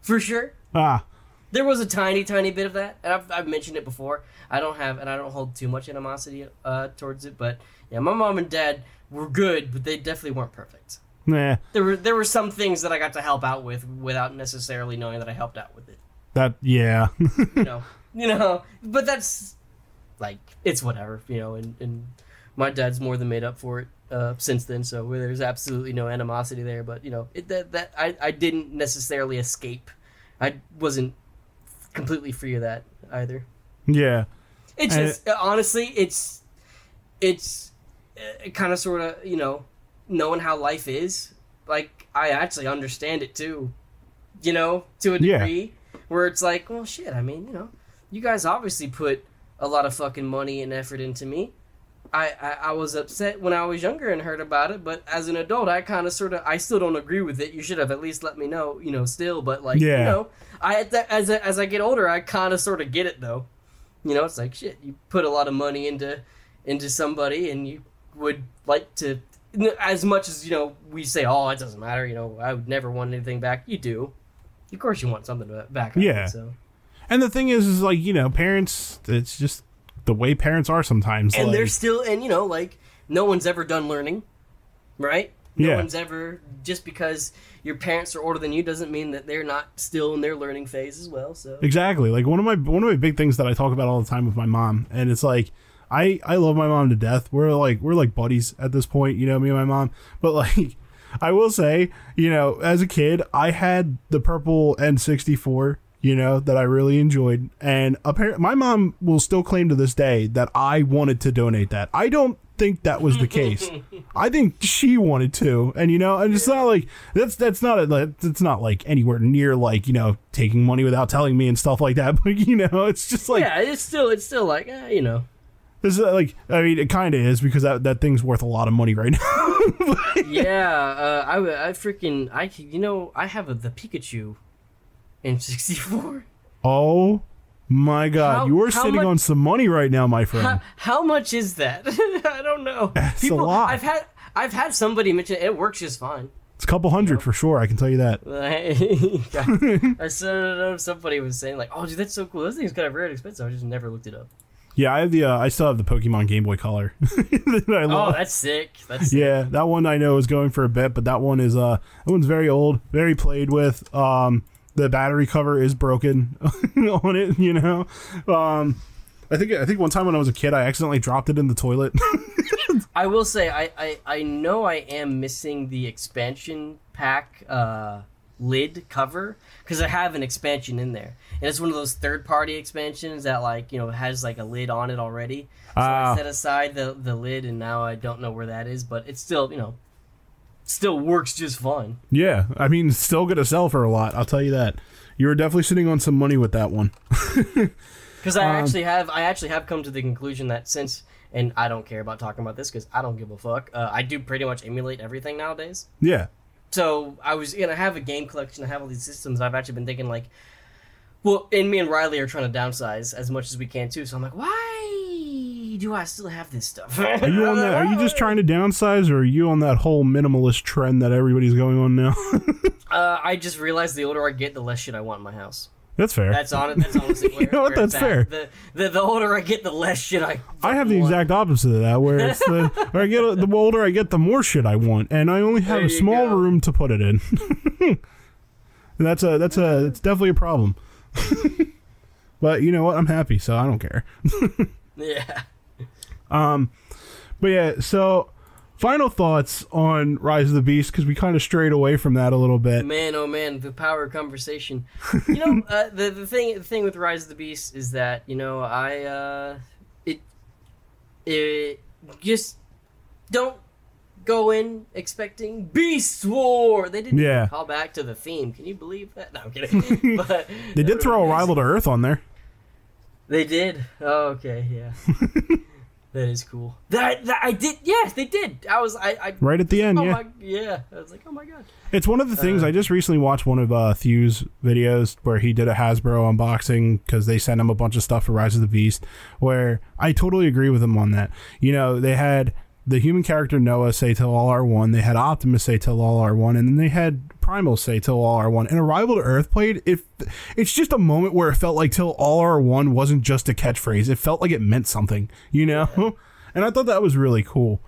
for sure. ah, There was a tiny, tiny bit of that, and I've, I've mentioned it before. I don't have, and I don't hold too much animosity uh, towards it, but yeah, my mom and dad were good, but they definitely weren't perfect. nah, There were there were some things that I got to help out with without necessarily knowing that I helped out with it. that yeah, You know, you know, but that's like it's whatever, you know, and and my dad's more than made up for it uh, since then, so there's absolutely no animosity there. But you know, it, that that I I didn't necessarily escape. I wasn't completely free of that either. yeah, It's just honestly, it's it's uh, kind of sort of you know knowing how life is. Like I actually understand it too, you know, to a Yeah. degree. Where it's like, well, shit. I mean, you know, you guys obviously put a lot of fucking money and effort into me. I, I, I was upset when I was younger and heard about it, but as an adult, I kind of sort of I still don't agree with it. You should have at least let me know, you know, still. But like, Yeah. you know, I as I, as I get older, I kind of sort of get it though. You know, it's like shit. You put a lot of money into into somebody, and you would like to, as much as you know, we say, oh, it doesn't matter. You know, I would never want anything back. You do, of course, you want something back. of it, Yeah. So, and the thing is, is like you know, parents. It's just the way parents are sometimes. and like, they're still, and you know, like no one's ever done learning, right? No Yeah. one's ever just because your parents are older than you doesn't mean that they're not still in their learning phase as well. So Exactly. Like one of my one of my big things that I talk about all the time with my mom, and it's like I I love my mom to death. We're like we're like buddies at this point, you know, me and my mom. But like I will say, you know, as a kid, I had the purple N64, you know, that I really enjoyed, and apparently my mom will still claim to this day that I wanted to donate that. I don't think that was the case. I think she wanted to, and you know, and it's not like that's that's not a it's not like anywhere near like you know taking money without telling me and stuff like that. But you know, it's just like yeah, it's still it's still like eh, you know. this is like I mean, it kind of is because that that thing's worth a lot of money right now. yeah, uh, I freaking I you know I have a, the Pikachu in sixty four. oh my god, How- you are sitting much- on some money right now, my friend. how much is that? I don't know. It's a lot. I've had I've had somebody mention it works just fine. It's a couple hundred for sure. I can tell you that. I saw somebody was saying like, "Oh, dude, that's so cool. This things kind of rare and expensive." I just never looked it up. Yeah, I have the uh, I still have the Pokemon Game Boy Color. that I Oh, love. that's sick. That's sick. Yeah, that one I know is going for a bit, but that one is uh that one's very old, very played with. Um the battery cover is broken on it, you know. Um I think I think one time when I was a kid I accidentally dropped it in the toilet. I will say I, I I know I am missing the expansion pack uh lid cover because I have an expansion in there, and it's one of those third party expansions that like you know has like a lid on it already. So Ah. I set aside the the lid, and now I don't know where that is, but it's still you know still works just fine. yeah, I mean still to sell for a lot, I'll tell you that. You were definitely sitting on some money with that one. Because I actually have I actually have come to the conclusion that since and I don't care about talking about this because I don't give a fuck. Uh, I do pretty much emulate everything nowadays. Yeah. so I was gonna have a game collection. I have all these systems. I've actually been thinking like, well, and me and Riley are trying to downsize as much as we can too. So I'm like, why do I still have this stuff? Are you on that are you just trying to downsize or are you on that whole minimalist trend that everybody's going on now? Uh, I just realized the older I get, the less shit I want in my house. That's fair. That's on it. That's honestly where, You know what? That's fair. The, the the older I get, the less shit I. I have the want. exact opposite of that, where it's the where I get the older I get, the more shit I want, and I only have There a small go. room to put it in. That's a that's a it's definitely a problem. but you know what? I'm happy, so I don't care. Yeah. But yeah, so final thoughts on Rise of the Beast because we kind of strayed away from that a little bit. Man, oh man, the power of conversation. You know, uh, the the thing the thing with Rise of the Beast is that you know I uh, it it just don't go in expecting Beast War. They didn't Yeah. even call back to the theme. Can you believe that? No, I'm kidding. but They did throw Arrival to Earth on there. They did. Oh, okay, yeah. That is cool. That, that I did. Yes, they did. I was. I. I Right at the end, oh yeah. my. Yeah. I was like, oh my god. It's one of the things I just recently watched one of uh, Thew's videos where he did a Hasbro unboxing because they sent him a bunch of stuff for Rise of the Beast. Where I totally agree with him on that. You know, they had the human character Noah say till all are one. They had Optimus say till all are one, and then they had Primal say till all are one. And Arrival to Earth played. It, it's just a moment where it felt like till all are one wasn't just a catchphrase. It felt like it meant something. You know, and I thought that was really cool.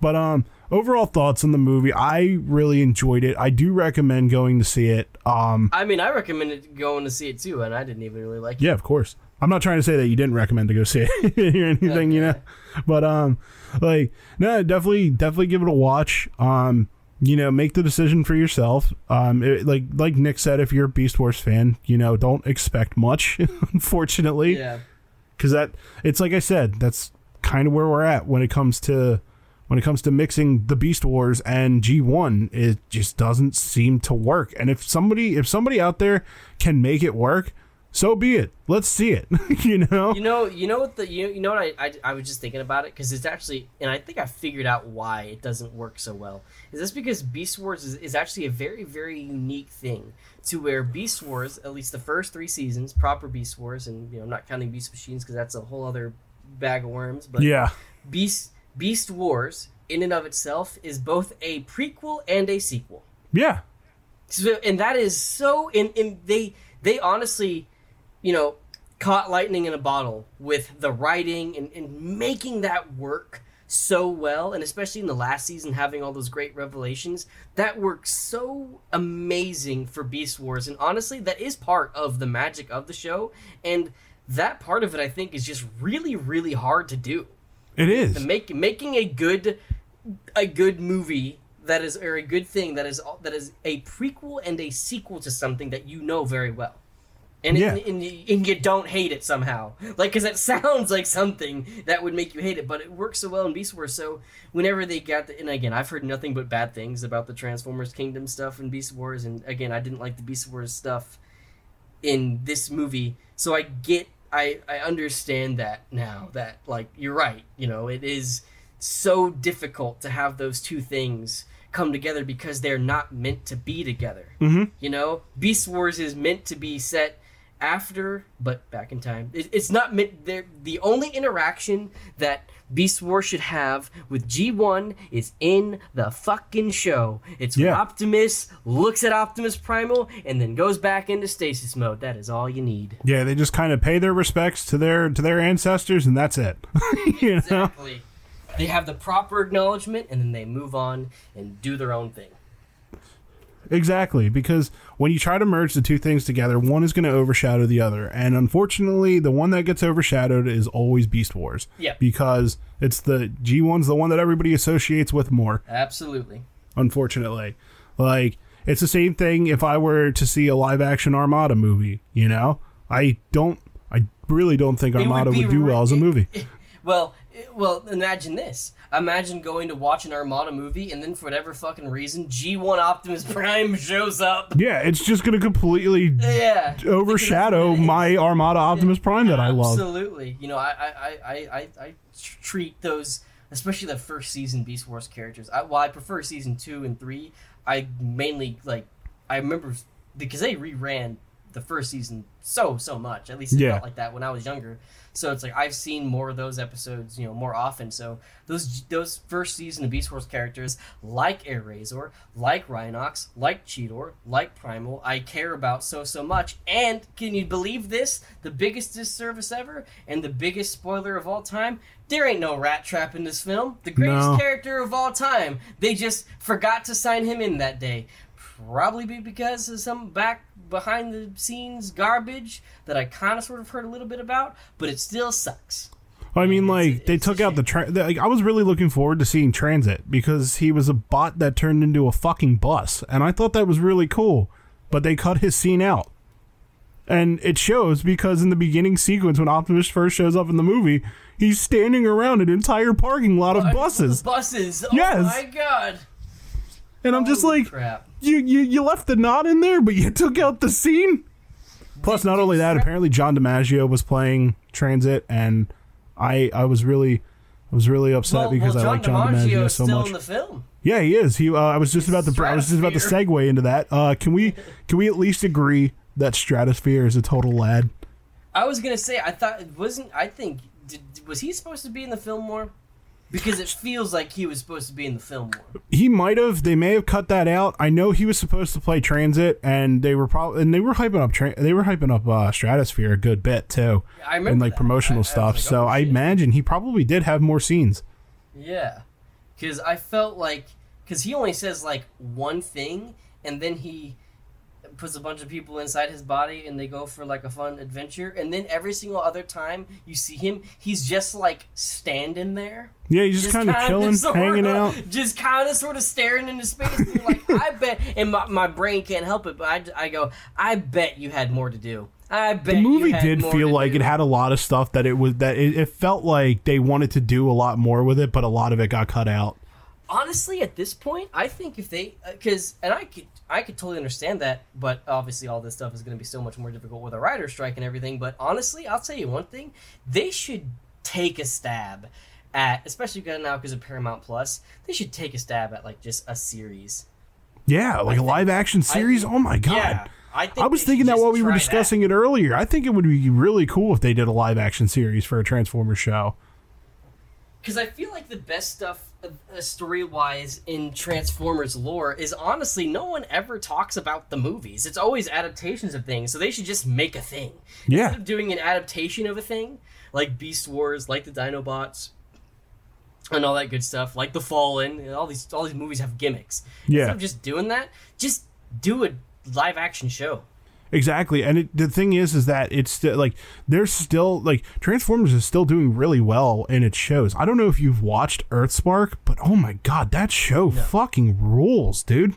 But um, overall thoughts on the movie, I really enjoyed it. I do recommend going to see it. Um, I mean, I recommended going to see it too, and I didn't even really like it. yeah, of course. I'm not trying to say that you didn't recommend to go see it or anything, you know. But um, like, no, definitely, definitely give it a watch. Um, you know, make the decision for yourself. Um, it, like like Nick said, if you're a Beast Wars fan, you know, don't expect much. Unfortunately, Yeah. because that it's like I said, that's kind of where we're at when it comes to when it comes to mixing the Beast Wars and G1. It just doesn't seem to work. And if somebody if somebody out there can make it work, so be it. Let's see it. you know? You know, you know what the you, you know what I, I I was just thinking about it because it's actually and I think I figured out why it doesn't work so well. Is this because Beast Wars is, is actually a very very unique thing to where Beast Wars, at least the first three seasons, proper Beast Wars, and you know I'm not counting Beast Machines because that's a whole other bag of worms, but yeah. Beast Beast Wars in and of itself is both a prequel and a sequel. Yeah. So, and that is so and, and they they honestly you know caught lightning in a bottle with the writing and, and making that work so well and especially in the last season having all those great revelations that works so amazing for beast wars. And honestly that is part of the magic of the show and that part of it i think is just really really hard to do. It is. the make making a good a good movie that is or a good thing that is that is a prequel and a sequel to something that you know very well and, Yeah. it, and, you, and you don't hate it somehow like because it sounds like something that would make you hate it but it works so well in beast wars so whenever they got the and again i've heard nothing but bad things about the transformers kingdom stuff in beast wars and again i didn't like the beast wars stuff in this movie so i get i i understand that now that like you're right you know it is so difficult to have those two things come together because they're not meant to be together Mhm. you know beast wars is meant to be set after but back in time it, it's not meant the only interaction that beast wars should have with g1 is in the fucking show it's Yeah. optimus looks at optimus primal and then goes back into stasis mode that is all you need Yeah, they just kind of pay their respects to their to their ancestors and that's it. you know? exactly they have the proper acknowledgement and then they move on and do their own thing Exactly, because when you try to merge the two things together, one is going to overshadow the other, and unfortunately, the one that gets overshadowed is always Beast Wars. Yep. because it's the G one's the one that everybody associates with more. absolutely Unfortunately, like it's the same thing if I were to see a live action Armada movie. You know, I don't, I really don't think would Armada would, be do well as a movie. Well, it- well, imagine this. Imagine going to watch an Armada movie, and then for whatever fucking reason, G1 Optimus Prime shows up. yeah, it's just going to completely Yeah, overshadow my Armada Optimus Prime that I love. Absolutely. You know, I I, I, I, I, treat those, especially the first season Beast Wars characters. I, while I prefer season two and three, I mainly like. I remember because they reran the first season so so much. At least it Yeah. felt like that when I was younger. So it's like I've seen more of those episodes, you know, more often. So those those first season of Beast Wars characters, like Airazor, like Rhinox, like Cheetor, like Primal, I care about so so much. And can you believe this? The biggest disservice ever, and the biggest spoiler of all time. There ain't no Rattrap in this film. The greatest No. character of all time. They just forgot to sign him in that day. Probably be because of some back behind the scenes garbage that I kind of sort of heard a little bit about, but it still sucks. I mean, It's- like they it's a took out the, tra- like I was really looking forward to seeing Transit because he was a bot that turned into a fucking bus, and I thought that was really cool. But they cut his scene out, and it shows because in the beginning sequence when Optimus first shows up in the movie, he's standing around an entire parking lot of buses, Buses. Oh Yes. my god. and I'm just like, crap. You, you you left the knot in there, but you took out the scene. Plus, not only that, apparently John DiMaggio was playing Transit, and I I was really I was really upset well, because well, I like John DiMaggio DiMaggio is so still much. in the film. Yeah, he is. He. Uh, I was just about to. I was just about to Stratosphere. segue into that. Uh, can we? Can we at least agree that Stratosphere is a total lad? I was gonna say I thought it wasn't I think did, was he supposed to be in the film more? Because it feels like he was supposed to be in the film more. He might have. They may have cut that out. I know he was supposed to play Transit, and they were probably and they were hyping up. Tra- they were hyping up uh, Stratosphere a good bit too, I remember and like that. promotional I- I was stuff. like, so oh, I imagine he probably did have more scenes. Yeah, because I felt like because he only says like one thing, and then he puts a bunch of people inside his body, and they go for like a fun adventure, and then every single other time you see him, he's just like standing there. Yeah, he's just, kind of chilling, sorta- hanging out. just kind of sort of staring into space. And you're like, I bet, and my, my brain can't help it, but I, I go, I bet you had more to do. I bet The movie did feel like do. it had a lot of stuff that it was that it, it felt like they wanted to do a lot more with it, but a lot of it got cut out. honestly at this point i think if they uh, because and i could i could totally understand that but obviously all this stuff is going to be so much more difficult with a writer strike and everything but honestly i'll tell you one thing they should take a stab at especially now because of paramount plus they should take a stab at like just a series Yeah, like a think- live action series. think- oh my god. yeah i think I was thinking that while we were discussing it earlier. I think it would be really cool if they did a live action series for a Transformers show. Because i feel like the best stuff uh, story wise in transformers lore is honestly no one ever talks about the movies it's always adaptations of things so they should just make a thing Yeah. instead of doing an adaptation of a thing like Beast Wars, like the Dinobots, and all that good stuff, like the Fallen, and all these all these movies have gimmicks. Yeah. Instead of just doing that, just do a live action show. Exactly, and it, the thing is, is that it's still like there's still like Transformers is still doing really well in its shows. I don't know if you've watched Earthspark, but oh my god, that show fucking rules, dude.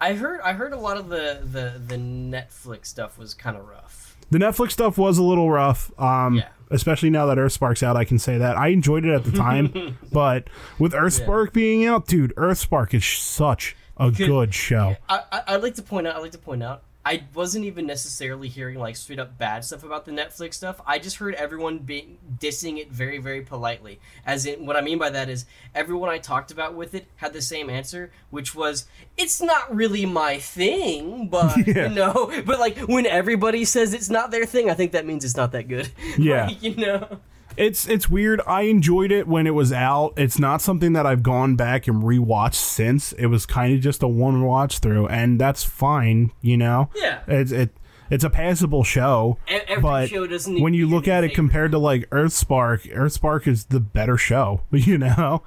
I heard I heard a lot of the the, the Netflix stuff was kind of rough. The Netflix stuff was a little rough, um, Yeah. especially now that Earthspark's out. I can say that I enjoyed it at the time, but with Earthspark being out, dude, Earthspark is such a good show. I, I I'd like to point out I'd like to point out I wasn't even necessarily hearing like straight up bad stuff about the Netflix stuff. I just heard everyone being dissing it very very politely. As in what I mean by that is everyone I talked about with it had the same answer, which was it's not really my thing, but Yeah. you know, but like when everybody says it's not their thing, I think that means it's not that good. Yeah. Like, you know. It's it's weird. I enjoyed it when it was out. It's not something that I've gone back and rewatched since. It was kind of just a one watch through, and that's fine. You know. Yeah. It's it. It's a passable show, every but show doesn't need when you look at it compared to like Earthspark, Earthspark is the better show. You know,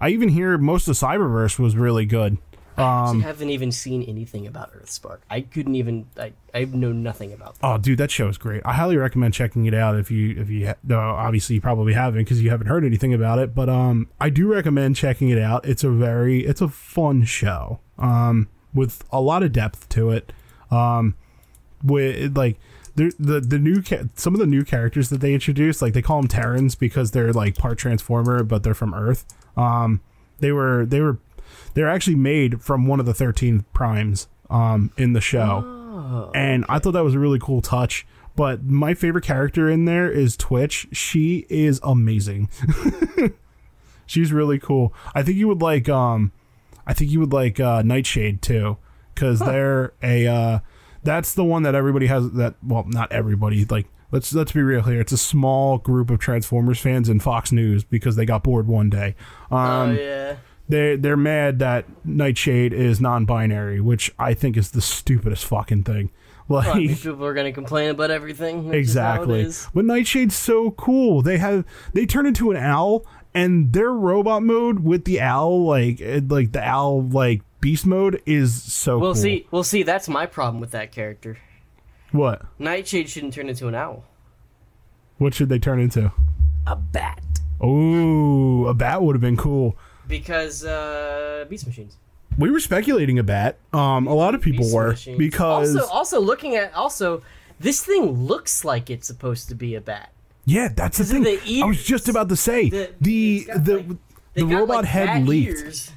I even hear most of Cyberverse was really good. I haven't even seen anything about Earthspark. I couldn't even. I, I know nothing about that. Oh, dude, that show is great. I highly recommend checking it out if you if you ha- no, obviously you probably haven't because you haven't heard anything about it. But um, I do recommend checking it out. It's a very it's a fun show um with a lot of depth to it. Um, with like the the the new ca- some of the new characters that they introduced, like they call them Terrans because they're like part Transformer, but they're from Earth. Um, they were they were they're actually made from one of the thirteen primes um in the show and I thought that was a really cool touch. But my favorite character in there is Twitch. She is amazing. She's really cool. I think you would like um I think you would like uh Nightshade too cuz they're a uh that's the one that everybody has that well not everybody like let's let's be real here. It's a small group of Transformers fans in Fox News because they got bored one day. Um oh yeah. They they're mad that Nightshade is non-binary, which I think is the stupidest fucking thing. Like Well, I mean, people are gonna complain about everything. which is how it exactly. But Nightshade's so cool. They have they turn into an owl and their robot mode with the owl like eh, like the owl like beast mode is so We'll cool. see. We'll see. That's my problem with that character. What? Nightshade shouldn't turn into an owl. What should they turn into? A bat. Oh, a bat would have been cool. Because uh, beast machines. We were speculating a bat. Um, a lot of people Beast were machines. because also also looking at also this thing looks like it's supposed to be a bat. yeah, that's the thing. the I was just about to say The- the it's the like- the robot like, head leaked. ears.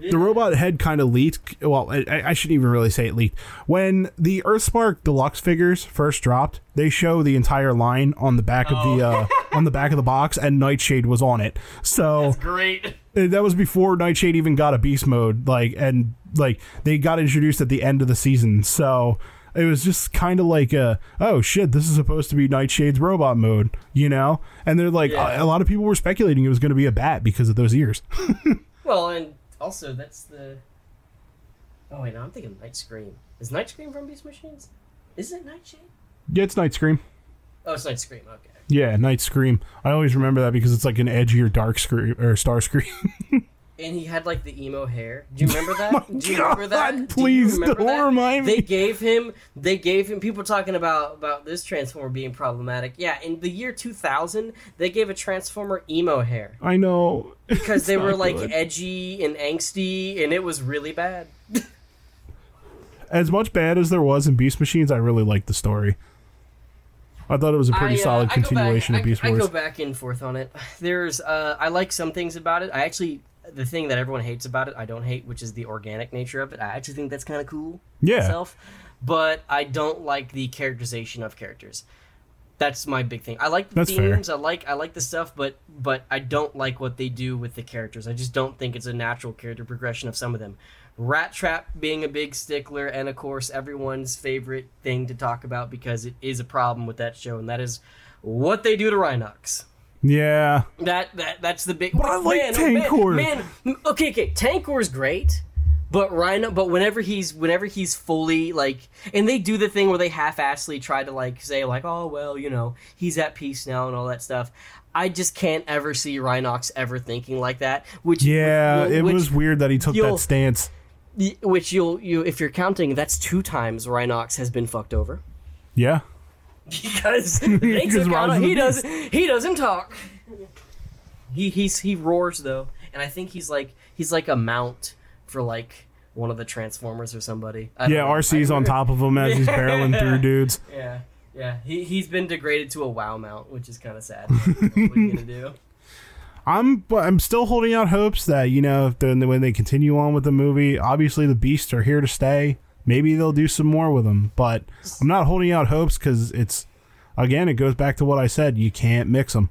The robot head kind of leaked. Well, I, I shouldn't even really say it leaked. When the Earthspark deluxe figures first dropped, they show the entire line on the back of the uh, on the back of the box, and Nightshade was on it. So Great. uh, that was before Nightshade even got a beast mode. Like, and like they got introduced at the end of the season. So it was just kind of like a oh shit, this is supposed to be Nightshade's robot mode, you know? And they're like Yeah. a, a lot of people were speculating it was going to be a bat because of those ears. Well, and also that's the. Oh wait, no, I'm thinking Nightscream. Is Nightscream from Beast Machines? Is it Nightshade? yeah, it's Nightscream. Oh, it's Nightscream. Okay. Yeah, Nightscream. I always remember that because it's like an edgier dark scream or Starscream. And he had like the emo hair. Do you remember that? Do you remember that? Do please remember don't that? remind They gave him. They gave him. People talking about about this transformer being problematic. Yeah, in the year 2000, they gave a transformer emo hair I know because It's they were like good. edgy and angsty, and it was really bad. as much bad as there was in Beast Machines. I really liked the story. I thought it was a pretty I, uh, solid continuation back, of Beast I, Wars. I go back and forth on it. There's, uh, I like some things about it. I actually, the thing that everyone hates about it, I don't hate, which is the organic nature of it. I actually think that's kind of cool. Yeah. Myself, but I don't like the characterization of characters. That's my big thing. I like the That's fair. themes. I like I like the stuff, but but I don't like what they do with the characters. I just don't think it's a natural character progression of some of them. Rattrap being a big stickler, and of course everyone's favorite thing to talk about because it is a problem with that show, and that is what they do to Rhinox. Yeah, That that that's the big. But I like man, Tankor. Man, man, okay, okay, Tankor's great, but Rhino, but whenever he's whenever he's fully like, and they do the thing where they half-assedly try to like say like, oh well, you know, he's at peace now and all that stuff. I just can't ever see Rhinox ever thinking like that. Which yeah. which- It was weird that he took that stance. which you'll you if you're counting, that's two times Rhinox has been fucked over. Yeah, because they Because took out, he does he doesn't talk. He he's he roars though, and I think he's like he's like a mount for like one of the Transformers or somebody. I yeah. know. Arcee's I- on top of him as he's barreling through dudes. Yeah, yeah. He he's been degraded to a WoW mount, which is kind of sad. what are you gonna do? I'm but I'm still holding out hopes that you know if then when they continue on with the movie, obviously the beasts are here to stay. Maybe they'll do some more with them, but I'm not holding out hopes because it's again it goes back to what I said. You can't mix them.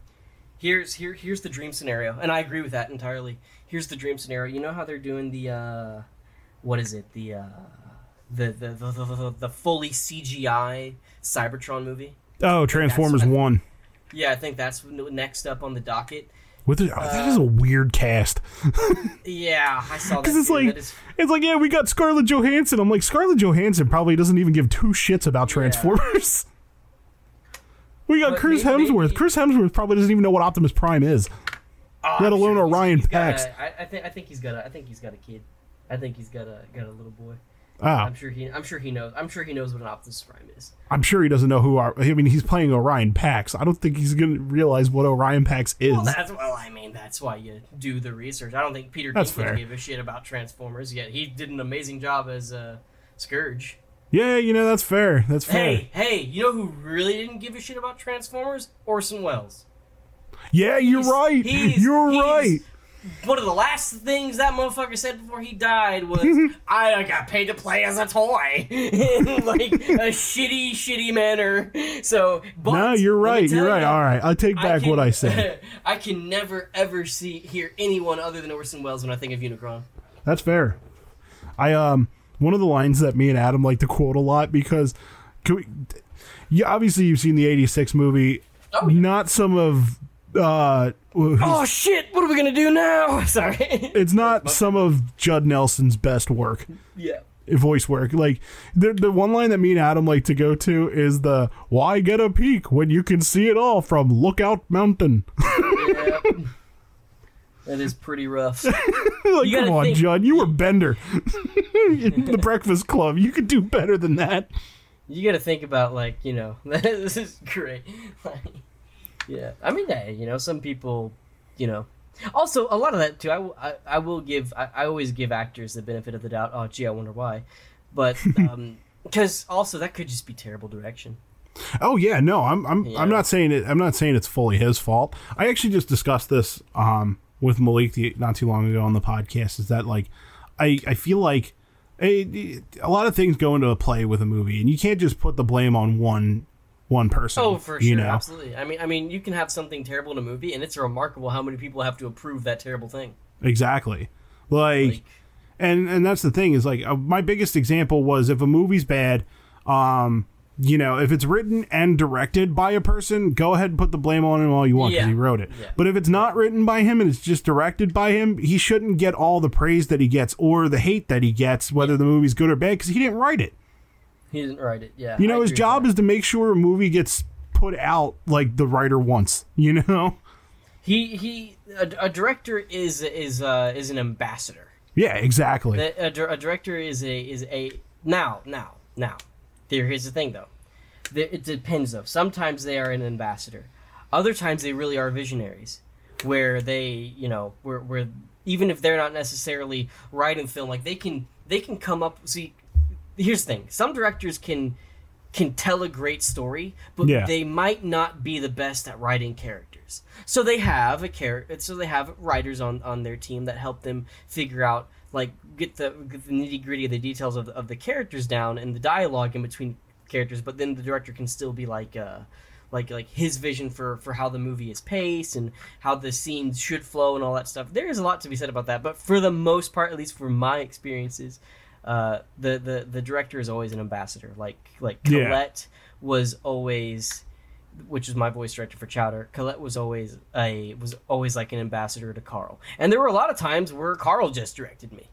Here's here here's the dream scenario, and I agree with that entirely. Here's the dream scenario. You know how they're doing the uh, what is it? The uh, the the the, the, the, the fully CGI Cybertron movie. Oh, Transformers what I- One. Yeah, I think that's next up on the docket. With the, oh, that is a uh, weird cast Yeah, I saw that. because it's like is- it's like yeah we got Scarlett Johansson. I'm like Scarlett Johansson probably doesn't even give two shits about Transformers. we got But Chris maybe- Hemsworth. maybe- Chris Hemsworth probably doesn't even know what Optimus Prime is. Oh, let alone sure Orion Pax. a- I, I think I think he's got a I think he's got a kid. I think he's got a got a little boy. Ah, I'm sure he I'm sure he knows. I'm sure he knows what an Optimus Prime is. I'm sure he doesn't know who. Our, I mean, he's playing Orion Pax. I don't think he's gonna realize what Orion Pax is. Well, that's well. I mean, that's why you do the research. I don't think Peter That's Dinklage fair. gave a shit about Transformers yet. He did an amazing job as uh, Scourge. yeah, you know that's fair. That's fair. Hey, hey, you know who really didn't give a shit about Transformers? Orson Welles. yeah, you're He's- right. he's- you're he's- right. One of the last things that motherfucker said before he died was, "I got paid to play as a toy," in like a shitty, shitty manner. So, but No, you're right. You're right. ya, All right, I take back can- what I said. I can never ever see hear anyone other than Orson Welles when I think of Unicron. That's fair. I um one of the lines that me and Adam like to quote a lot because can we, yeah, obviously you've seen the 86 movie, Oh, yeah. not some of uh Oh shit! What are we gonna do now? Sorry. it's not some of Judd Nelson's best work. yeah. voice work. Like the the one line that me and Adam like to go to is the "Why get a peek when you can see it all from Lookout Mountain?" yeah. That is pretty rough. like, You come on, think- Judd, you were Bender in the Breakfast Club. You could do better than that. You got to think about like you know this is great. Like, yeah, I mean, hey, you know, some people, you know, also a lot of that too. I, will- I, I will give. I, I always give actors the benefit of the doubt. Oh, gee, I wonder why. But um, because also that could just be terrible direction. Oh yeah, no, I'm I'm Yeah. I'm not saying it. I'm not saying it's fully his fault. I actually just discussed this um with Malik the, not too long ago on the podcast. Is that like I I feel like a, a lot of things go into a play with a movie, and you can't just put the blame on one one person. Oh, for you sure, know? absolutely. I mean, I mean, you can have something terrible in a movie, and it's remarkable how many people have to approve that terrible thing. Exactly. Like, Like, and and that's the thing is like uh, my biggest example was if a movie's bad, um, you know, if it's written and directed by a person, go ahead and put the blame on him all you want because Yeah. he wrote it. Yeah. But if it's not written by him and it's just directed by him, he shouldn't get all the praise that he gets or the hate that he gets, whether the movie's good or bad, because he didn't write it. He didn't write it. Yeah, You know, I his job is to make sure a movie gets put out like the writer wants. You know? he he a, a director is is uh is an ambassador. Yeah, exactly. A, a, a director is a is a now now now. There, here's the thing though. There, it depends though. Sometimes they are an ambassador. Other times they really are visionaries, where they you know where where even if they're not necessarily writing film, like they can they can come up. See, here's the thing. Some directors can can tell a great story, but Yeah. they might not be the best at writing characters. So they have a character. So they have writers on on their team that help them figure out like get the, get the nitty gritty of the details of the, of the characters down and the dialogue in between characters. But then the director can still be like. Uh, like like his vision for for how the movie is paced and how the scenes should flow and all that stuff. There is a lot to be said about that, but for the most part, at least for my experiences, uh, the the the director is always an ambassador. Like like Yeah. Colette was always, which is my voice director for Chowder. Colette was always a was always like an ambassador to Carl, and there were a lot of times where Carl just directed me.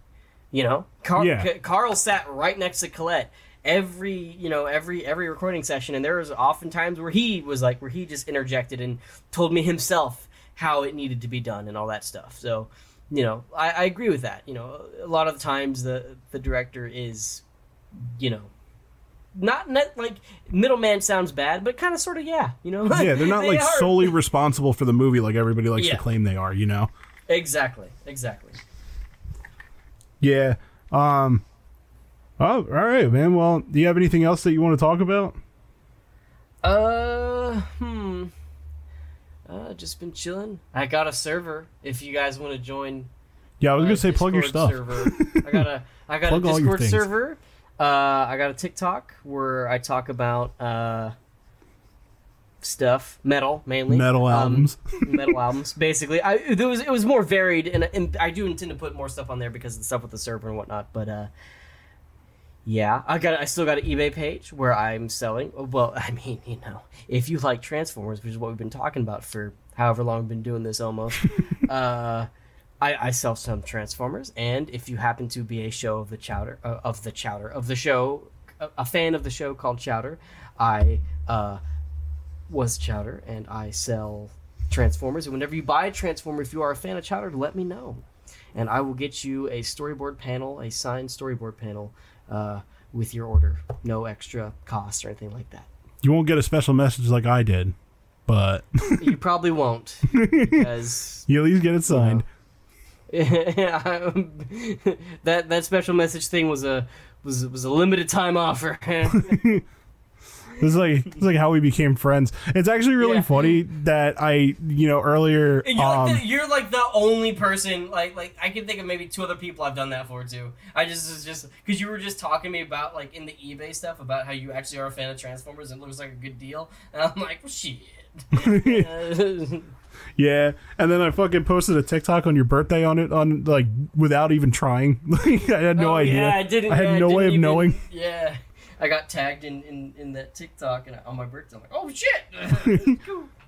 You know, Carl Yeah. Ca- Carl sat right next to Colette every you know every every recording session and there was often times where he was like where he just interjected and told me himself how it needed to be done and all that stuff so you know i, I agree with that you know a lot of the times the the director is you know not net like middleman sounds bad but kind of sort of yeah you know yeah, they're not They like are. solely responsible for the movie like everybody likes Yeah. to claim they are, you know? exactly exactly Yeah. Um Oh, all right, man. Well, do you have anything else that you want to talk about? Uh, hmm. Uh, just been chilling. I got a server. If you guys want to join, Yeah, I was gonna say plug your stuff. Server. I got a I got Plug a all Discord server. Uh, I got a TikTok where I talk about uh stuff, metal mainly, Metal Um, albums. metal albums. Basically, I it was it was more varied, and, and I do intend to put more stuff on there because of the stuff with the server and whatnot. But uh, yeah, I got I still got an eBay page where I'm selling. Well, I mean, you know, if you like Transformers, which is what we've been talking about for however long we've been doing this almost. uh, I, I sell some Transformers, and if you happen to be a show of the Chowder uh, of the Chowder of the show, a, a fan of the show called Chowder, I uh, was Chowder, and I sell Transformers. And whenever you buy a Transformer, if you are a fan of Chowder, let me know, and I will get you a storyboard panel, a signed storyboard panel, uh, with your order. No extra cost or anything like that. You won't get a special message like I did, but you probably won't, because you at least get it signed. that that special message thing was a was was a limited time offer. This is like this is like how we became friends. It's actually really Yeah. funny that I, you know, earlier. You're, Um, like the, you're like the only person like like I can think of maybe two other people I've done that for too. I just was just because you were just talking to me about like in the eBay stuff about how you actually are a fan of Transformers and it looks like a good deal, and I'm like, well, shit. Yeah, and then I fucking posted a TikTok on your birthday on it on like without even trying. Like I had no oh, idea. Yeah, I didn't. I had no way of even- knowing. Yeah, I got tagged in in, in that TikTok and I, on my birthday. I'm like, oh shit. Cool.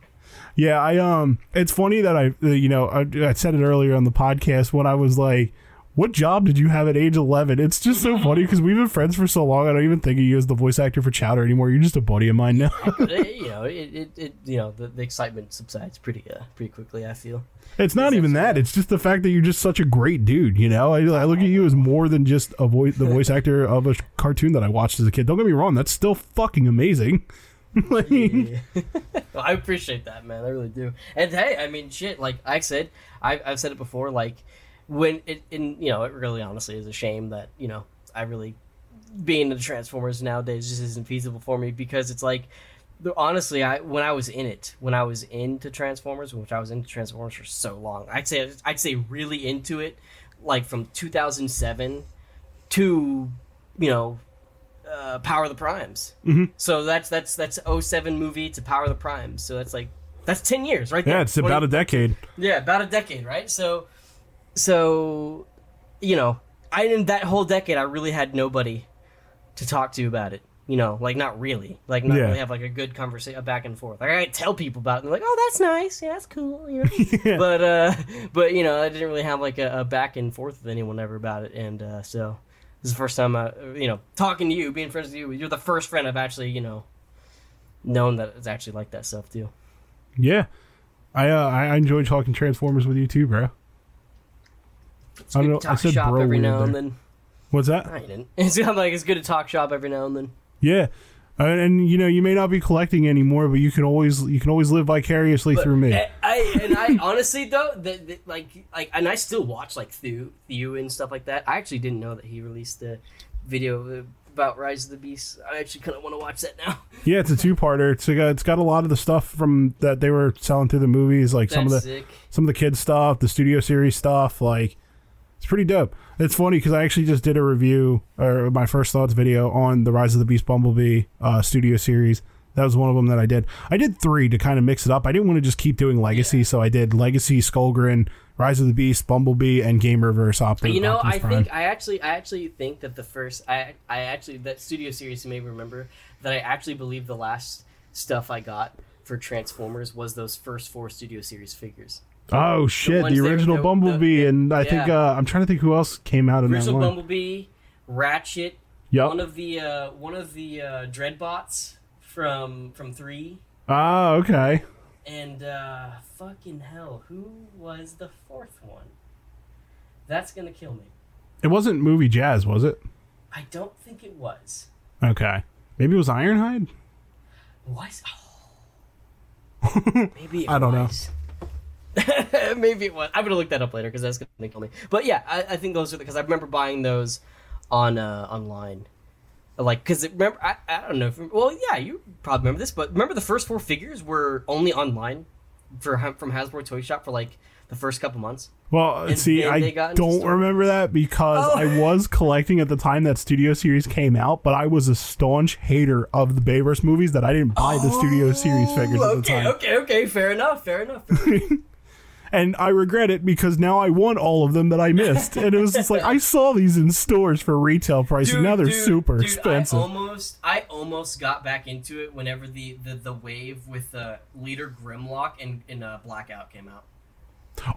Yeah, I um, it's funny that I, you know, I, I said it earlier on the podcast when I was like, "What job did you have at age 11?" It's just so funny because we've been friends for so long. I don't even think of you as the voice actor for Chowder anymore. You're just a buddy of mine now. you know, it, it, it you know the, the excitement subsides pretty uh, pretty quickly. I feel. It's not even that. It's just the fact that you're just such a great dude. You know, I, I look at you as more than just a voice, the voice actor of a cartoon that I watched as a kid. Don't get me wrong, that's still fucking amazing. like, Well, I appreciate that, man. I really do. And hey, I mean, shit. Like I said, I've, I've said it before. Like when it, in you know, it really honestly is a shame that you know I really being into Transformers nowadays just isn't feasible for me because it's like honestly, I when I was in it, when I was into Transformers, which I was into Transformers for so long, I'd say I'd say really into it, like from 2007 to you know uh, Power of the Primes. Mm-hmm. So that's that's that's 07 movie to Power of the Primes. So that's like that's ten years, right? Yeah, it's about a decade. Yeah, about a decade, right? So, so, you know, I in that whole decade, I really had nobody to talk to about it. You know, like not really, like not Yeah. really have like a good conversation, a back and forth. Like I tell people about it, and they're like, "Oh, that's nice, yeah, that's cool," you know. Yeah. But uh, but you know, I didn't really have like a, a back and forth with anyone ever about it, and uh, so this is the first time, I, you know, talking to you, being friends with you. You're the first friend I've actually, you know, known that it's actually like that stuff too. Yeah, I uh, I I enjoy talking Transformers with you too, bro. It's I good don't to talk said shop bro every now and then. What's that? I didn't. It's I'm like it's good to talk shop every now and then. Yeah. Uh, and you know you may not be collecting anymore, but you can always you can always live vicariously through me. I, I and I honestly though that, that like like and I still watch like Thew Thew and stuff like that. I actually didn't know that he released a video about Rise of the Beast. I actually kind of want to watch that now. Yeah, it's a two-parter. It's got, it's got a lot of the stuff from that they were selling through the movies, like some of the sick. some of the kids stuff, the studio series stuff. Like, it's pretty dope. It's funny because I actually just did a review or my first thoughts video on the Rise of the Beast Bumblebee uh, studio series. That was one of them that I did. I did three to kind of mix it up. I didn't want to just keep doing Legacy, so I did Legacy, Skullgrin, Rise of the Beast, Bumblebee, and Gamerverse Optimus. You know, Optimus I Prime. think I actually, I actually think that the first, I, I actually that studio series you may remember that I actually believe the last stuff I got for Transformers was those first four studio series figures. Oh shit, ones the original the- Bumblebee, the- and I think uh, I'm trying to think who else came out in that Original one. Bumblebee, Ratchet, Yep. one of the uh, one of the uh, Dreadbots from from three, Ah, okay. and uh, fucking hell, who was the fourth one? That's gonna kill me. It wasn't movie jazz, was it? I don't think it was. Okay. Maybe it was Ironhide. Was oh. maybe it I don't know. maybe it was. I'm gonna look that up later because that's gonna kill me. But yeah, I, I think those are the because I remember buying those on uh, online. Like, because remember, I, I don't know. If, well, yeah, you probably remember this, but remember the first four figures were only online for from Hasbro Toy Shop for like the first couple months. Well, And see, I they got into don't remember that because Oh. I was collecting at the time that Studio Series came out, but I was a staunch hater of the Bayverse movies that I didn't buy the Studio Series figures at the okay, time. okay, okay, fair enough, fair enough. fair enough. And I regret it because now I want all of them that I missed. and it was just like, I saw these in stores for retail prices. now they're super dude, expensive. I almost, I almost got back into it whenever the the, the wave with uh, Leader Grimlock and, and uh, Blackout came out.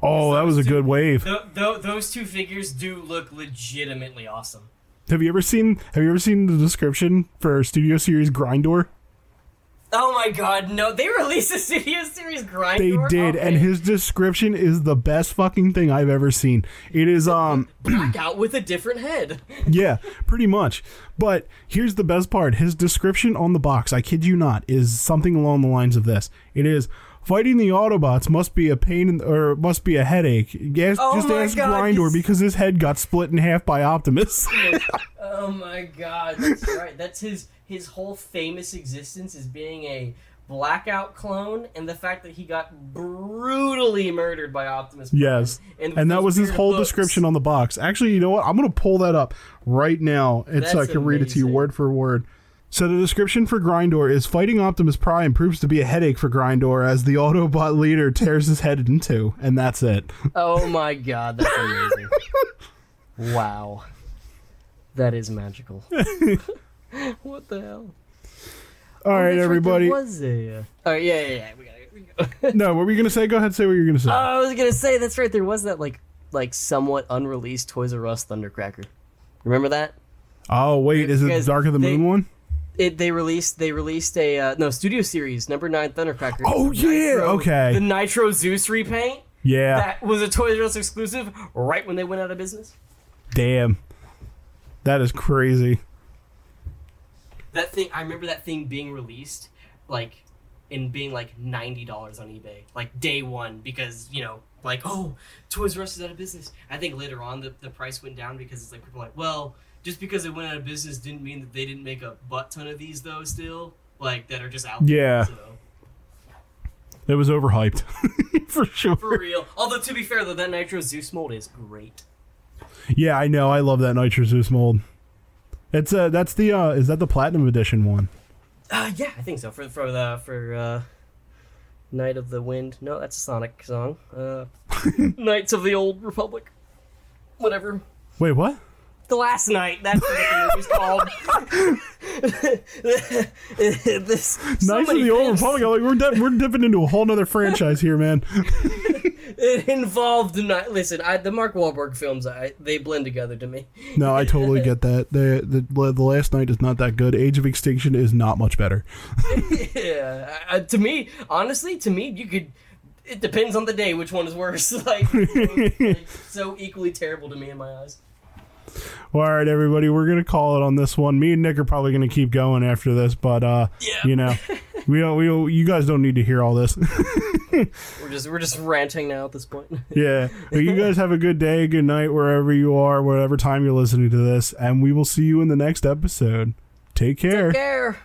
oh, that was a good wave. Th- th- those two figures do look legitimately awesome. Have you ever seen have you ever seen the description for Studio Series Grindor? Oh my god, no! They released a Studio Series grind. They did, and his description is the best fucking thing I've ever seen. It is um Blackout with a different head. yeah, pretty much. But here's the best part. His description on the box, I kid you not, is something along the lines of this. It is fighting the Autobots must be a pain in, or must be a headache. Ask, Oh just ask God, Grindor because his head got split in half by Optimus. Oh, oh my god, that's right. That's his his whole famous existence is being a blackout clone, and the fact that he got brutally murdered by Optimus. Prime. yes. with And that was his whole looks. description on the box. Actually, you know what? I'm going to pull that up right now and so uh, I That's can read it to you word for word. So the description for Grindor is fighting Optimus Prime proves to be a headache for Grindor as the Autobot leader tears his head in two, and that's it. Oh my god, that's amazing. wow. That is magical. what the hell? All oh, right, That's right, everybody. What was a. Uh, oh yeah, yeah, yeah. We gotta, we gotta. no, what were you gonna say? Go ahead, and say what you're gonna say. Oh, I was gonna say that's right. There was that like like somewhat unreleased Toys R Us Thundercracker. Remember that? oh wait, is it because Dark of the they- Moon one? It they released they released a uh, no studio series number nine Thundercracker. Oh, yeah, okay. The Nitro Zeus repaint Yeah, that was a Toys R Us exclusive right when they went out of business. damn, that is crazy. That thing I remember that thing being released like and being like ninety dollars on eBay like day one because you know like oh Toys R Us is out of business. I think later on the, the price went down because it's like people are like well just because it went out of business didn't mean that they didn't make a butt ton of these though still like that are just out there. Yeah. So. It was overhyped for sure. For real. Although to be fair though, that Nitro Zeus mold is great. Yeah, I know. I love that Nitro Zeus mold. It's uh that's the uh is that the platinum edition one? Uh, yeah, I think so. For for the for uh, Knight of the Wind. No, that's a Sonic song. Uh, Knights of the Old Republic. Whatever. Wait, what? The Last Knight. That's what the movie's called. this, Knights of the Old. Republic. Like, we're di- we're dipping into a whole other franchise here, man. It involved not. Listen, I, the Mark Wahlberg films, I, they blend together to me. No, I totally get that. The, the the last knight is not that good. Age of Extinction is not much better. yeah, I- to me, honestly, to me, you could. It depends on the day which one is worse. like, so equally terrible to me in my eyes. Well, all right, everybody, we're gonna call it on this one. Me and Nick are probably gonna keep going after this, but uh, Yeah. you know, we don't, we don't, you guys don't need to hear all this. We're just we're just ranting now at this point. yeah, But you guys have a good day, good night, wherever you are, whatever time you're listening to this, and we will see you in the next episode. Take care. Care.